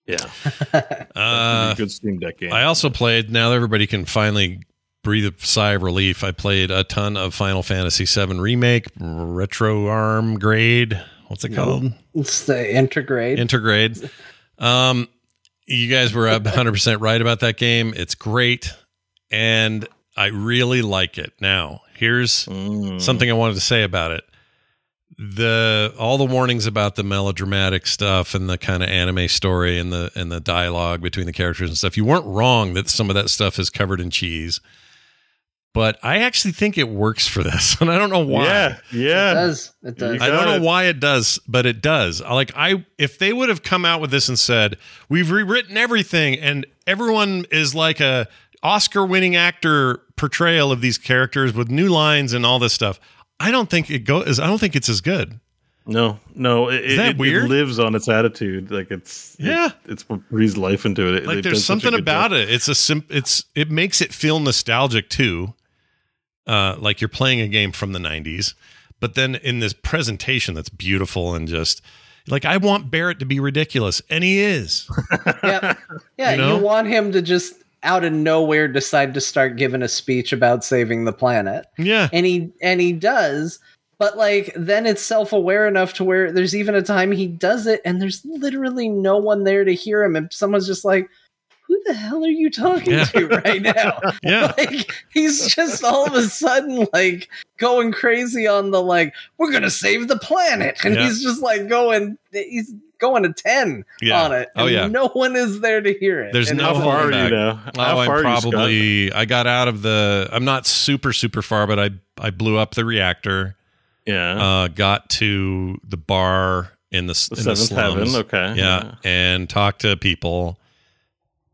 Yeah. <laughs> Uh, good Steam Deck game. I also played. Now everybody can finally breathe a sigh of relief. I played a ton of Final Fantasy VII Remake, Retro Arm Grade. What's it called? It's the intergrade. Intergrade. <laughs> Um, you guys were 100% right about that game. It's great. And I really like it. Now, here's Mm. something I wanted to say about it. The all the warnings about the melodramatic stuff and the kind of anime story and the and the dialogue between the characters and stuff. You weren't wrong that some of that stuff is covered in cheese. But I actually think it works for this. <laughs> And I don't know why. Yeah, yeah, it does. It does. I don't know why it does, but it does. Like I if they would have come out with this and said, "We've rewritten everything and everyone is like a Oscar-winning actor portrayal of these characters with new lines and all this stuff." I don't think it goes I don't think it's as good. No, no. It, that it, weird? It lives on its attitude. Like it's Yeah. it- it's what breathes life into it. It- Like there's does such a something about job. it. It's a sim it's it makes it feel nostalgic too. Uh like you're playing a game from the 90s, but then in this presentation that's beautiful and just like I want Barrett to be ridiculous and he is. <laughs> yeah, yeah. You You, want him to just out of nowhere decide to start giving a speech about saving the planet, Yeah. and he and he does. But like then it's self-aware enough to where there's even a time he does it, and there's literally no one there to hear him, and someone's just like. Who the hell are you talking Yeah. to right now? <laughs> Yeah. <laughs> like he's just all of a sudden like going crazy on the like we're gonna save the planet and Yeah. he's just like going he's going to 10 Yeah. on it Oh, yeah. no one is there to hear it There's And no How far are you now? How Oh, I'm far are you, Scott? probably I got out of the I'm not super super far, but I I blew up the reactor. Yeah. Uh got to the bar in the, the in the seventh heaven. Okay. Yeah, and talked to people.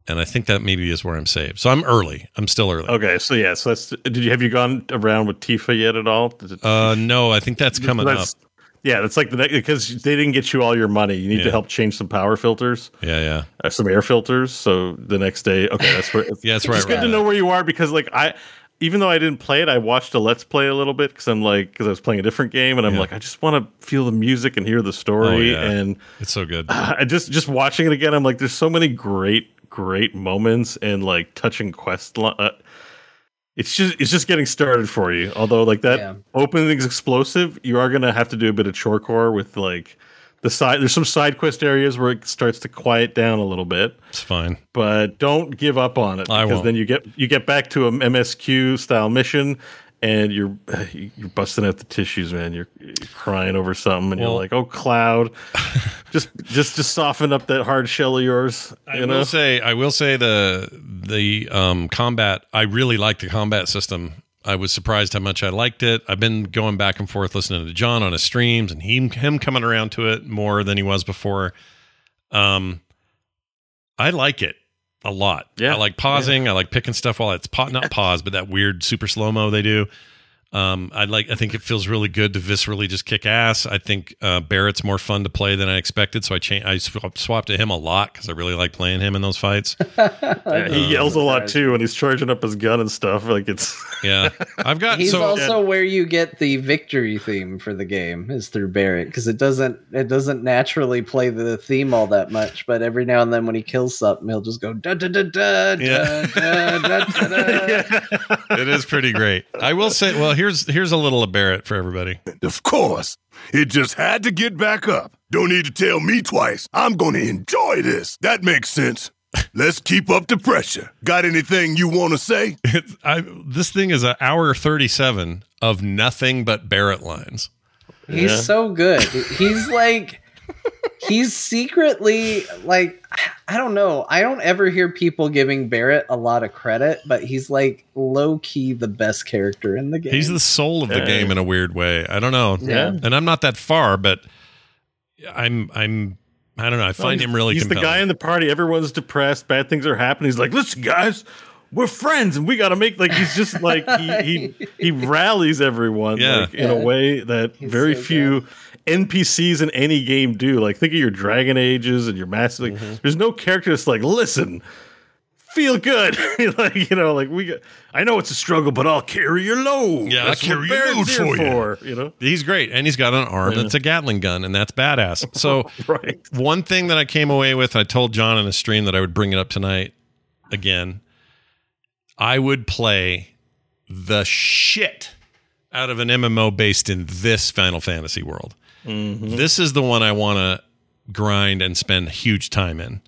And I think that maybe is where I'm saved. So I'm early. I'm still early. Okay. So yeah. So that's. Did you have you gone around with Tifa yet at all? It- Uh no, I think that's coming up. Yeah, that's like the next because they didn't get you all your money. You need Yeah. to help change some power filters, Yeah, yeah. uh, some air filters. So the next day, okay, that's where. <laughs> Yeah, that's right. it's good right to know where you are because like I even though I didn't play it, I watched a let's play a little bit because I'm like because I was playing a different game and I'm Yeah. like I just want to feel the music and hear the story Oh, yeah. and It's so good. <sighs> I just just watching it again. I'm like there's so many great great moments and like touching quest. Li- uh, it's just it's just getting started for you. Although like that Yeah. opening's explosive, you are gonna have to do a bit of chore core with like the side there's some side quest areas where it starts to quiet down a little bit, It's fine. but don't give up on it I because won't. then you get you get back to a MSQ style mission and you're <sighs> you're busting out the tissues, man. You're, you're crying over something and Well- you're like, "Oh, Cloud, <laughs> just just just soften up that hard shell of yours." I know? will say, I will say the the um, combat. I really like the combat system. I was surprised how much I liked it. I've been going back and forth listening to John on his streams, and he him coming around to it more than he was before. Um, I like it a lot. Yeah. I like pausing. I like picking stuff while it's pa- not pause, but that weird super slow mo they do. Um, I like. I think it feels really good to viscerally just kick ass. I think uh, Barrett's more fun to play than I expected, so I changed. I sw- swapped to him a lot because I really like playing him in those fights. <laughs> Yeah, he yells a lot too when he's charging up his gun and stuff. Like it's <laughs> Yeah, I've got He's so also where you get the victory theme for the game is through Barrett because it doesn't it doesn't naturally play the theme all that much, but every now and then when he kills something, he'll just go da da da da Yeah. da da da da. <laughs> it is pretty great. I will say, well, here's here's a little of Barrett for everybody. Of course. It just had to get back up. Don't need to tell me twice. I'm gonna enjoy this. That makes sense. <laughs> Let's keep up the pressure. Got anything you want to say? I, this thing is an hour thirty seven of nothing but Barrett lines. He's Yeah. so good. He's like he's secretly like I don't know. I don't ever hear people giving Barrett a lot of credit, but he's like low key the best character in the game. He's the soul of the Yeah. game in a weird way. I don't know. Yeah. and I'm not that far, but I'm I'm I don't know. I find he's- him really. He's compelling. the guy in the party. Everyone's depressed. Bad things are happening. He's like, "Listen, guys, we're friends, and we got to make like." He's just like he he <laughs> he rallies everyone Yeah. like, in a way that He's very so few NPCs in any game do. Like, think of your Dragon Ages and your Mass. Like, Mm-hmm. there's no character that's like, "Listen." Feel good, <laughs> like you know, like we. Got, I know it's a struggle, but I'll carry your load. Yeah, I'll carry your load for you. for, you know, He's great, and he's got an arm Yeah. that's a Gatling gun, and that's badass. <laughs> So right? one thing that I came away with, I told John in a stream that I would bring it up tonight again. I would play the shit out of an MMO based in this Final Fantasy world. Mm-hmm. This is the one I want to grind and spend huge time in.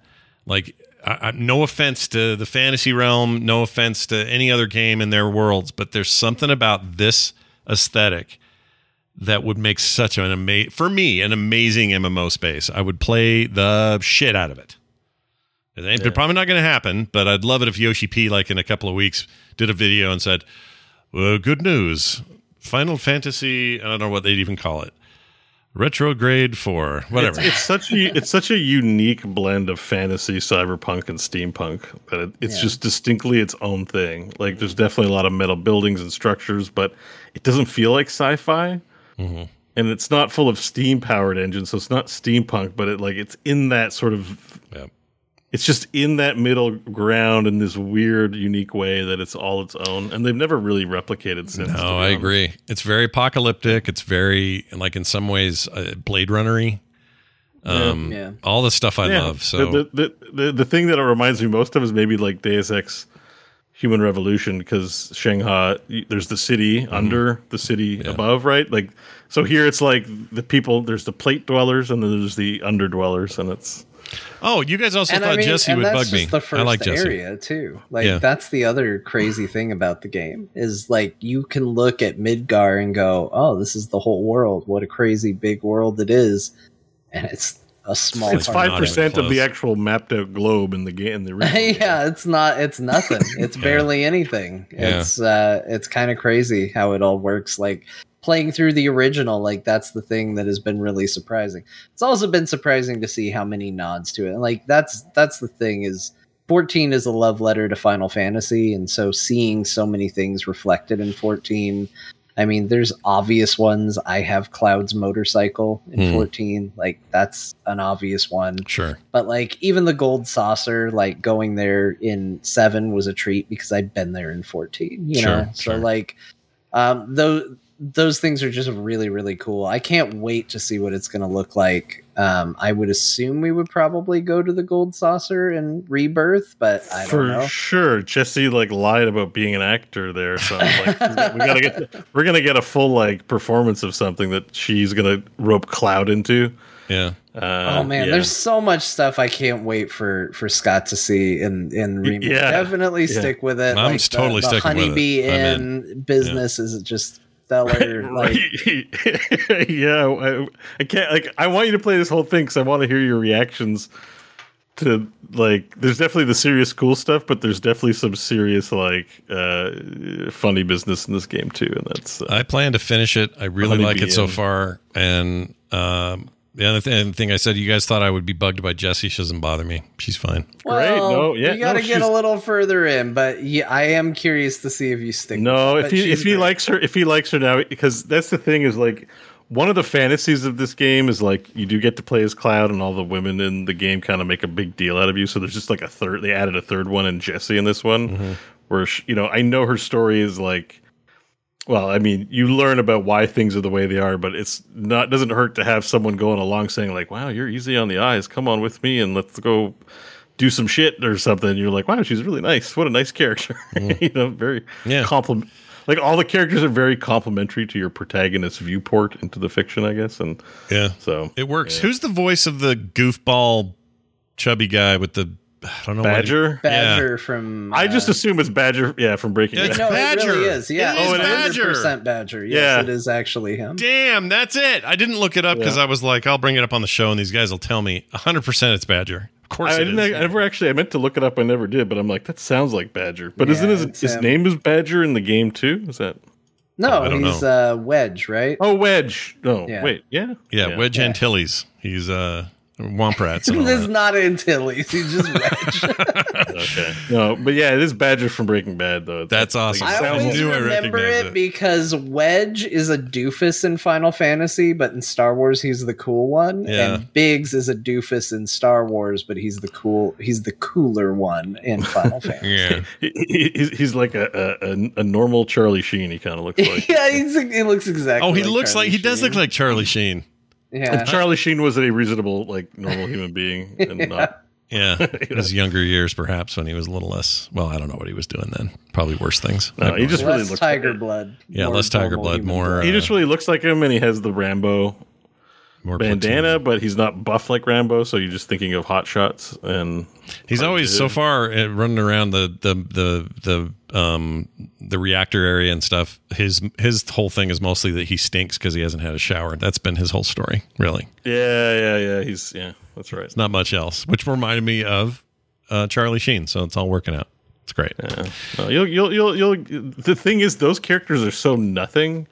Like, I, I, no offense to the fantasy realm, no offense to any other game in their worlds, but there's something about this aesthetic that would make such an amazing for me an amazing MMO space. I would play the shit out of it. It ain't probably not going to happen, but I'd love it if Yoshi P like in a couple of weeks did a video and said, well, "Good news, Final Fantasy. I don't know what they'd even call it, retrograde four, whatever." It's, it's such a it's such a unique blend of fantasy, cyberpunk, and steampunk that it, it's Yeah. just distinctly its own thing. Like there's definitely a lot of metal buildings and structures, but it doesn't feel like sci-fi. Mm-hmm. And it's not full of steam powered engines, so it's not steampunk, but it like it's in that sort of Yeah. It's just in that middle ground in this weird, unique way that it's all its own, and they've never really replicated since. to No, I agree. It's very apocalyptic. It's very like in some ways uh, Blade Runnery. Um, Yeah. all the stuff I Yeah. love. So the, the, the the thing that it reminds me most of is maybe like Deus Ex Human Revolution because Shanghai there's the city Mm-hmm. under the city above right like so here it's like the people there's the plate dwellers and then there's the underdwellers and it's Oh, you guys also and thought I mean, Jessie and would bug me. the first I like Jessie. area too. Like Yeah. that's the other crazy thing about the game is like you can look at Midgar and go, "Oh, this is the whole world. What a crazy big world it is," and it's a small. it's five percent of the actual mapped out globe in the game in the original game. <laughs> yeah, it's not. It's nothing. It's <laughs> barely anything. Yeah. It's uh, it's kind of crazy how it all works. Like playing through the original, like that's the thing that has been really surprising. It's also been surprising to see how many nods to it. And like that's that's the thing is. 14 is a love letter to Final Fantasy, and so seeing so many things reflected in 14. I mean, there's obvious ones. I have Cloud's motorcycle in Hmm. 14. Like, that's an obvious one Sure. but like even the gold saucer like going there in 7 was a treat because i'd been there in 14 you Sure, know so like um those those things are just really really cool i can't wait to see what it's going to look like um i would assume we would probably go to the gold saucer and rebirth but i don't For know sure, Jessie like lied about being an actor there. So like, we gotta get <laughs> we're gonna get a full like performance of something that she's gonna rope Cloud into. Yeah. Uh, oh man, yeah. there's so much stuff I can't wait for for Scott to see in in remake. Yeah. Definitely Yeah. stick with it. I'm like totally the, the sticking with Honeybee it. I'm Inn business is just stellar. Like <laughs> Right. yeah, I, I can't like. I want you to play this whole thing because I want to hear your reactions to like. There's definitely the serious cool stuff, but there's definitely some serious like uh funny business in this game too, and that's uh, I plan to finish it. I really like it so far. And um, the other thing, thing I said, you guys thought I would be bugged by Jessie. She doesn't bother me. She's fine. well, No, yeah, you got to no, get a little further in, but yeah, I am curious to see if you stick. no. with If he if he great. likes her, if he likes her now, because that's the thing is like. One of the fantasies of this game is like you do get to play as Cloud, and all the women in the game kind of make a big deal out of you. So there's just like a third. They added a third one in Jessie in this one, mm-hmm. where she, you know I know her story is like well, I mean, you learn about why things are the way they are, but it's not doesn't hurt to have someone going along saying like, "Wow, you're easy on the eyes. Come on with me and let's go do some shit or something." You're like, "Wow, she's really nice. What a nice character." <laughs> you know, very Yeah. compliment. Like all the characters are very complimentary to your protagonist's viewport into the fiction, I guess, and Yeah. so It works. Yeah. Who's the voice of the goofball chubby guy with the I don't know what he- Badger. Badger from. I just uh, assume it's Badger. Yeah, from Breaking It's Bad. no, Badger. it really is. Yeah, It is Oh, it is? Badger. percent Badger. Yes, Yeah. it is actually him. Damn, that's it. I didn't look it up because Yeah. I was like, I'll bring it up on the show, and these guys will tell me 100 percent it's Badger. Of course, I it didn't. is. I never actually. I meant to look it up. I never did. But I'm like, that sounds like Badger. But Yeah, isn't his his name is Badger in the game too? Is that? No, Oh, I don't he's uh, Wedge, right? Oh, Wedge. No, Yeah. wait. Yeah. yeah, Wedge Yeah. Antilles. He's uh Womp Rats. and <laughs> all this is not Antilles. He's just Wedge. <laughs> Okay. No, but yeah, it is Badger from Breaking Bad though. It's That's like- awesome. it I sounds I always knew remember recognized it, it. because Wedge is a doofus in Final Fantasy, but in Star Wars he's the cool one. Yeah. And Biggs is a doofus in Star Wars, but he's the cool he's the cooler one in Final <laughs> Fantasy. Yeah, He, he- he's, he's like a, a a- a normal Charlie Sheen. He kind of looks like. yeah, he's, he looks exactly. Oh, he like looks Charlie like he does look like Charlie Sheen. Yeah. If Charlie Sheen was a reasonable, like normal <laughs> human being, and not. <laughs> Yeah, in his younger years, perhaps when he was a little less. Well, I don't know what he was doing then. Probably worse things. No, he just really less looks tiger like- blood. Yeah, less tiger blood, more, blood. He uh, just really looks like him, and he has the Rambo more bandana, platoon. but he's not buff like Rambo. So you're just thinking of Hot Shots, and He's always so far uh, running around the the the the um the reactor area and stuff. His his whole thing is mostly that he stinks because he hasn't had a shower. That's been his whole story, really. yeah, yeah, yeah. He's yeah, that's right. It's Not much else, which reminded me of uh, Charlie Sheen. So it's all working out. It's great. Yeah. No, you'll, you'll, you'll, you'll. The thing is, those characters are so nothing.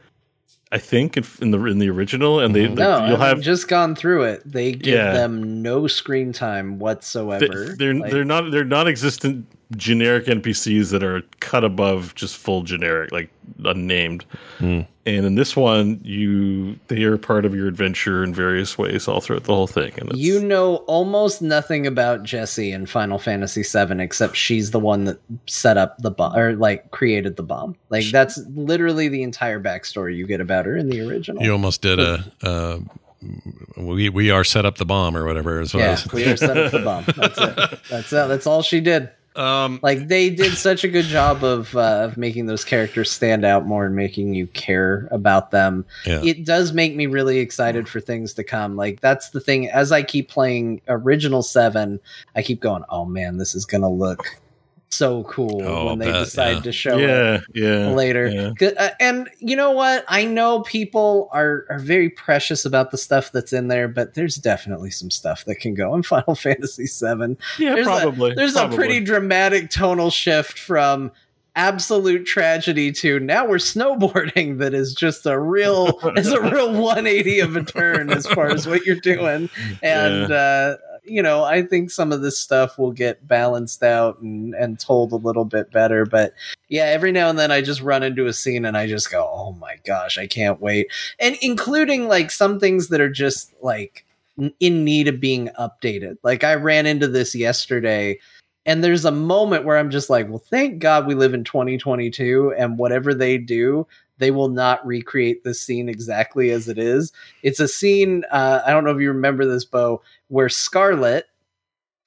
I think in, in the in the original, and they mm-hmm. No, you'll have just gone through it. They give Yeah. them no screen time whatsoever. they- they're Like, they're not they're non-existent generic NPCs that are cut above just full generic, like unnamed. Hmm. And in this one, you they are part of your adventure in various ways all throughout the whole thing. And You know almost nothing about Jessie in Final Fantasy VII except she's the one that set up the bomb or like created the bomb. Like that's literally the entire backstory you get about her in the original. You almost did a. Uh, we we are set up the bomb or whatever. Is what yeah, was- we are set up the bomb. That's it. <laughs> That's it. That's all she did. Um, Like they did such a good job of uh, of making those characters stand out more and making you care about them. Yeah. It does make me really excited for things to come. Like that's the thing. As I keep playing original seven, I keep going. Oh man, this is gonna look so cool Oh, when they bet, decide yeah. to show it yeah, yeah, later. yeah. Uh, and you know what? I know people are are very precious about the stuff that's in there, but there's definitely some stuff that can go in <laughs> Final Fantasy VII. Yeah, There's probably. A, there's probably. a pretty dramatic tonal shift from absolute tragedy to now we're snowboarding that is just a real <laughs> is a real 180 of a turn as far as what you're doing and uh you know i think some of this stuff will get balanced out and and told a little bit better but yeah every now and then i just run into a scene and i just go oh my gosh i can't wait. And including like some things that are just like in need of being updated. Like i ran into this yesterday and there's a moment where i'm just like well thank god we live in 2022 and whatever they do they will not recreate this scene exactly as it is. It's a scene uh, i don't know if you remember this bo where scarlet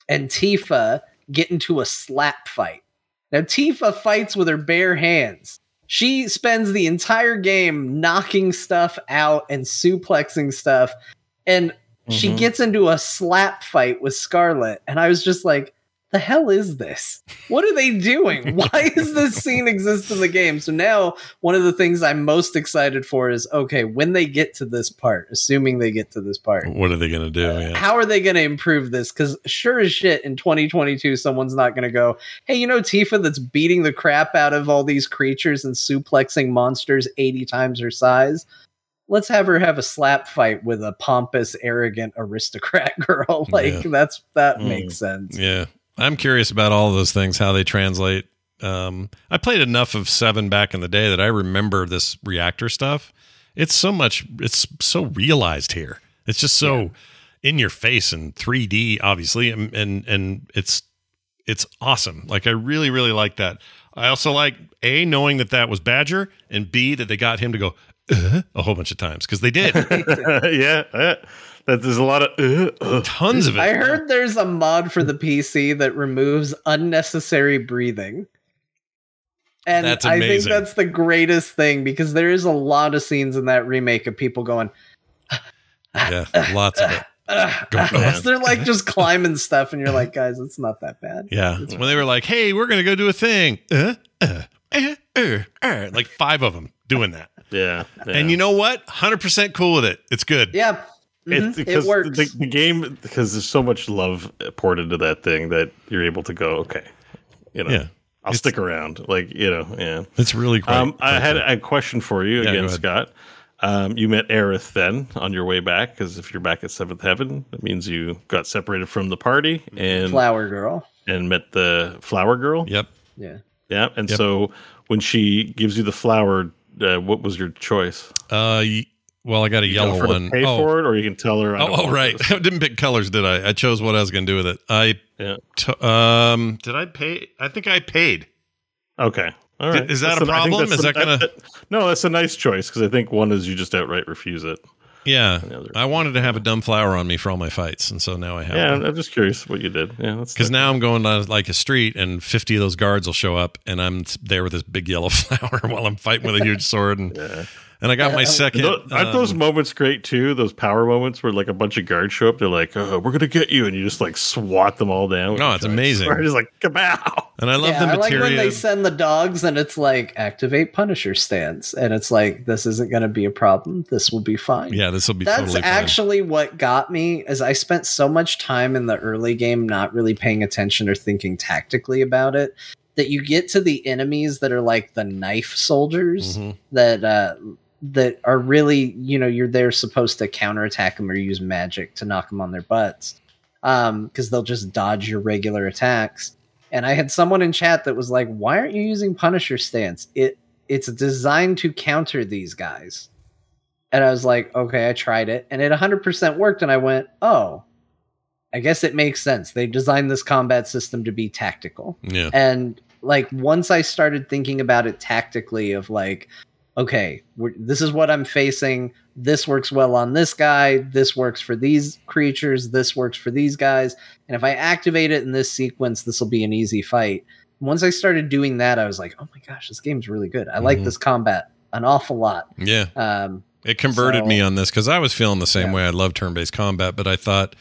and tifa get into a slap fight now tifa fights with her bare hands she spends the entire game knocking stuff out and suplexing stuff and she Mhm. gets into a slap fight with Scarlet, and I was just like, the hell is this? What are they doing? <laughs> Why does this scene exist in the game? So now one of the things I'm most excited for is okay, when they get to this part, assuming they get to this part, What are they going to do? Yeah. how are they going to improve this? Because sure as shit, in 2022, someone's not going to go, hey, you know, Tifa that's beating the crap out of all these creatures and suplexing monsters 80 times her size. Let's have her have a slap fight with a pompous, arrogant aristocrat <laughs> girl. Like Yeah. that's that Mm. makes sense. Yeah. I'm curious about all those things, how they translate. Um, I played enough of Seven back in the day that I remember this reactor stuff. It's so much, it's so realized here. It's just so in your face and 3D, obviously, and and, and it's it's awesome. Like I really, really like that. I also like a knowing that that was Badger, and b that they got him to go uh, a whole bunch of times because they did <laughs> yeah, yeah. That there's a lot of uh, uh. tons of it. I heard there's a mod for the PC that removes unnecessary breathing. And That's I think that's the greatest thing because there is a lot of scenes in that remake of people going, yeah, lots of it. Ugh. <laughs> Go on. they're like just climbing stuff, and you're like, guys, it's not that bad. Yeah, when they were like, "Hey, we're gonna go do a thing," uh, uh, uh, uh, uh, like five of them doing that, yeah, yeah. and you know what? Hundred percent cool with it. It's good. Yeah, It's because it works. The, the game because there's so much love poured into that thing that you're able to go okay, you know, Yeah. I'll stick around. Like you know, yeah. It's really great. Um, I had a question for you Yeah, again. Scott. Um, you met Aerith then on your way back because if you're back at Seventh Heaven, that means you got separated from the party and Flower girl. and met the flower girl. yep. Yeah. Yeah, and Yep. so when she gives you the flower, uh, what was your choice? Uh, y- well, I got a You yellow one. Pay oh, for it, or you can tell her. I oh, don't oh, right. <laughs> I didn't pick colors, did I? I chose what I was gonna do with it. I Yeah. t- um, did I pay? I think I paid. Okay. All right. Is that That's a I think problem? Is a- that gonna- No, that's a nice choice because I think one is you just outright refuse it. Yeah, I wanted to have a dumb flower on me for all my fights, and so now I have. Yeah, one. I'm just curious what you did. Yeah, that's Because now I'm going down like a street, and 50 of those guards will show up, and I'm there with this big yellow <laughs> flower while I'm fighting with a huge sword, and Yeah. And I got my Uh, second. Tho- aren't those um, moments great too? Those power moments where like a bunch of guards show up, they're like, "Oh, we're gonna get you," and you just like swat them all down. No, it's giant amazing. sword. Just like kabow. and I love yeah, the I like when they send the dogs and it's like activate Punisher stance, and it's like this isn't going to be a problem. This will be fine. yeah, this will be That's totally fine. actually what got me is I spent so much time in the early game not really paying attention or thinking tactically about it that you get to the enemies that are like the knife soldiers Mhm. that uh that are really you know you're there supposed to counterattack them or use magic to knock them on their butts um because they'll just dodge your regular attacks. And i had someone in chat that was like why aren't you using punisher stance? It it's designed to counter these guys. And i was like okay i tried it and it 100% worked and i went oh i guess it makes sense. They designed this combat system to be tactical. Yeah, and like once i started thinking about it tactically of like okay we're, this is what i'm facing this works well on this guy this works for these creatures this works for these guys and if i activate it in this sequence this will be an easy fight once i started doing that i was like oh my gosh this game's really good i like Mhm. this combat an awful lot yeah. um It converted So- me on this because I was feeling the same Yeah. way. I love turn-based combat, but I thought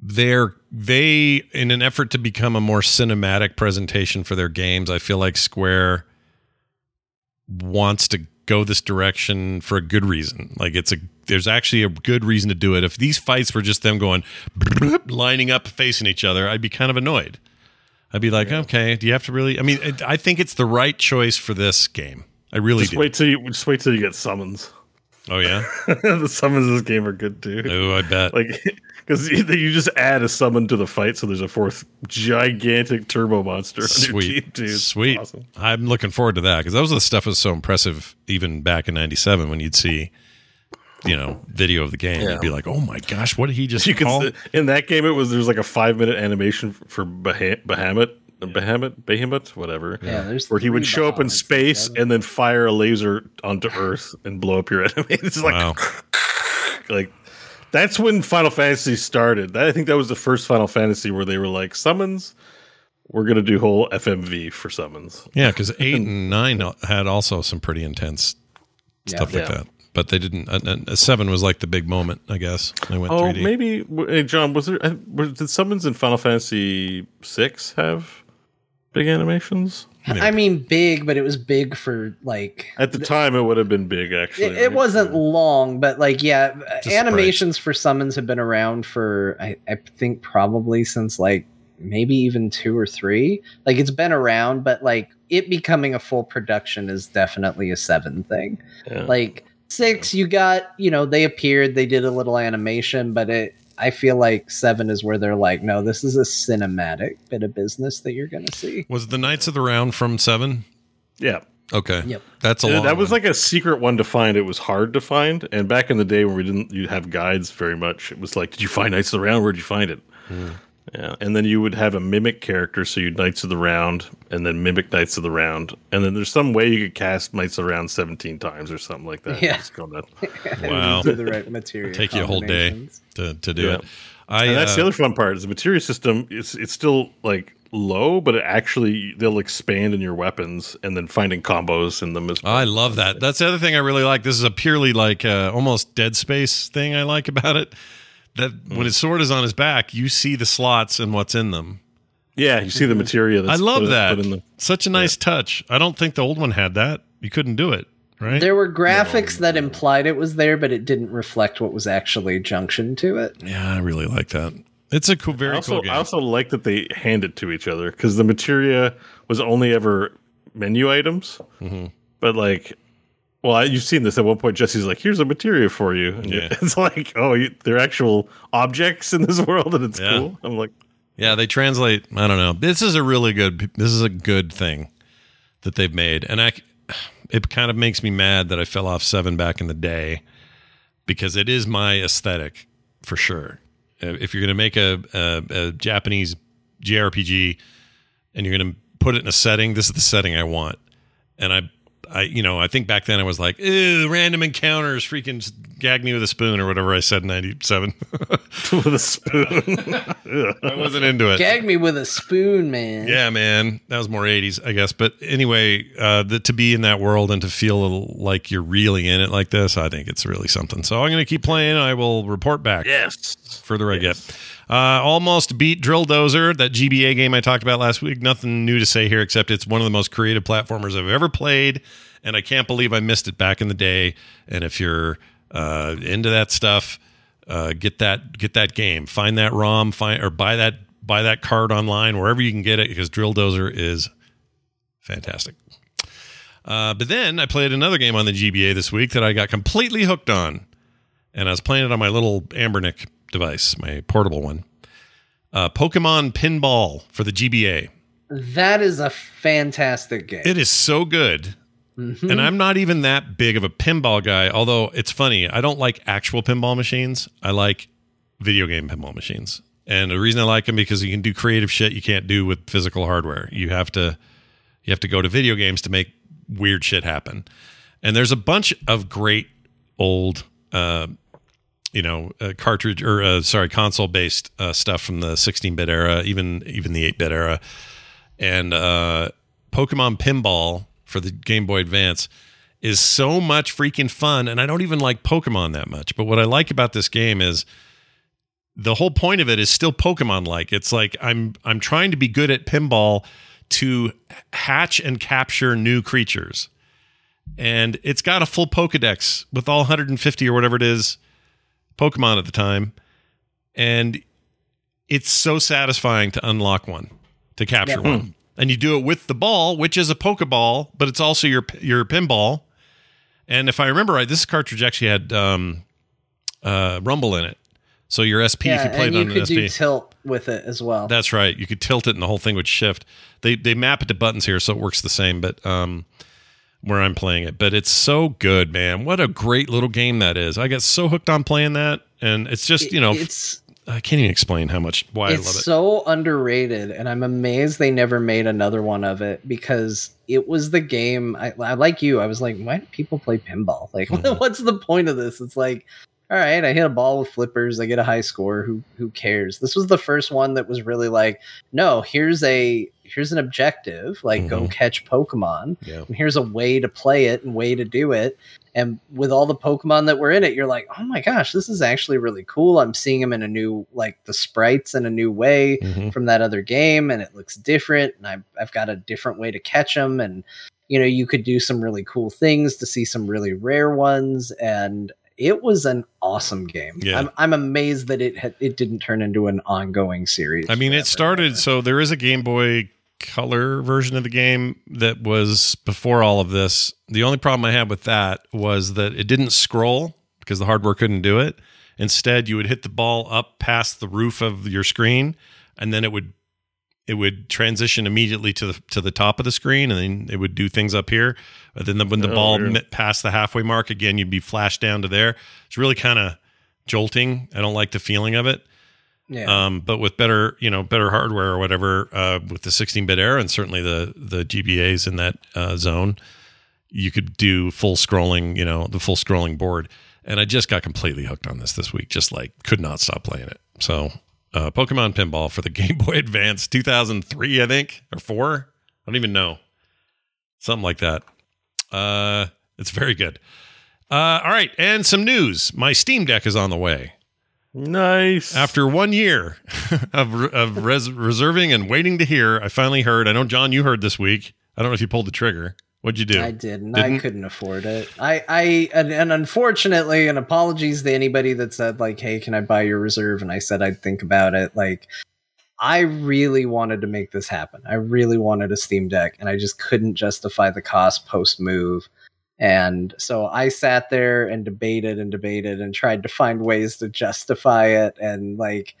they're they in an effort to become a more cinematic presentation for their games. I feel like Square wants to go this direction for a good reason. Like it's a there's actually a good reason to do it. If these fights were just them going <laughs> lining up facing each other, I'd be kind of annoyed. I'd be like, okay, do you have to really? I mean, I think it's the right choice for this game. I really Just do. wait till you just wait till you get summons. Oh yeah. <laughs> the summons in this game are good too. Oh, I bet. Like <laughs> because you just add a summon to the fight, so there's a fourth gigantic turbo monster on your Sweet, team, dude. Sweet. awesome. I'm looking forward to that because that was the stuff was so impressive even back in '97 when you'd see, you know, video of the game. Yeah. You'd be like, "Oh my gosh, what did he just You call?" s- in that game it was there's like a five minute animation for Bah- Bahamut, Bahamut, Behemoth, whatever. yeah there's Where he would show up in space Yeah. and then fire a laser onto Earth and blow up your <laughs> enemy. It's like Wow. <laughs> like that's when Final Fantasy started. That, I think that was the first Final Fantasy where they were like summons. We're gonna do whole FMV for summons. Yeah, because <laughs> eight and nine had also some pretty intense Yeah. stuff like Yeah. that. but they didn't. Uh, uh, seven was like the big moment, I guess. They went Oh, 3D. maybe hey, John. Was there? uh, did summons in Final Fantasy six have big animations? I mean, big, but it was big for like At the time, it would have been big. Actually, It, it wasn't long, but like yeah, Just animations for summons have been around for I, I think probably since like maybe even two or three. Like it's been around, but like it becoming a full production is definitely a seven thing. Yeah. Like six, you got you know they appeared, they did a little animation, but it. I feel like seven is where they're like, no, this is a cinematic bit of business that you're going to see. Was the Knights of the Round from seven? yeah. Okay. Yep. That's a Yeah, long that was one. like a secret one to find. It was hard to find. And back in the day when we didn't you have guides very much, it was like, did you find Knights of the Round? Where'd you find it? Hmm. Yeah. And then you would have a mimic character, so you'd Knights of the Round and then mimic Knights of the Round. And then there's some way you could cast Knights of the Round 17 times or something like that. Yeah. Just. <laughs> Wow. do the <laughs> right materia. Take you a whole day to, to do Yeah. it. I, And that's uh, the other fun part is the materia system it's it's still like low, but it actually they'll expand in your weapons and then finding combos in them as I love that. That's the other thing I really like. This is a purely like uh, almost Dead Space thing I like about it. That Hmm. when his sword is on his back, you see the slots and what's in them. Yeah, you see the materia. I love put- that. put in the- Such a nice touch. I don't think the old one had that. You couldn't do it, right? There were graphics that implied it was there, but it didn't reflect what was actually junction to it. yeah, I really like that. It's a cool, very I also, cool game. I also like that they hand it to each other because the materia was only ever menu items. Mm-hmm. But like, well, I, you've seen this at one point. Jessie's like, "Here's a materia for you," and <laughs> Yeah. it's like, "Oh, you, they're actual objects in this <laughs> world, and it's Yeah. cool." I'm like, Yeah, they translate. I don't know. This is a really good. This is a good thing that they've made, and I. <sighs> It kind of makes me mad that I fell off seven back in the day, because it is my aesthetic for sure. Uh, If you're going to make a, a, a Japanese JRPG, and you're going to put it in a setting, this is the setting I want. And I, I, you know, I think back then I was like, "Ew, random encounters, freaking gag me with a spoon or whatever I said in '97." <laughs> with a spoon. <laughs> I wasn't into it. Gag me with a spoon, man. Yeah, man, that was more '80s, I guess. But anyway, uh, the, to be in that world and to feel like you're really in it like this, I think it's really something. So I'm going to keep playing. I will report back yes. further I get. Uh, almost beat Drill Dozer, that GBA game I talked about last week. Nothing new to say here except it's one of the most creative platformers I've ever played, and I can't believe I missed it back in the day. And if you're uh, into that stuff, uh, get that get that game, find that ROM, find or buy that buy that card online wherever you can get it because Drill Dozer is fantastic. Uh, but then I played another game on the GBA this week that I got completely hooked on, and I was playing it on my little Anbernic device, my portable one. Uh, Pokemon Pinball for the GBA. That is a fantastic game. It is so good. Mhm. And I'm not even that big of a pinball guy, although it's funny. I don't like actual pinball machines. I like video game pinball machines. And the reason I like them because you can do creative shit you can't do with physical hardware. You have to you have to go to video games to make weird shit happen. And there's a bunch of great old uh, you know, uh, cartridge or uh, sorry, console based uh, stuff from the 16-bit era, even even the 8-bit era. And uh Pokemon Pinball for the Game Boy Advance is so much freaking fun. And I don't even like Pokemon that much. But what I like about this game is the whole point of it is still Pokemon like. It's like I'm I'm trying to be good at pinball to hatch and capture new creatures. And it's got a full Pokedex with all 150 or whatever it is Pokemon at the time. And it's so satisfying to unlock one, to capture Yeah. Hmm. one. And you do it with the ball, which is a Pokeball, but it's also your your pinball. And if I remember right, this cartridge actually had um, uh, Rumble in it. So your SP, yeah, if you played and it you on an could SP, do tilt with it as well. that's right. You could tilt it, and the whole thing would shift. They they map it to buttons here, so it works the same. But um, where I'm playing it, but it's so good, man. What a great little game that is. I got so hooked on playing that, and it's just you know it's I can't even explain how much why I it's love it. so underrated, and I'm amazed they never made another one of it because it was the game. I, I like you. I was like, why do people play pinball? Like, <laughs> Mhm. what's the point of this? It's like all right, I hit a ball with flippers, I get a high score. Who who cares? This was the first one that was really like, no, here's a here's an objective, like go Mhm. catch Pokemon. Yeah. And here's a way to play it and way to do it. And with all the Pokemon that were in it, you're like, oh my gosh, this is actually really cool. I'm seeing them in a new, like the sprites in a new way Mhm. from that other game, and it looks different. And I've, I've got a different way to catch them. And, you know, you could do some really cool things to see some really rare ones. And it was an awesome game. Yeah. I'm, I'm amazed that it had, it didn't turn into an ongoing series. I mean, it started. So there is a Game Boy Color version of the game that was before all of this. The only problem I had with that was that it didn't scroll because the hardware couldn't do it. Instead, you would hit the ball up past the roof of your screen, and then it would it would transition immediately to the to the top of the screen, and then it would do things up here. But then the, when the Oh, ball weird. met past the halfway mark again, you'd be flashed down to there. It's really kind of jolting. I don't like the feeling of it. Yeah. Um, but with better, you know, better hardware or whatever, uh, with the 16-bit era and certainly the the GBAs in that uh, zone, you could do full scrolling, you know, the full scrolling board. And I just got completely hooked on this this week. Just like could not stop playing it. So, uh, Pokemon Pinball for the <laughs> Game Boy Advance, 2003, I think, or four. I don't even know, something like that. Uh, it's very good. Uh, all right, and some news. My Steam Deck is on the way. Nice. After one year <laughs> of, of res- reserving and waiting to hear, I finally heard. I know, John, you heard this week. I don't know if you pulled the trigger. What'd you do? I didn't. I Didn't? couldn't afford it. I, I, and, and unfortunately, and apologies to anybody that said like, "Hey, can I buy your reserve?" And I said I'd think about it. Like, I really wanted to make this happen. I really wanted a Steam Deck, and I just couldn't justify the cost post move. And so I sat there and debated and debated and tried to find ways to justify it. And like,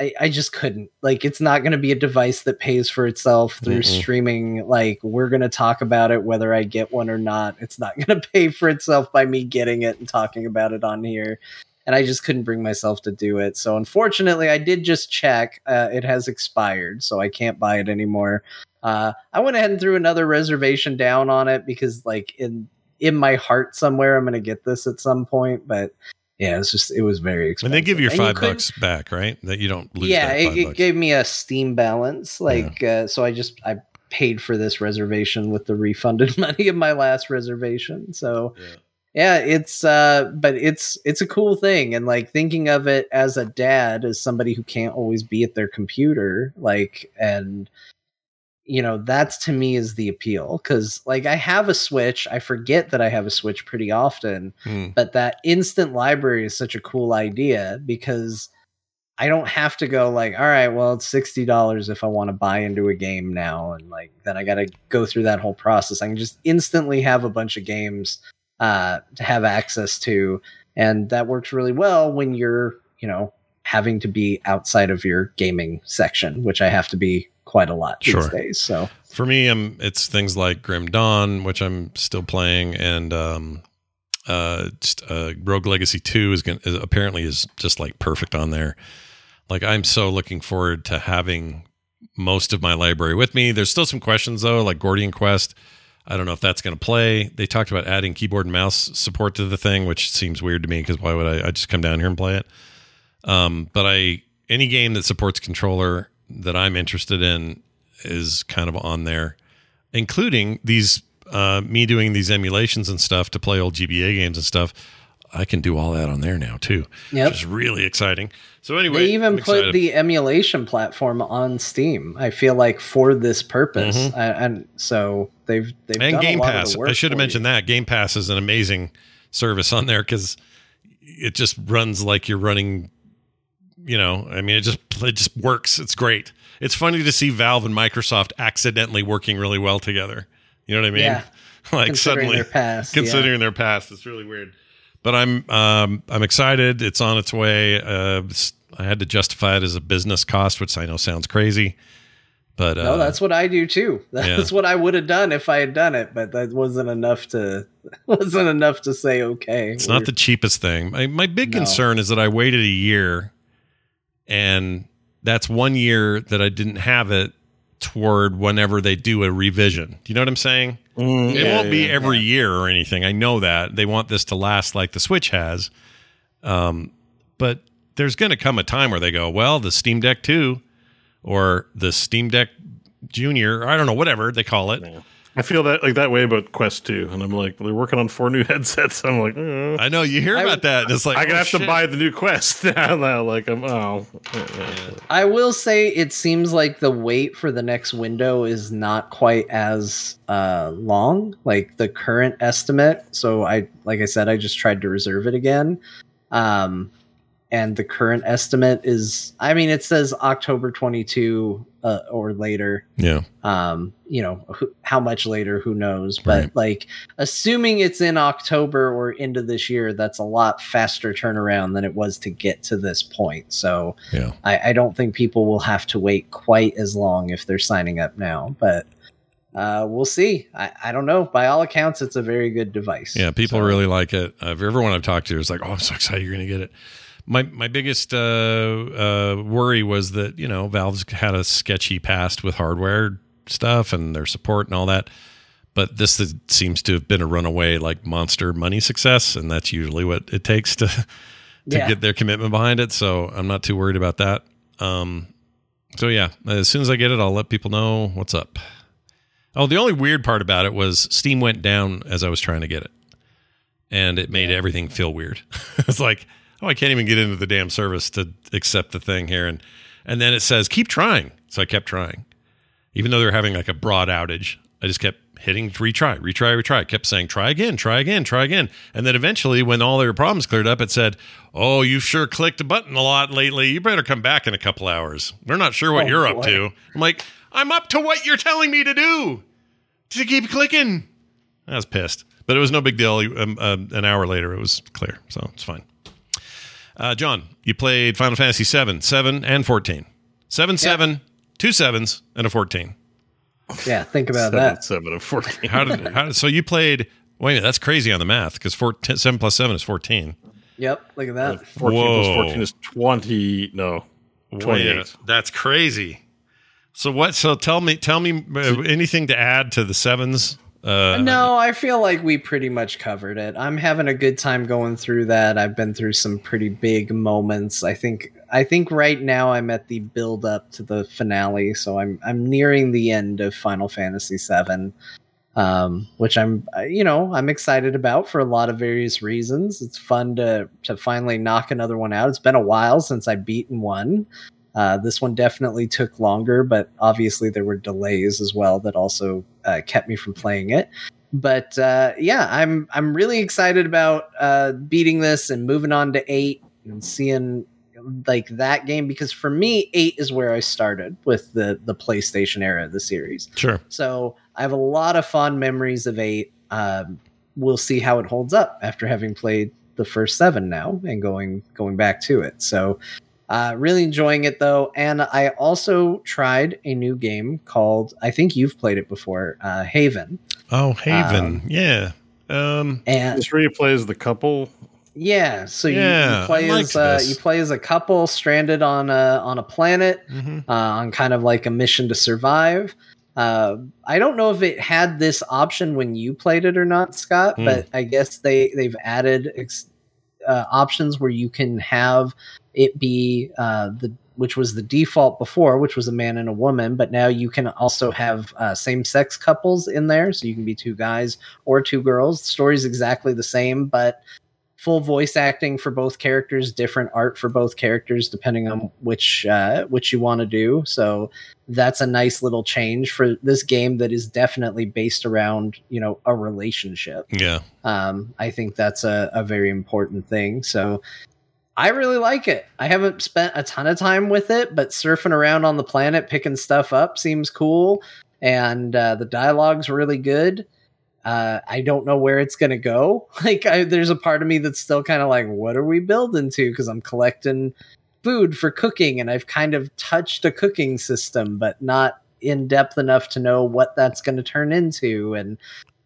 I, I just couldn't. Like, it's not going to be a device that pays for itself through Mm-mm. streaming. Like, we're going to talk about it whether I get one or not. It's not <laughs> going to pay for itself by me getting it and talking about it on here. And I just couldn't bring myself to do it. So, unfortunately, I did just check. Uh, it has expired, so I can't buy it anymore. Uh, I went ahead and threw another reservation down on it because, like, in in my heart somewhere, I'm going to get this at some point. But yeah, it's just it was very expensive. and they give you your And five couldn't- bucks back, right? That you don't lose. yeah it, it gave me a steam balance like uh, so i just i paid for this reservation with the refunded <laughs> money of my last reservation so Yeah. yeah it's uh but it's it's a cool thing and like thinking of it as a dad as somebody who can't always be at their computer like and you know that's to me is the appeal because like i have a switch i forget that i have a switch pretty often Hmm. but that instant library is such a cool idea because I don't have to go like, all right, well, it's sixty dollars if I want to buy into a game now, and like then I got to go through that whole process. I can just instantly have a bunch of games uh, to have access to, and that works really well when you're, you know, having to be outside of your gaming section, which I have to be quite a lot Sure. these days. So For me, um, it's things like Grim Dawn, which I'm still playing, and um, uh, just, uh, Rogue Legacy Two is, gonna, is apparently is just like perfect on there. Like I'm so looking forward to having most of my library with me. There's still some questions though, like Gordian Quest. I don't know if that's going to play. They talked about adding keyboard and mouse support to the thing, which seems weird to me because why would I? I just come down here and play it. Um, but I any game that supports controller that I'm interested in is kind of on there, including these uh, me doing these emulations and stuff to play old GBA games and stuff. I can do all that on there now too, Yep. which is really exciting. So anyway, they even put the emulation platform on Steam. I feel like for this purpose, Mhm. and, and so they've they've and Game a lot Pass. Of the work I should have mentioned you. that Game Pass is an amazing service on there because it just runs like you're running. You know, I mean, it just it just works. It's great. It's funny to see Valve and Microsoft accidentally working really well together. You know what I mean? Yeah, <laughs> like considering suddenly their past. yeah. considering their past. It's really weird. But I'm um, I'm excited. It's on its way. Uh, I had to justify it as a business cost, which I know sounds crazy. But uh, No, that's what I do too. <laughs> yeah. That's what I would have done if I had done it, but that wasn't enough to <laughs> wasn't enough to say okay. It's not the cheapest thing. My, my big No. concern is that I waited a year, and that's one year that I didn't have it toward whenever they do a revision. Do you know what I'm saying? Mm, it yeah, won't be yeah. every year or anything. I know that they want this to last like the Switch has. Um, but there's going to come a time where they go, well, the Steam Deck 2 or the Steam Deck Junior, I don't know, whatever they call it. Yeah. I feel that like that way about Quest 2, and I'm like, they're working on four new <laughs> headsets. I'm like, uh, I know you hear I about would- that. And it's like, I'm gonna oh, have to buy the new Quest <laughs> now. now, Like I'm, oh, yeah. I will say it seems like the wait for the next window is not quite as uh, long, like the current estimate. So I, like I said, I just tried to reserve it again. Um, and the current estimate is, I mean, it says October 22 uh, or later. Yeah. Um, you know, who, how much later, who knows? But Right. like, assuming it's in October or into this year, that's a lot faster turnaround than it was to get to this point. So, Yeah. I, I don't think people will have to wait quite as long if they're signing up now, but uh, we'll see. I, I don't know. By all accounts, it's a very good device. Yeah, people So- really like it. Uh, everyone I've talked to is like, "Oh, I'm so excited you're going to get it." My my biggest uh, uh, worry was that you know Valve's had a sketchy past with hardware stuff and their support and all that, but this is- seems to have been a runaway like monster money success, and that's usually what it takes to <laughs> to Yeah. get their commitment behind it. So I'm not too worried about that. Um, so yeah, as soon as I get it, I'll let people know what's up. Oh, the only weird part about it was Steam went down as I was trying to get it, and it made everything feel weird. <laughs> it's like, oh, I can't even get into the damn service to accept the thing here, and and then it says keep trying. So I kept trying, even though they're having like a broad outage. I just kept hitting retry, retry, retry. It kept saying try again, try again, try again, and then eventually, when all their problems cleared up, it said, "Oh, you've sure clicked a button a lot lately. You better come back in a couple hours. We're not sure what Oh, you're up to." I'm like, "I'm up to what you're telling me to do." To keep clicking. I was pissed, but it was no big deal. Um, um, an hour later, it was clear, so it's fine. Uh, John, you played Final Fantasy 7, 7, and 14. 7, 7, two sevens, and a 14. Yeah, think about seven, that. seven of fourteen. How did, how did, so you played, wait a minute, that's crazy on the math because 7 plus 7 is 14. Yep, look at that. Fourteen Whoa. fourteen is twenty. No, Wait, twenty-eight. that's crazy. So what, so tell me, tell me uh, anything to add to the sevens? Uh, no, I feel like we pretty much covered it. I'm having a good time going through that. I've been through some pretty big moments. I think I think right now I'm at the build up to the finale, so I'm I'm nearing the end of Final Fantasy VII, um, which I'm you know I'm excited about for a lot of various reasons. It's fun to to finally knock another one out. It's been a while since I beaten one. Uh, this one definitely took longer, but obviously there were delays as well that also uh, kept me from playing it. But uh, yeah, I'm I'm really excited about uh, beating this and moving on to eight and seeing like that game because for me eight is where I started with the the PlayStation era of the series. Sure. So I have a lot of fond memories of eight. Um, we'll see how it holds up after having played the first seven now and going going back to it. So uh, really enjoying it though, and I also tried a new game called I think you've played it before, uh, Haven, Oh, Haven. Um, yeah. Um, and This where you play as the couple. yeah, so you, Yeah, you play I as uh, you play as a couple stranded on a on a planet mhm. uh, on kind of like a mission to survive. Uh, I don't know if it had this option when you played it or not, Scott, Hmm. but I guess they they've added ex- uh, options where you can have it be uh, the which was the default before, which was a man and a woman, but now you can also have uh, same sex couples in there, so you can be two guys or two girls. The story's exactly the same, but full voice acting for both characters, different art for both characters, depending on which uh, which you want to do. So that's a nice little change for this game that is definitely based around you know a relationship. Yeah. Um, I think that's a, a very important thing. So I really like it. I haven't spent a ton of time with it, but surfing around on the planet, picking stuff up seems cool. And uh, the dialogue's really good. Uh, I don't know where it's going to go. <laughs> Like, I, there's a part of me that's still kind of like, what are we building to? Because I'm collecting food for cooking and I've kind of touched a cooking system, but not in depth enough to know what that's going to turn into. And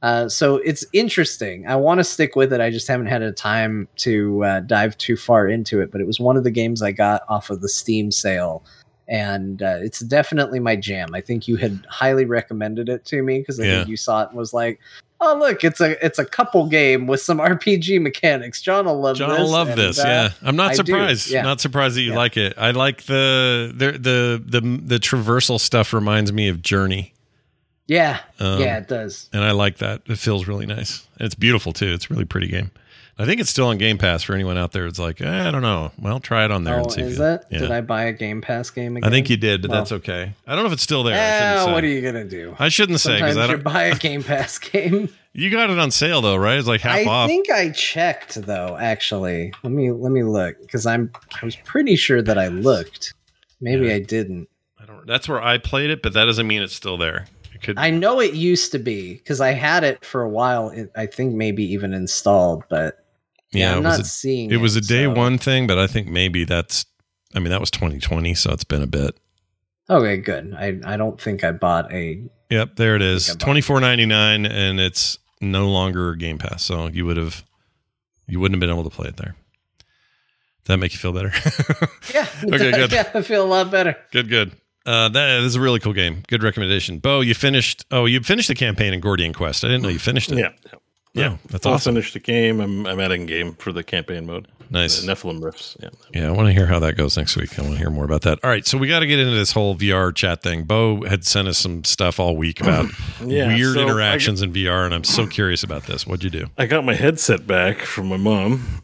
uh, so it's interesting. I want to stick with it. I just haven't had a time to uh, dive too far into it. But it was one of the games I got off of the Steam sale, and uh, it's definitely my jam. I think you had highly recommended it to me because I Yeah. think you saw it and was like, oh look, it's a it's a couple game with some <laughs> RPG mechanics. John will love this. John this. will love and, this. uh, yeah, I'm not I surprised. yeah. Not surprised that you Yeah. like it. I like the the the the the traversal stuff. Reminds me of Journey, yeah, Um, yeah, it does. and I like that. It feels really nice. And it's beautiful too. It's a really pretty game. I think it's still on Game Pass for anyone out there. It's like eh, I don't know. Well, try it on there Oh, and see. if is that? Yeah. Did I buy a Game Pass game again? I think you did, but Well. that's okay. I don't know if it's still there. I Eh, shouldn't say. what are you gonna do? I shouldn't say Sometimes because I don't. buy a <laughs> Game Pass game. You got it on sale though, right? It's like half I off. I think I checked though. Actually, let me let me look because I'm I was pretty sure that I looked. Maybe Yeah. I didn't. I don't. That's where I played it, but that doesn't mean it's still there. It could. I know it used to be because I had it for a while. It, I think maybe even installed, but yeah, yeah, I'm it was not a- seeing. It was a day so- one thing, but I think maybe that's. I mean, that was 2020, so it's been a bit. Okay, good. I I don't think I bought a. Yep, there it is. think I bought Twenty four ninety nine, and it's no longer Game Pass. So you would have, you wouldn't have been able to play it there. That make you feel better? <laughs> Yeah. <laughs> Okay, good. yeah, I feel a lot better. good, good. Uh, that is a really cool game. Good recommendation, Bo. You finished. Oh, you finished the campaign in Gordian Quest. I didn't know you finished it. Yeah. yeah, that's I'll awesome. finish the game. I'm I'm adding game for the campaign mode. Nice. The Nephilim Rifts. Yeah. Yeah, I want to hear how that goes next week. I want to hear more about that. All right, so we got to get into this whole VR chat thing. Bo had sent us some stuff all week about <clears throat> Yeah, weird so interactions in VR, and I'm so curious about this. What'd you do? I got my headset back from my mom.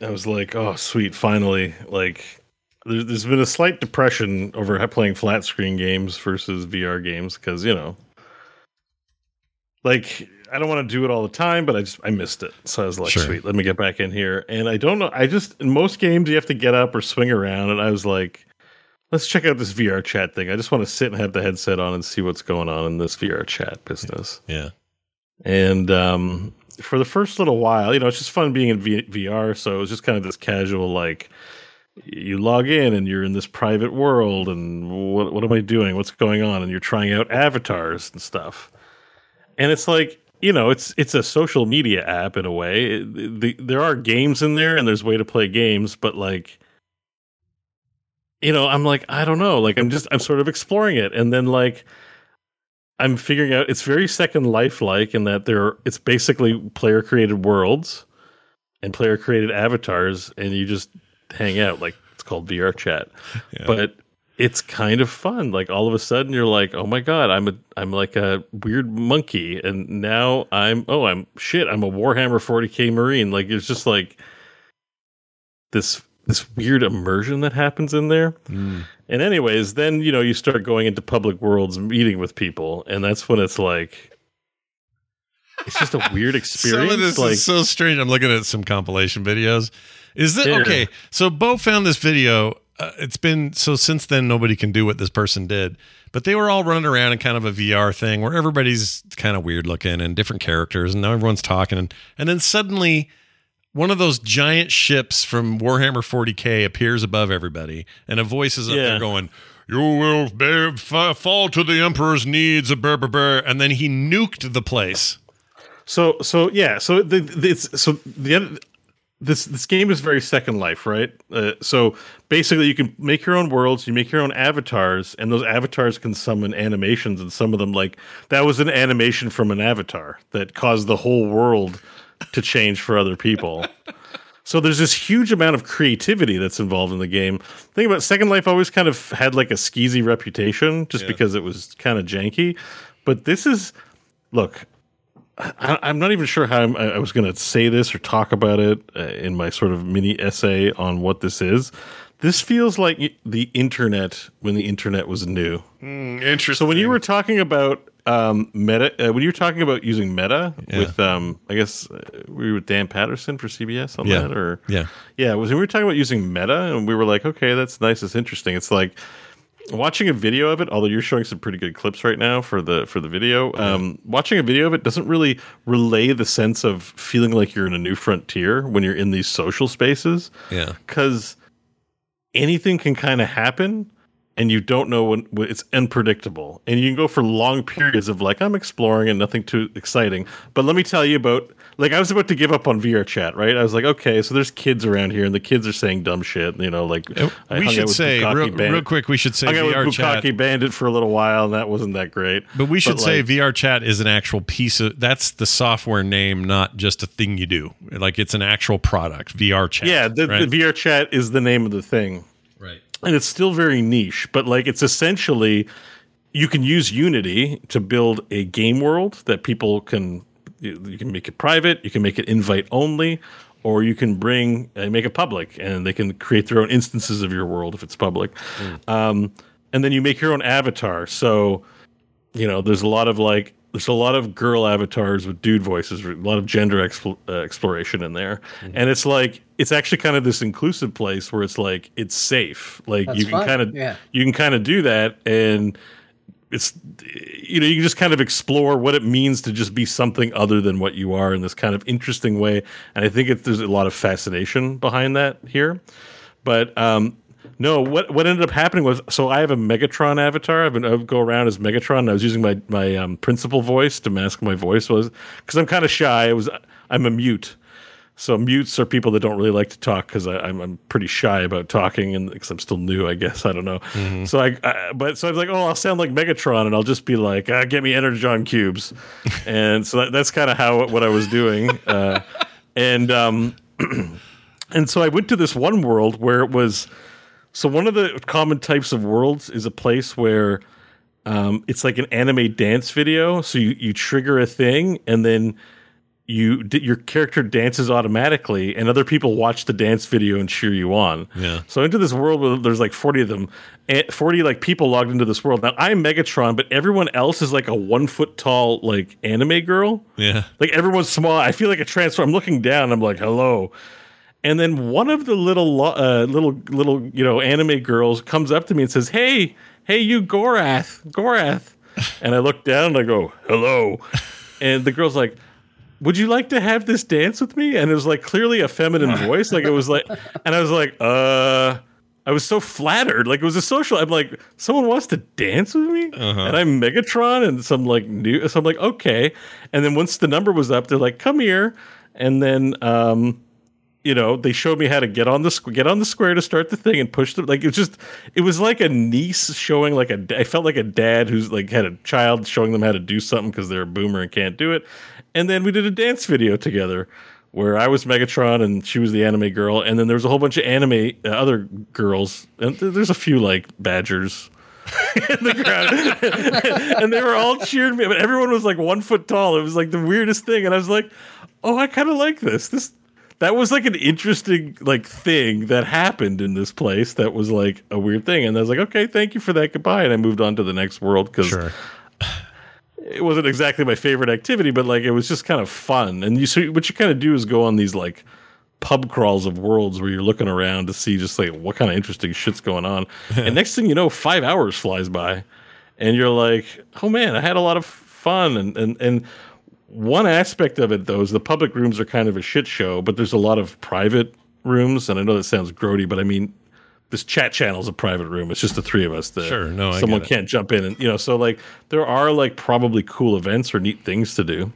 I was like, oh, sweet, finally. Like, there's been a slight depression over playing flat screen games versus VR games because, you know, like, I don't want to do it all the time, but I just, I missed it. So I was like, Sure. sweet, let me get back in here. And I don't know, I just, in most games, you have to get up or swing around. And I was like, let's check out this VR chat thing. I just want to sit and have the headset on and see what's going on in this VR chat business. Yeah, And um, for the first little while, you know, it's just fun being in v- VR. So it was just kind of this casual, like, you log in and you're in this private world, and what, what am I doing? What's going on? And you're trying out avatars and stuff. And it's like, you know, it's it's a social media app in a way. The, there are games in there, and there's way to play games, but like, you know, I'm like, I don't know. Like, I'm just, I'm sort of exploring it, and then like. I'm figuring out it's very Second Life like in that there it's basically player created worlds and player created avatars and you just hang out like it's called VR chat. <laughs> Yeah. But it's kind of fun. Like all of a sudden you're like, "Oh my god, I'm a I'm like a weird monkey and now I'm oh, I'm shit, I'm a Warhammer 40K Marine." Like it's just like this this weird immersion that happens in there. Mm. And anyways, then you know you start going into public worlds, meeting with people, and that's when it's like it's just a weird experience. <laughs> Some of this like is so strange. I'm looking at some compilation videos. Is that Here. okay? So Bo found this video. Uh, it's been so since then nobody can do what this person did. But they were all running around in kind of a VR thing where everybody's kind of weird looking and different characters, and now everyone's talking, and, and then suddenly one of those giant ships from Warhammer 40k appears above everybody, and a voice is up Yeah. there going, "You will bear, fa- fall to the Emperor's needs," a burr, burr, burr, and then he nuked the place. so so yeah. So the, the it's so the other- this this game is very Second Life, right? Uh, so basically, you can make your own worlds, you make your own avatars, and those avatars can summon animations, and some of them like that was an animation from an avatar that caused the whole world to change for other people. So there's this huge amount of creativity that's involved in the game. Think about Second Life always kind of had like a skeezy reputation just Yeah. because it was kind of janky. But this is look, I, I'm not even sure how I'm, I I was going to say this or talk about it uh, in my sort of mini essay on what this is. This feels like the internet when the internet was new. Interesting. So when you were talking about um, meta, uh, when you were talking about using meta Yeah. with, um, I guess uh, we were with Dan Patterson for CBS on Yeah. that, or yeah, yeah, was we were talking about using meta, and we were like, okay, that's nice, it's interesting. It's like watching a video of it. Although you're showing some pretty good clips right now for the for the video, um, watching a video of it doesn't really relay the sense of feeling like you're in a new frontier when you're in these social spaces yeah, because anything can kind of happen and you don't know when, when it's unpredictable, and you can go for long periods of like I'm exploring and nothing too exciting. But let me tell you about like I was about to give up on VR chat, right? I was like, okay, so there's kids around here, and the kids are saying dumb shit, you know, like uh, I we should say real, real quick. We should say out VR with chat. Bukkake Bandit for a little while, and that wasn't that great. But we should say like, VR chat is an actual piece of that's the software name, not just a thing you do. Like it's an actual product. VR chat. yeah, the, right? the VR chat is the name of the thing. right. and it's still very niche but like it's essentially you can use unity to build a game world that people can you, you can make it private you can make it invite only or you can bring and make it public and they can create their own instances of your world if it's public. Um, and then you make your own avatar. So you know there's a lot of like there's a lot of girl avatars with dude voices a lot of gender expl- uh, exploration in there. And it's like it's actually kind of this inclusive place where it's like it's safe. Like That's you can kind of yeah. you can kind of do that and it's you know you can just kind of explore what it means to just be something other than what you are in this kind of interesting way. And i think it, there's a lot of fascination behind that here. But um no what what ended up happening was so i have a megatron avatar. I've been i go around as megatron and i was using my my um, principal voice to mask my voice was because i'm kind of shy. I was i'm a mute so mutes are people that don't really like to talk because I'm I'm pretty shy about talking and because I'm still new, I guess I don't know. So I, I but so I was like, oh, I'll sound like Megatron and I'll just be like, ah, get me Energon cubes, <laughs> and so that, that's kind of how what I was doing, uh, and um, <clears throat> and so I went to this one world where it was so one of the common types of worlds is a place where um, it's like an anime dance video. So you, you trigger a thing and then you your character dances automatically and other people watch the dance video and cheer you on. Yeah. So into this world where there's like 40 of them, eh, 40 like people logged into this world. Now I'm Megatron, but everyone else is like a one foot tall like anime girl. Yeah. Like everyone's small. I feel like a transfer. I'm looking down. I'm like, hello. And then one of the little uh, little little you know anime girls comes up to me and says, "Hey, hey, you Gorath, Gorath." And I look down and I go, "Hello." And the girl's like, "Would you like to have this dance with me?" And it was like clearly a feminine <laughs> voice. Like it was like, and I was like, "Uh." I was so flattered. Like it was a social. I'm like, someone wants to dance with me, and I'm Megatron, and some like new. So I'm like, okay. And then once the number was up, they're like, come here, and then um, you know, they showed me how to get on the squ- get on the square to start the thing and push the like. It was just, it was like a niece showing like a. I felt like a dad who's like had a child showing them how to do something because they're a boomer and can't do it. And then we did a dance video together where I was Megatron and she was the anime girl, and then there was a whole bunch of anime uh, other girls, and th- there's a few like badgers. <laughs> in the crowd. <laughs> and they were all cheering me, but everyone was like one foot tall. It was like the weirdest thing, and I was like, "Oh, I kind of like this. This that was like an interesting like thing that happened in this place. That was like a weird thing." And I was like, "Okay, thank you for that. Goodbye." And I moved on to the next world because Sure. It wasn't exactly my favorite activity, but like it was just kind of fun. And you so what you kind of do is go on these like pub crawls of worlds where you're looking around to see just like what kind of interesting shit's going on. <laughs> and next thing you know, five hours flies by, and you're like, oh man, I had a lot of fun. And and and one aspect of it though is the public rooms are kind of a shit show, but there's a lot of private rooms. And I know that sounds grody, but I mean. This chat channel is a private room. It's just the three of us. There, Sure, no, I someone get it. can't jump in, and you know, so like there are like probably cool events or neat things to do.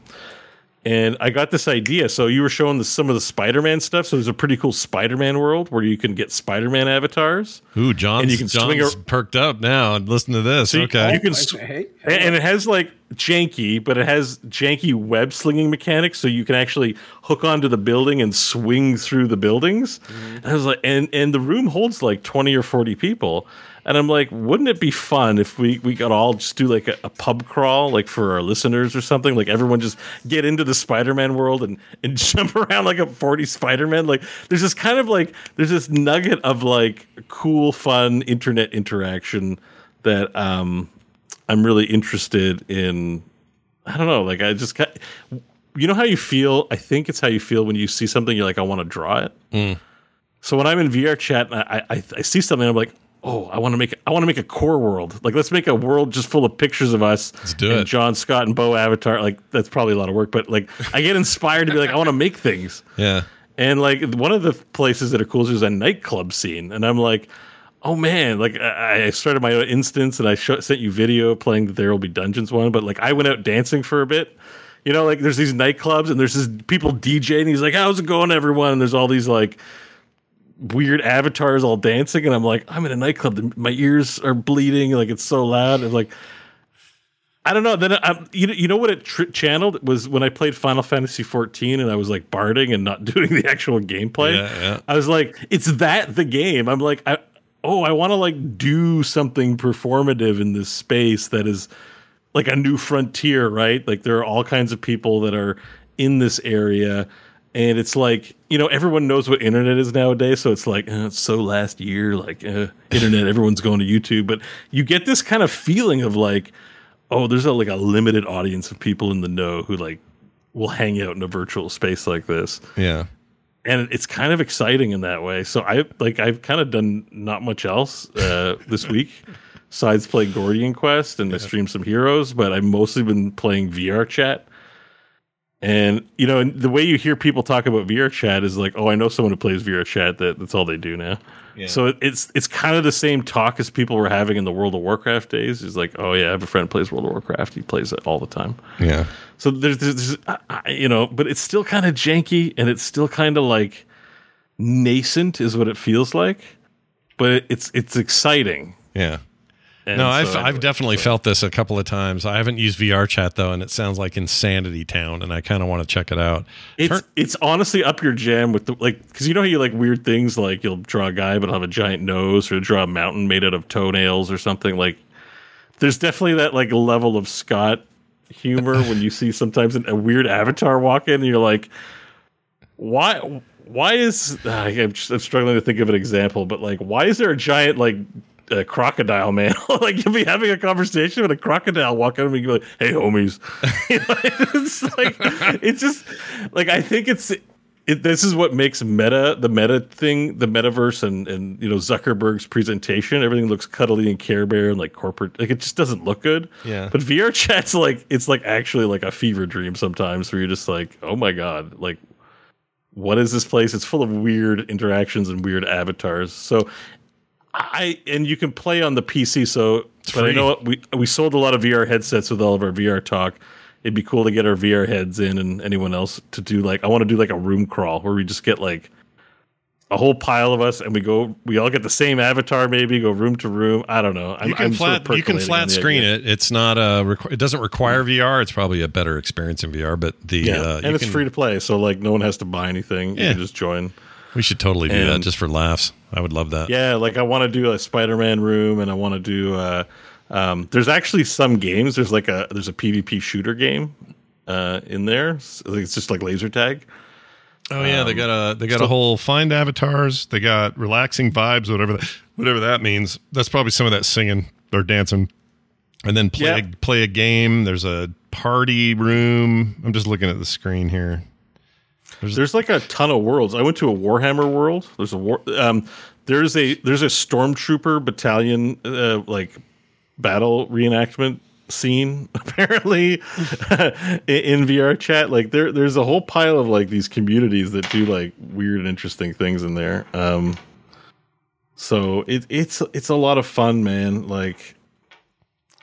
And I got this idea. So you were showing the, some of the Spider-Man stuff. So there's a pretty cool Spider-Man world where you can get Spider-Man avatars. Ooh, John's, And you can John's swing a- perked up now and listen to this. So you- okay. you can Okay, s- hey, and, and it has like janky, but it has janky web slinging mechanics, so you can actually hook onto the building and swing through the buildings. And I was like, and and the room holds like twenty or forty people, and I'm like, wouldn't it be fun if we we could all just do like a, a pub crawl, like for our listeners or something? Like everyone just get into the Spider-Man world and and <laughs> jump around like a forty Spider-Man. Like there's this kind of like there's this nugget of like cool, fun internet interaction that um I'm really interested in. I don't know, like I just got, you know how you feel. I think it's how you feel when you see something. You're like, I want to draw it. Mm. So when I'm in VR chat and I, I, I see something, I'm like, oh, I want to make I want to make a core world. Like let's make a world just full of pictures of us. Let's do and it. John Scott and Bo Avatar. Like that's probably a lot of work, but like I get inspired to be like, I want to make things. yeah. And like one of the places that are cool is a nightclub scene, and I'm like, oh man, like I, I started my own instance and I sh- sent you video playing the There Will Be Dungeons one, but like I went out dancing for a bit. You know, like there's these nightclubs and there's this people DJing. He's like, "How's it going, everyone?" And there's all these like weird avatars all dancing, and I'm like, I'm in a nightclub. My ears are bleeding, like it's so loud. And like, I don't know. Then I, you know, you know what it tr- channeled was when I played Final Fantasy 14 and I was like barding and not <laughs> doing the actual gameplay. Yeah, yeah. I was like, it's that the game. I'm like, I, oh, I want to like do something performative in this space that is like a new frontier, right? Like there are all kinds of people that are in this area. And it's like, you know, everyone knows what internet is nowadays. So it's like, uh, so last year, like uh, internet, everyone's going to YouTube. But you get this kind of feeling of like, oh, there's a, like a limited audience of people in the know who like will hang out in a virtual space like this Yeah. And it's kind of exciting in that way. So I like I've kind of done not much else uh, <laughs> this week besides play Gordian Quest and I stream some Heroes, but I've mostly been playing VR Chat. And you know, and the way you hear people talk about VR Chat is like, oh, I know someone who plays VR Chat. That that's all they do now. So it, it's it's kind of the same talk as people were having in the World of Warcraft days. Is like, oh yeah, I have a friend who plays World of Warcraft. He plays it all the time. Yeah. So there's, there's, there's you know, but it's still kind of janky and it's still kind of like nascent, is what it feels like. But it's it's exciting. Yeah. And No, I've so I've anyway, definitely felt this a couple of times. I haven't used VR chat though, and it sounds like Insanity Town, and I kind of want to check it out. It's Turn- it's honestly up your jam with the like because you know how you like weird things like you'll draw a guy but have a giant nose or draw a mountain made out of toenails or something like. There's definitely that like level of Scott humor when you see sometimes an, a weird avatar walk in and you're like, why? Why is ah, I'm, just, I'm struggling to think of an example, but like, why is there a giant like uh, crocodile man? <laughs> like you'll be having a conversation with a crocodile walk up and you're like, "Hey, homies," You <laughs> it's like it's just like I think it's it, this is what makes meta the meta thing, the metaverse, and and you know Zuckerberg's presentation. Everything looks cuddly and Care Bear and like corporate. Like it just doesn't look good. Yeah. But VR chat's like it's like actually like a fever dream sometimes, where you're just like, oh my god, like what is this place? It's full of weird interactions and weird avatars. So I and you can play on the PC. So, but I free. know we we sold a lot of VR headsets with all of our VR talk. It'd be cool to get our VR heads in and anyone else to do like I want to do like a room crawl where we just get like a whole pile of us and we go we all get the same avatar maybe go room to room. I don't know. I'm, You can I'm sort of flat you can flat screen idea. it. It's not a it doesn't require VR. It's probably a better experience in VR, but the Yeah, uh, and it's can- free to play, so like no one has to buy anything. Yeah. You can just join. We should totally do that just for laughs. I would love that. Yeah, like I want to do a Spider-Man room, and I want to do. Uh, um, there's actually some games. There's like a there's a PvP shooter game uh, in there. It's it's just like laser tag. Oh yeah, they got a they got so- a whole find avatars. They got relaxing vibes, whatever that whatever that means. That's probably some of that singing or dancing, and then play Yeah. a, play a game. There's a party room. I'm just looking at the screen here. There's like a ton of worlds. I went to a Warhammer world. There's a war. Um, there's a there's a stormtrooper battalion uh, like battle reenactment scene <laughs> apparently in, VR chat. Like there there's a whole pile of like these communities that do like weird and interesting things in there. Um, so it, it's it's a lot of fun, man. Like,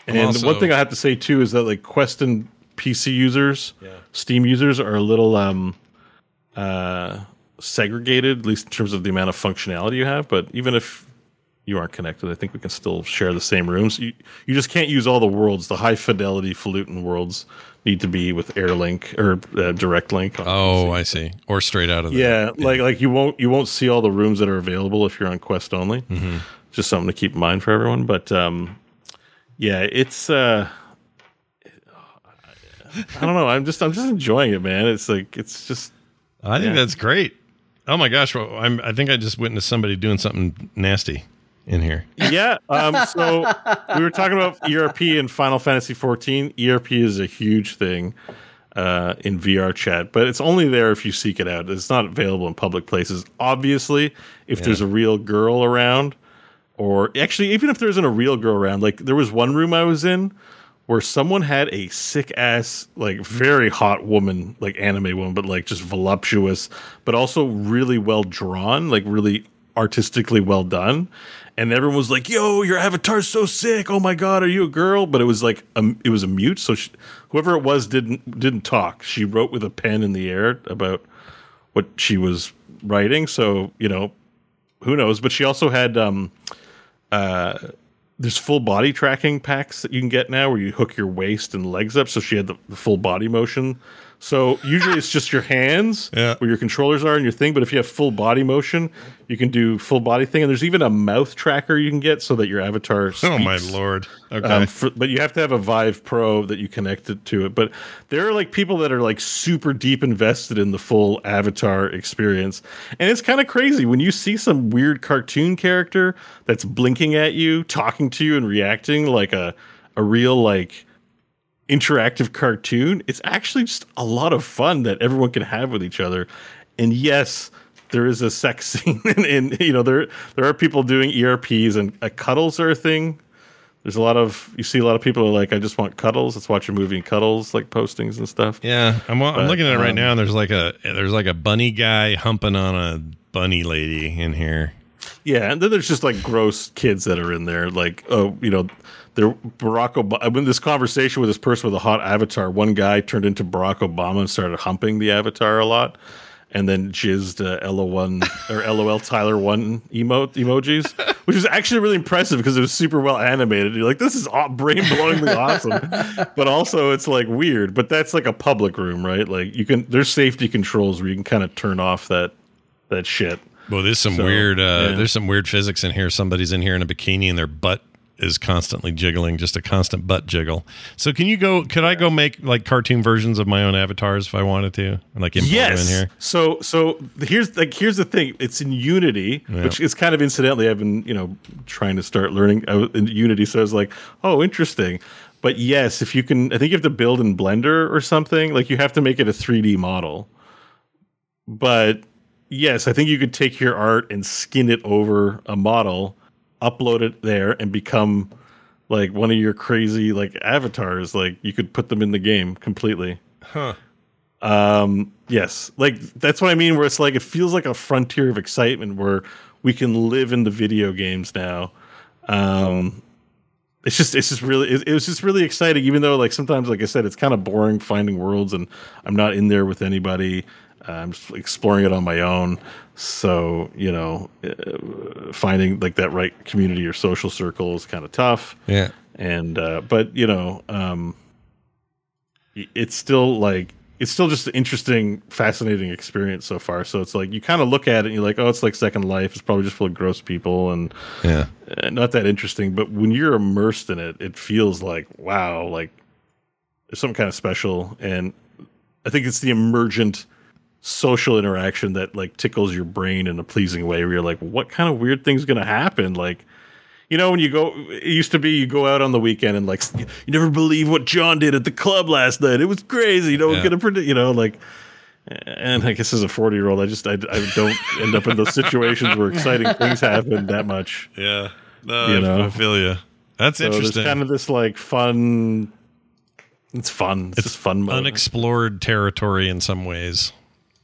and also- one thing I have to say too is that like Quest and PC users, Steam users are a little um uh segregated, at least in terms of the amount of functionality you have. But even if you aren't connected, I think we can still share the same rooms. You you just can't use all the worlds. The high fidelity falutin worlds need to be with AirLink or uh, Direct Link. Oh, I see. Or straight out of the Yeah, like like you won't you won't see all the rooms that are available if you're on Quest only. Mm-hmm. Just something to keep in mind for everyone. But um, yeah, it's uh, I don't know. I'm just I'm just enjoying it, man. It's like it's just I think Yeah. that's great. Oh my gosh, well, I'm, I think I just witnessed somebody doing something nasty in here. yeah. Um, so we were talking about ERP and Final Fantasy 14. ERP is a huge thing uh, in VR chat, but it's only there if you seek it out. It's not available in public places. Obviously, if there's a real girl around, or actually, even if there isn't a real girl around, like there was one room I was in where someone had a sick ass, like very hot woman, like anime woman, but like just voluptuous, but also really well drawn, like really artistically well done. And everyone was like, "Yo, your avatar's so sick! Oh my god, are you a girl?" But it was like it was a mute, so she, whoever it was didn't didn't talk. She wrote with a pen in the air about what she was writing. So you know, who knows? But she also had um, uh, there's full body tracking packs that you can get now where you hook your waist and legs up. So she had the, the full body motion. So usually it's just your hands <laughs> Yeah. where your controllers are and your thing. But if you have full body motion, you can do full body thing. And there's even a mouth tracker you can get so that your avatar. Speaks. Oh my lord. Okay. Um, for, but you have to have a Vive Pro that you connect it to it. But there are like people that are like super deep invested in the full Avatar experience, and it's kind of crazy when you see some weird cartoon character that's blinking at you, talking to you, and reacting like a a real like interactive cartoon. It's actually just a lot of fun that everyone can have with each other. And yes, there is a sex <laughs> scene, and, and you know there there are people doing ERPs and uh, cuddles are a thing. There's a lot of you see a lot of people are like, I just want cuddles. Let's watch a movie and cuddles, like postings and stuff. yeah, I'm, I'm looking at it right um, now. And there's like a there's like a bunny guy humping on a bunny lady in here. Yeah, and then there's just like gross kids that are in there, like oh, you know, they're Barack Obama. I'm this conversation with this person with a hot avatar. One guy turned into Barack Obama and started humping the avatar a lot, and then jizzed uh, Ella one or <laughs> LOL Tyler one emote emojis, <laughs> which was actually really impressive because it was super well animated. You're like, this is brain blowingly <laughs> awesome, but also it's like weird. But that's like a public room, right? Like you can there's safety controls where you can kind of turn off that that shit. Well, there's some So, weird uh, yeah. there's some weird physics in here. Somebody's in here in a bikini and their butt is constantly jiggling, just a constant butt jiggle. So can you go? Could I go make like cartoon versions of my own avatars if I wanted to, like import them Yes. in here? So so here's like here's the thing. It's in Unity, Yeah. which is kind of incidentally I've been you know trying to start learning in Unity. So I was like, oh, interesting. But yes, if you can, I think you have to build in Blender or something. Like you have to make it a 3D model. But yes, I think you could take your art and skin it over a model, upload it there, and become like one of your crazy like avatars. Like you could put them in the game completely. Huh. Um, yes, like that's what I mean. Where it's like it feels like a frontier of excitement where we can live in the video games now. Um, it's just it's just really it, it was just really exciting. Even though like sometimes, like I said, it's kind of boring finding worlds, and I'm not in there with anybody. I'm just exploring it on my own. So you know, uh, finding like that right community or social circle is kind of tough Yeah. and uh but you know um it's still like it's still just an interesting fascinating experience so far so it's like you kind of look at it and you're like oh it's like second life it's probably just full of gross people and Yeah. uh, not that interesting but when you're immersed in it it feels like wow like there's something kind of special and i think it's the emergent social interaction that like tickles your brain in a pleasing way where you're like what kind of weird thing's gonna happen like you know, when you go, it used to be you go out on the weekend and like, you never believe what John did at the club last night. It was crazy. You know, Yeah. gonna predict, you know, like, and I guess as a 40 year old, I just, I, I don't end up in those situations where exciting <laughs> things happen that much. Yeah. No, You I- know. I feel you. That's So interesting. kind of this like fun, it's fun. It's, just fun mode. Unexplored territory in some ways.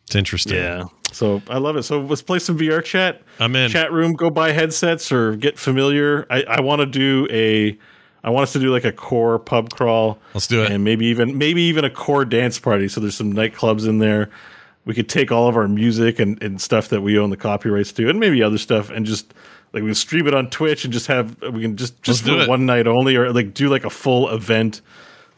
It's interesting. yeah. So I love it. So let's play some VR chat. I'm in. Chat room, go buy headsets or get familiar. I, I want to do a, I want us to do like a core pub crawl. Let's do it. and maybe even maybe even a core dance party. So there's some nightclubs in there. We could take all of our music and, and stuff that we own the copyrights to, and maybe other stuff, and just like we can stream it on Twitch and just have we can just just do for it. one night only, or like do like a full event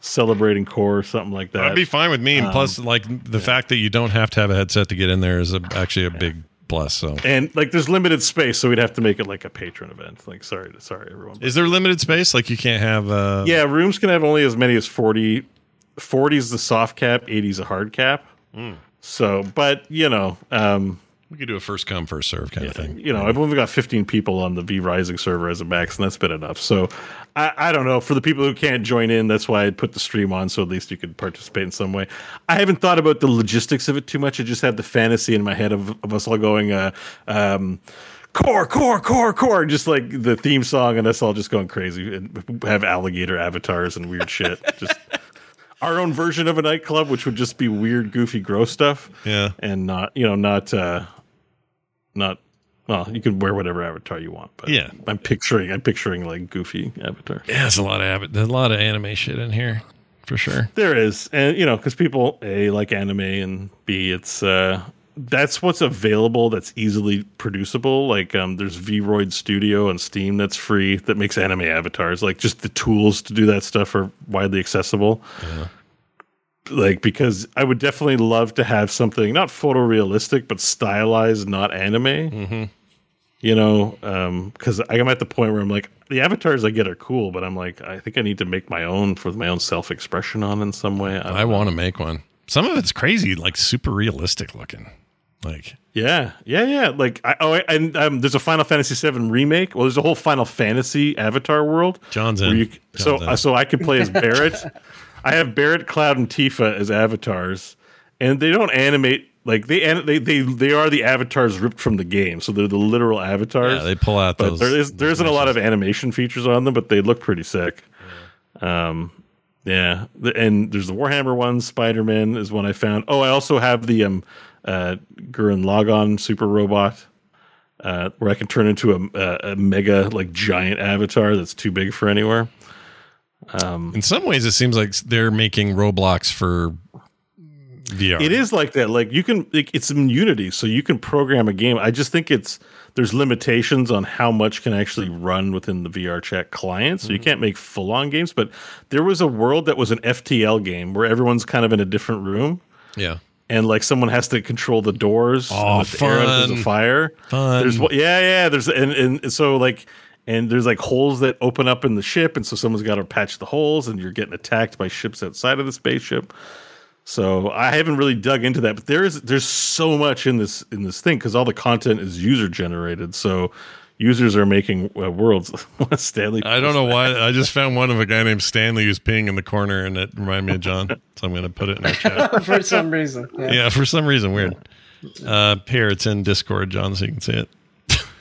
celebrating core or something like that. That'd be fine with me. And Um, plus, like the fact that you don't have to have a headset to get in there is a, actually a big plus. So, and like there's limited space, so we'd have to make it like a patron event. Like sorry, sorry everyone. is there limited space? Like you can't have. Uh, Yeah, rooms can have only as many as 40. 40 is the soft cap, 80 is a hard cap. Hmm. So, but you know, um, we could do a first come first serve kind of thing. you know, I've only got 15 people on the V Rising server as a max, and that's been enough. So, I, I don't know. For the people who can't join in, that's why I put the stream on, so at least you could participate in some way. I haven't thought about the logistics of it too much. I just had the fantasy in my head of, of us all going, uh, um, core, core, core, core, just like the theme song, and us all just going crazy and have alligator avatars and weird shit. <laughs> Just our own version of a nightclub, which would just be weird, goofy, gross stuff Yeah. and not you know not uh not well, you can wear whatever avatar you want, but Yeah. I'm picturing I'm picturing like goofy avatar. Yeah, there's a lot of ab- there's a lot of anime shit in here for sure. There is, and you know, because people a like anime and b it's uh that's what's available that's easily producible. Like um, there's Vroid Studio on Steam that's free that makes anime avatars. Like just the tools to do that stuff are widely accessible. Like because I would definitely love to have something not photorealistic but stylized, not anime. Mm-hmm. You know, because I'm at the point where I'm like, the avatars I get are cool, but I'm like, I think I need to make my own for my own self expression on in some way. I want to make one. Some of it's crazy, like super realistic looking. Like Yeah, yeah, yeah. Like, I, oh, and um, there's a Final Fantasy VII remake. Well, there's a whole Final Fantasy Avatar world. John's in. you, so, in. uh, so I could play as Barret. <laughs> I have Barret, Cloud, and Tifa as avatars, and they don't animate like they they they they are the avatars ripped from the game. So they're the literal avatars. yeah, they pull out but those. there is there isn't a lot of animation features on them, but they look pretty sick. Um, yeah, and there's the Warhammer one. Spider Man is one I found. Oh, I also have the um, uh, Gurren Lagann super robot, uh, where I can turn into a, a, a mega like giant avatar that's too big for anywhere. Um, in some ways, it seems like they're making Roblox for VR. It is like that. Like you can, like, it's in Unity, so you can program a game. I just think it's there's limitations on how much can actually run within the VR chat client. So you mm. can't make full on games. But there was a world that was an FTL game where everyone's kind of in a different room. Yeah. And like someone has to control the doors. Oh, and with the air, There's a fire. Fun. There's one- yeah, yeah. There's and and so like and there's like holes that open up in the ship, and so someone's got to patch the holes, and you're getting attacked by ships outside of the spaceship. So I haven't really dug into that, but there is there's so much in this in this thing because all the content is user generated. So users are making uh, worlds. <laughs> Stanley, I don't know why. <laughs> I just found one of a guy named Stanley who's peeing in the corner, and it reminded me of John. So I'm going to put it in the chat. <laughs> for some reason. Yeah. Yeah, for some reason, weird. Uh, here, it's in Discord, John, so you can see it.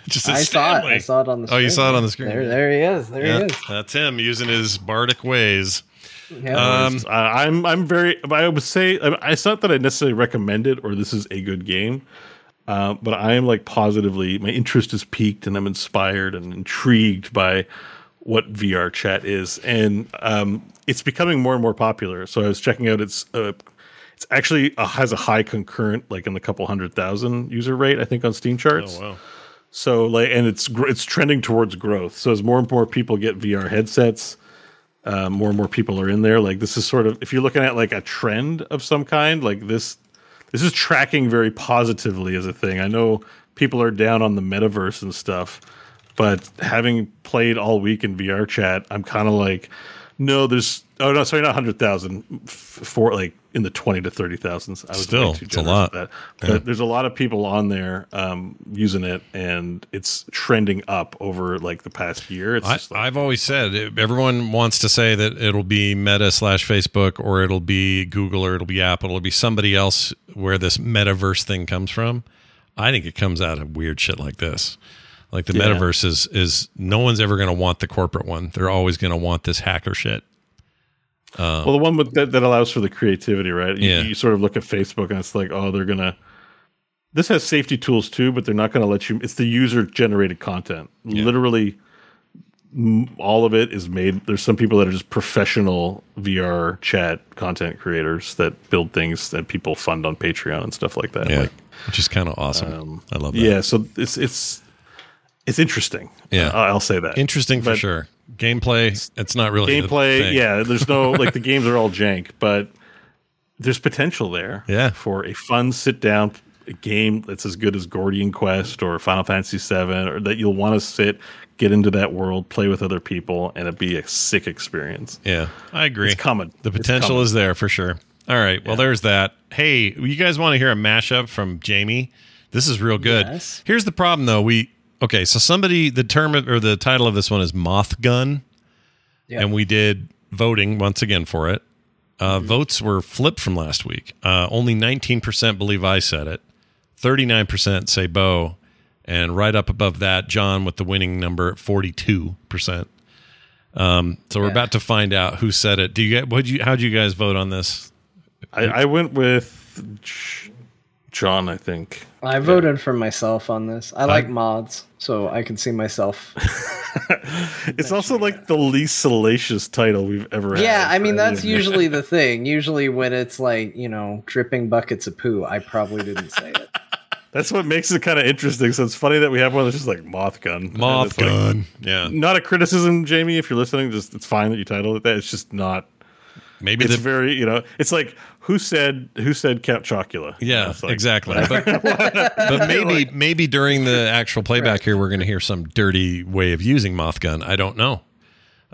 Just I saw it. I saw it on the. Oh, you saw it on the screen. There, there he is. There Yeah, he is. that's him using his bardic ways. Yeah. Um, I, I'm I'm very. I would say I- it's not that I necessarily recommend it or this is a good game, uh, but I am like positively my interest is piqued and I'm inspired and intrigued by what VR chat is, and um, it's becoming more and more popular. So I was checking out its. Uh, it's actually uh, has a high concurrent, like in the couple hundred thousand user rate, I think, on Steam charts. Oh wow. So like, and it's it's trending towards growth. So as more and more people get VR headsets, uh, more and more people are in there. Like this is sort of if you're looking at like a trend of some kind, like this this is tracking very positively as a thing. I know people are down on the metaverse and stuff, but having played all week in VR chat, I'm kind of like, no, there's oh no, sorry, not hundred thousand, for like in the twenty to thirty thousands. I was Still, too it's a lot. That. But there's a lot of people on there um, using it, and it's trending up over like the past year. It's I, just like, I've always said everyone wants to say that it'll be Meta slash Facebook or it'll be Google or it'll be Apple. It'll be somebody else where this metaverse thing comes from. I think it comes out of weird shit like this. Like the Yeah. metaverse is is no one's ever going to want the corporate one. They're always going to want this hacker shit. Well, the one with, that, that allows for the creativity, right? You, Yeah. you sort of look at Facebook and it's like, oh, they're gonna. This has safety tools too, but they're not going to let you. It's the user generated content. Literally, m- all of it is made. There's some people that are just professional VR chat content creators that build things that people fund on Patreon and stuff like that. Yeah, Like, which is kind of awesome. I love that. yeah, so it's it's it's interesting. Yeah. Uh, I'll say that. interesting for But- sure. Gameplay, it's not really gameplay thing. yeah there's no <laughs> like the games are all jank but there's potential there Yeah. for a fun sit down game that's as good as gordian quest or final fantasy 7 or that you'll want to sit get into that world play with other people and it be a sick experience Yeah, I agree. it's coming The potential coming. is there for sure. All right. Well, there's that. Hey, you guys want to hear a mashup from Jamie? This is real good. Yes. Here's the problem, though. We okay. So somebody, the term or the title of this one is Moth Gun, Yeah. and we did voting once again for it. Uh, Votes were flipped from last week. Uh, only 19% believe I said it. 39% say Bo, and right up above that, John with the winning number at 42%. Um, so we're Yeah. about to find out who said it. Do you get what you? How would you guys vote on this? I, I went with J- John, I think. I voted for myself on this. I like mods, so I can see myself. <laughs> It's also like the least salacious title we've ever had. yeah, I mean for that's <laughs> any usually the thing. Usually when it's like you know dripping buckets of poo, I probably didn't say it. <laughs> That's what makes it kind of interesting. So it's funny that we have one that's just like moth gun. Moth it's like- gun. yeah. not a criticism, Jamie. If you're listening, just it's fine that you titled it that. It's just not. Maybe It's the very you know. It's like who said who said Count Chocula? Yeah, like- exactly. <laughs> But, <laughs> but <laughs> maybe maybe during the actual playback here, we're going to hear some dirty way of using moth gun. I don't know.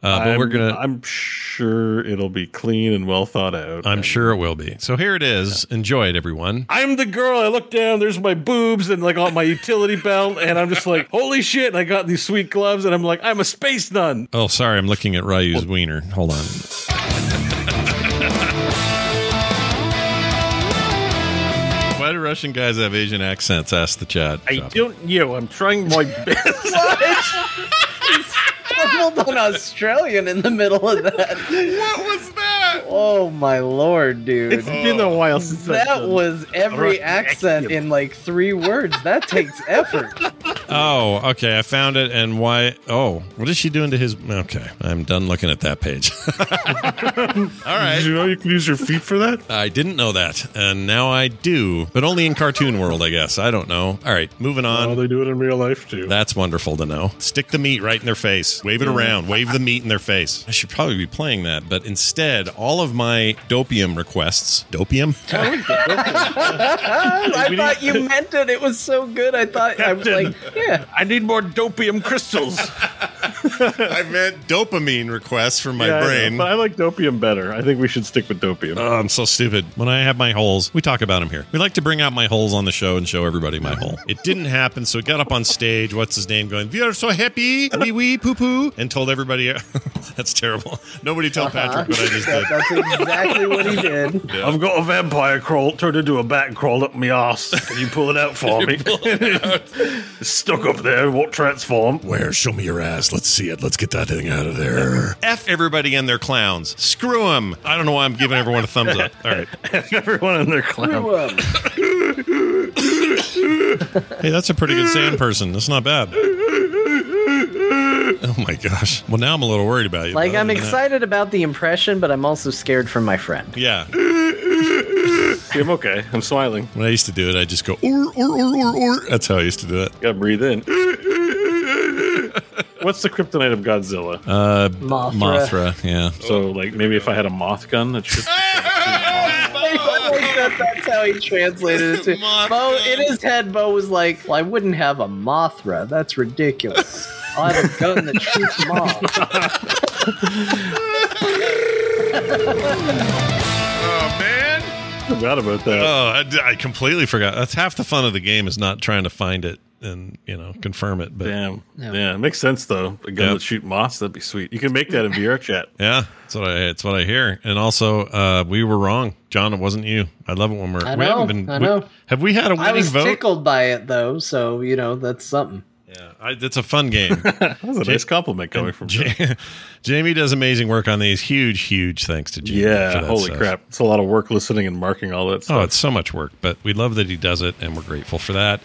Uh, but I'm, we're gonna. I'm sure it'll be clean and well thought out. I'm sure it will be. So here it is. Enjoy it, everyone. I'm the girl. I look down. There's my boobs and like all my utility belt, and I'm just like, holy shit! And I got these sweet gloves, and I'm like, I'm a space nun. Oh, sorry. I'm looking at Ryu's wiener. Hold on. Russian guys have Asian accents? Ask the chat. I don't know. I'm trying my <laughs> best. Stumbled <laughs> on Australian in the middle of that. What was that? Oh my lord, dude. it's been a while since I've that was every Russian accent accent. in like three words. That takes effort. Oh, okay. I found it. And why? Oh, what is she doing to his? Okay, I'm done looking at that page. <laughs> All right. Did you know you can use your feet for that? I didn't know that, and now I do, but only in cartoon world, I guess. I don't know. All right, moving on. Oh, they do it in real life too. That's wonderful to know. Stick the meat right in their face. Wave it mm. around. Wave the meat in their face. I should probably be playing that, but instead, all of my dopium requests. Dopium? <laughs> I <laughs> thought you meant it. It was so good. I thought I was like, yeah. I need more dopium crystals. <laughs> I meant dopamine requests from my Yeah, I know, brain. but I like dopium better. I think we should stick with dopium. Oh, I'm so stupid. When I have my holes, we talk about them here. We like to bring out my holes on the show and show everybody my hole. It didn't happen, so he got up on stage. What's his name? Going, we are so happy, wee wee poo poo, and told everybody. <laughs> That's terrible. Nobody tell uh-huh. Patrick what I just did. <laughs> That's exactly what he did. I've got a vampire crawl turned into a bat and crawled up my ass. Can you pull it out for me? <laughs> it's stuck up there, won't transform. Where? Show me your ass. Let's see it. Let's get that thing out of there. F everybody and their clowns. Screw them. I don't know why I'm giving everyone a thumbs up. All right. F Everyone in their clowns. Hey, that's a pretty good sand person. That's not bad. <laughs> Oh my gosh. Well, now I'm a little worried about you. Like I'm other that- excited about the impression, but I'm also scared for my friend. Yeah. <laughs> I'm okay. I'm smiling. When I used to do it, I just go or or or or or. That's how I used to do it. Gotta breathe in. <laughs> What's the kryptonite of Godzilla? Uh, Mothra. Mothra. Yeah. so, like, maybe if I had a moth gun, that should. That- that's how he translated it to <laughs> Mothra. Bo. In his head, Bo was like, "Well, I wouldn't have a Mothra. That's ridiculous. I have a gun that shoots moths." <laughs> Oh man. forgot about that. Oh, I, d- I completely forgot. That's half the fun of the game is not trying to find it and you know confirm it. But Damn. Yeah. Yeah. it makes sense though. A gun Yep. that shoot moss that'd be sweet. You can make that in VR chat. <laughs> Yeah, that's what I. It's what I hear. And also, uh, we were wrong, John. It wasn't you. I love it when we're. I we know, haven't been. I we- know. have we had a winning I was vote? tickled by it though, so you know that's something. Yeah, I, it's a fun game. <laughs> That was a nice compliment coming from John. Ja- <laughs> Jamie does amazing work on these. Huge, huge thanks to Jamie. for Yeah, that holy stuff. crap. It's a lot of work listening and marking all that Oh, it's so much work, but we love that he does it, and we're grateful for that.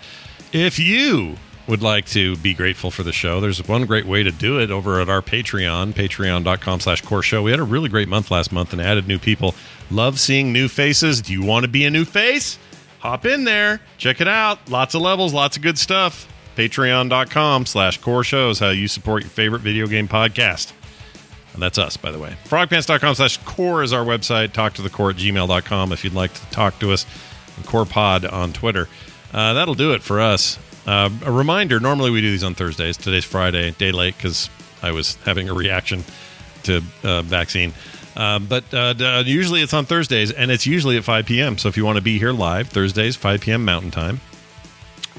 If you would like to be grateful for the show, there's one great way to do it over at our Patreon, patreon.com slash core show. We had a really great month last month and added new people. Love seeing new faces. Do you want to be a new face? Hop in there. Check it out. Lots of levels, lots of good stuff. Patreon.com slash core shows how you support your favorite video game podcast. And that's us, by the way. Frogpants.com slash core is our website. Talk to the core at gmail.com if you'd like to talk to us. And core pod on Twitter. Uh, that'll do it for us. Uh, a reminder normally we do these on Thursdays. Today's Friday, day late because I was having a reaction to uh, vaccine. Uh, but uh, uh, usually it's on Thursdays and it's usually at 5 p.m. So if you want to be here live, Thursdays, 5 p.m. Mountain Time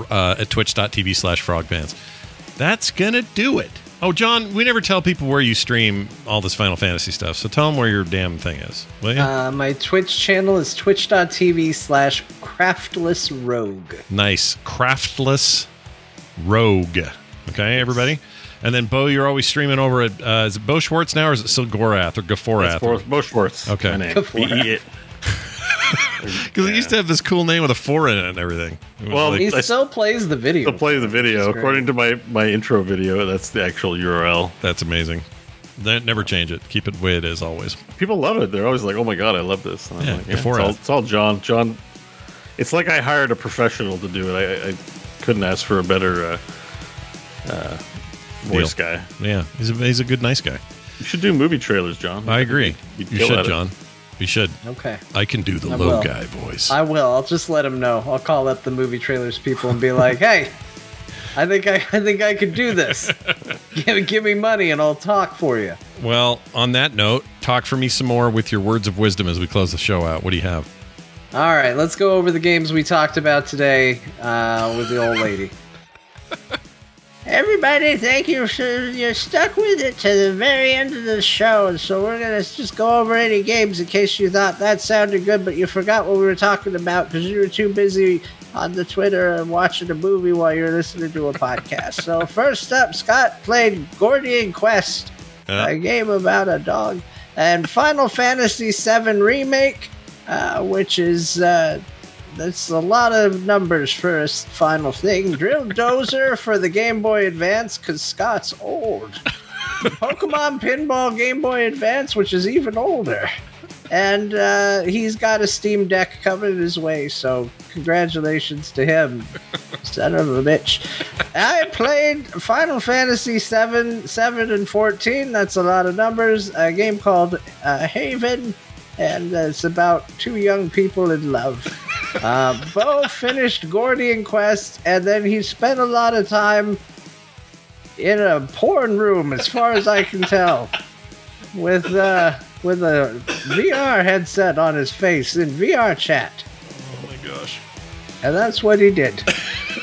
uh, at twitch.tv slash frogpants. That's going to do it. Oh, John, we never tell people where you stream all this Final Fantasy stuff. So tell them where your damn thing is, will you? Uh, my Twitch channel is twitch.tv slash craftless rogue. nice. Craftless Rogue. Okay, everybody? And then, Bo, you're always streaming over at, uh, is it Bo Schwartz now or is it still Gorath or Gaforath? Bo, Bo Schwartz. Okay. My <laughs> name. Gaforath. B-E- Because it used to have this cool name with a four in it and everything. It Well, like- He I- still plays the video. To play the video, according to my my intro video, that's the actual URL. that's amazing. That never change it. Keep it the way it is always. People love it. They're always like, "Oh my god, I love this." And I'm Yeah, like, before it's, all, it's all John. John. It's like I hired a professional to do it. I, I, I couldn't ask for a better uh, uh, voice Deal. guy. Yeah, he's a, he's a good, nice guy. You should do movie trailers, John. I agree. You'd You kill should, John. it. You should. Okay. I can do the I low will. guy voice. I will. I'll just let him know. I'll call up the movie trailers people and be like, "Hey, I think I, I think I could do this. <laughs> give, give me money and I'll talk for you." well, on that note, talk for me some more with your words of wisdom as we close the show out. What do you have? All right, let's go over the games we talked about today uh, with the old lady. <laughs> Everybody, thank you. For, you're stuck with it to the very end of the show, and so we're gonna just go over any games in case you thought that sounded good, but you forgot what we were talking about because you were too busy on the Twitter and watching a movie while you're listening to a podcast. so <laughs> first up, Scott played Gordian Quest, a game about a dog, and Final Fantasy VII Remake uh, which is uh, that's a lot of numbers for a final thing. Drill Dozer for the Game Boy Advance because Scott's old. <laughs> Pokemon Pinball Game Boy Advance, which is even older. And uh, he's got a Steam Deck coming his way, so congratulations to him, <laughs> son of a bitch. I played Final Fantasy 7, 7 and 14. That's a lot of numbers. A game called uh, Haven, and it's about two young people in love. Uh, Bo finished Gordian Quest, and then he spent a lot of time in a porn room, as far as I can tell, with uh, with a VR headset on his face in VR chat, oh my gosh. and that's what he did.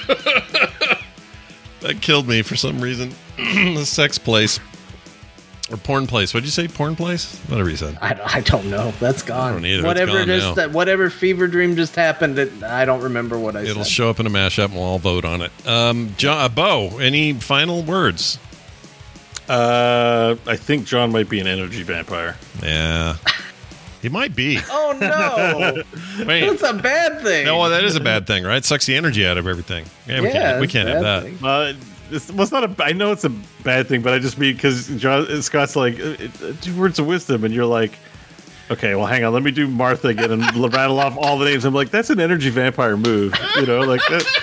<laughs> That killed me for some reason. <clears throat> the sex place. Or porn place. What'd you say? Porn place? Whatever you said. I, I don't know. That's gone. I don't either. It's Whatever gone it is now. that whatever fever dream just happened, it, I don't remember what I said. It'll said. show up in a mashup and we'll all vote on it. Um, John, uh, Bo, any final words? Uh, I think John might be an energy vampire. Yeah. He might be. <laughs> oh no, <laughs> Wait. that's a bad thing. No, well, that is a bad thing, right? Sucks the energy out of everything. Yeah, we Yeah, can't, we can't have that. thing. Uh, it's, well, it's not a. I know it's a bad thing, but I just mean because Scott's like uh, uh, two words of wisdom, and you're like, okay, well, hang on, let me do Martha again and rattle off all the names. I'm like, that's an energy vampire move, you know, like that.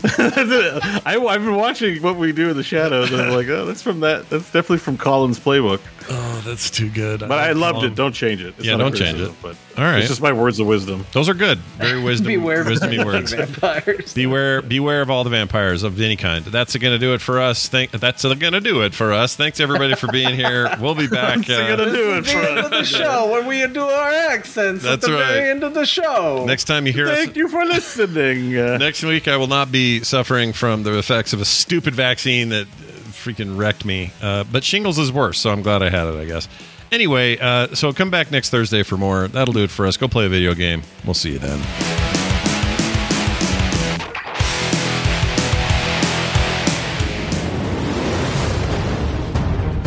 <laughs> I, I've been watching what we do in the shadows, and I'm like, oh, that's from that. That's definitely from Colin's playbook. Oh, that's too good. But I loved it. Don't change it. It's Yeah, not don't change it. But All right. it's just my words of wisdom. Those are good. Very <laughs> wisdom, Beware of wisdomy words. vampires. Beware, beware of all the vampires of any kind. That's going to do it for us. Thank, that's going to do it for us. Thanks everybody for being here. We'll be back. That's gonna Uh, do it the for end us. of the show when we do our accents That's at the right. very end of the show. next time you hear us, Thank you for listening. Uh, <laughs> next week I will not be suffering from the effects of a stupid vaccine that uh, freaking wrecked me. Uh, but shingles is worse, so I'm glad I had it. I guess. Anyway, uh, so come back next Thursday for more. That'll do it for us. Go play a video game. We'll see you then.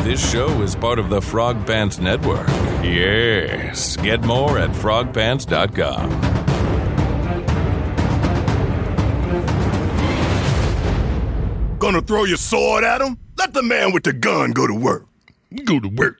This show is part of the Frog Pants Network. Yes. Get more at frogpants.com. Gonna throw your sword at him? Let the man with the gun go to work. Go to work.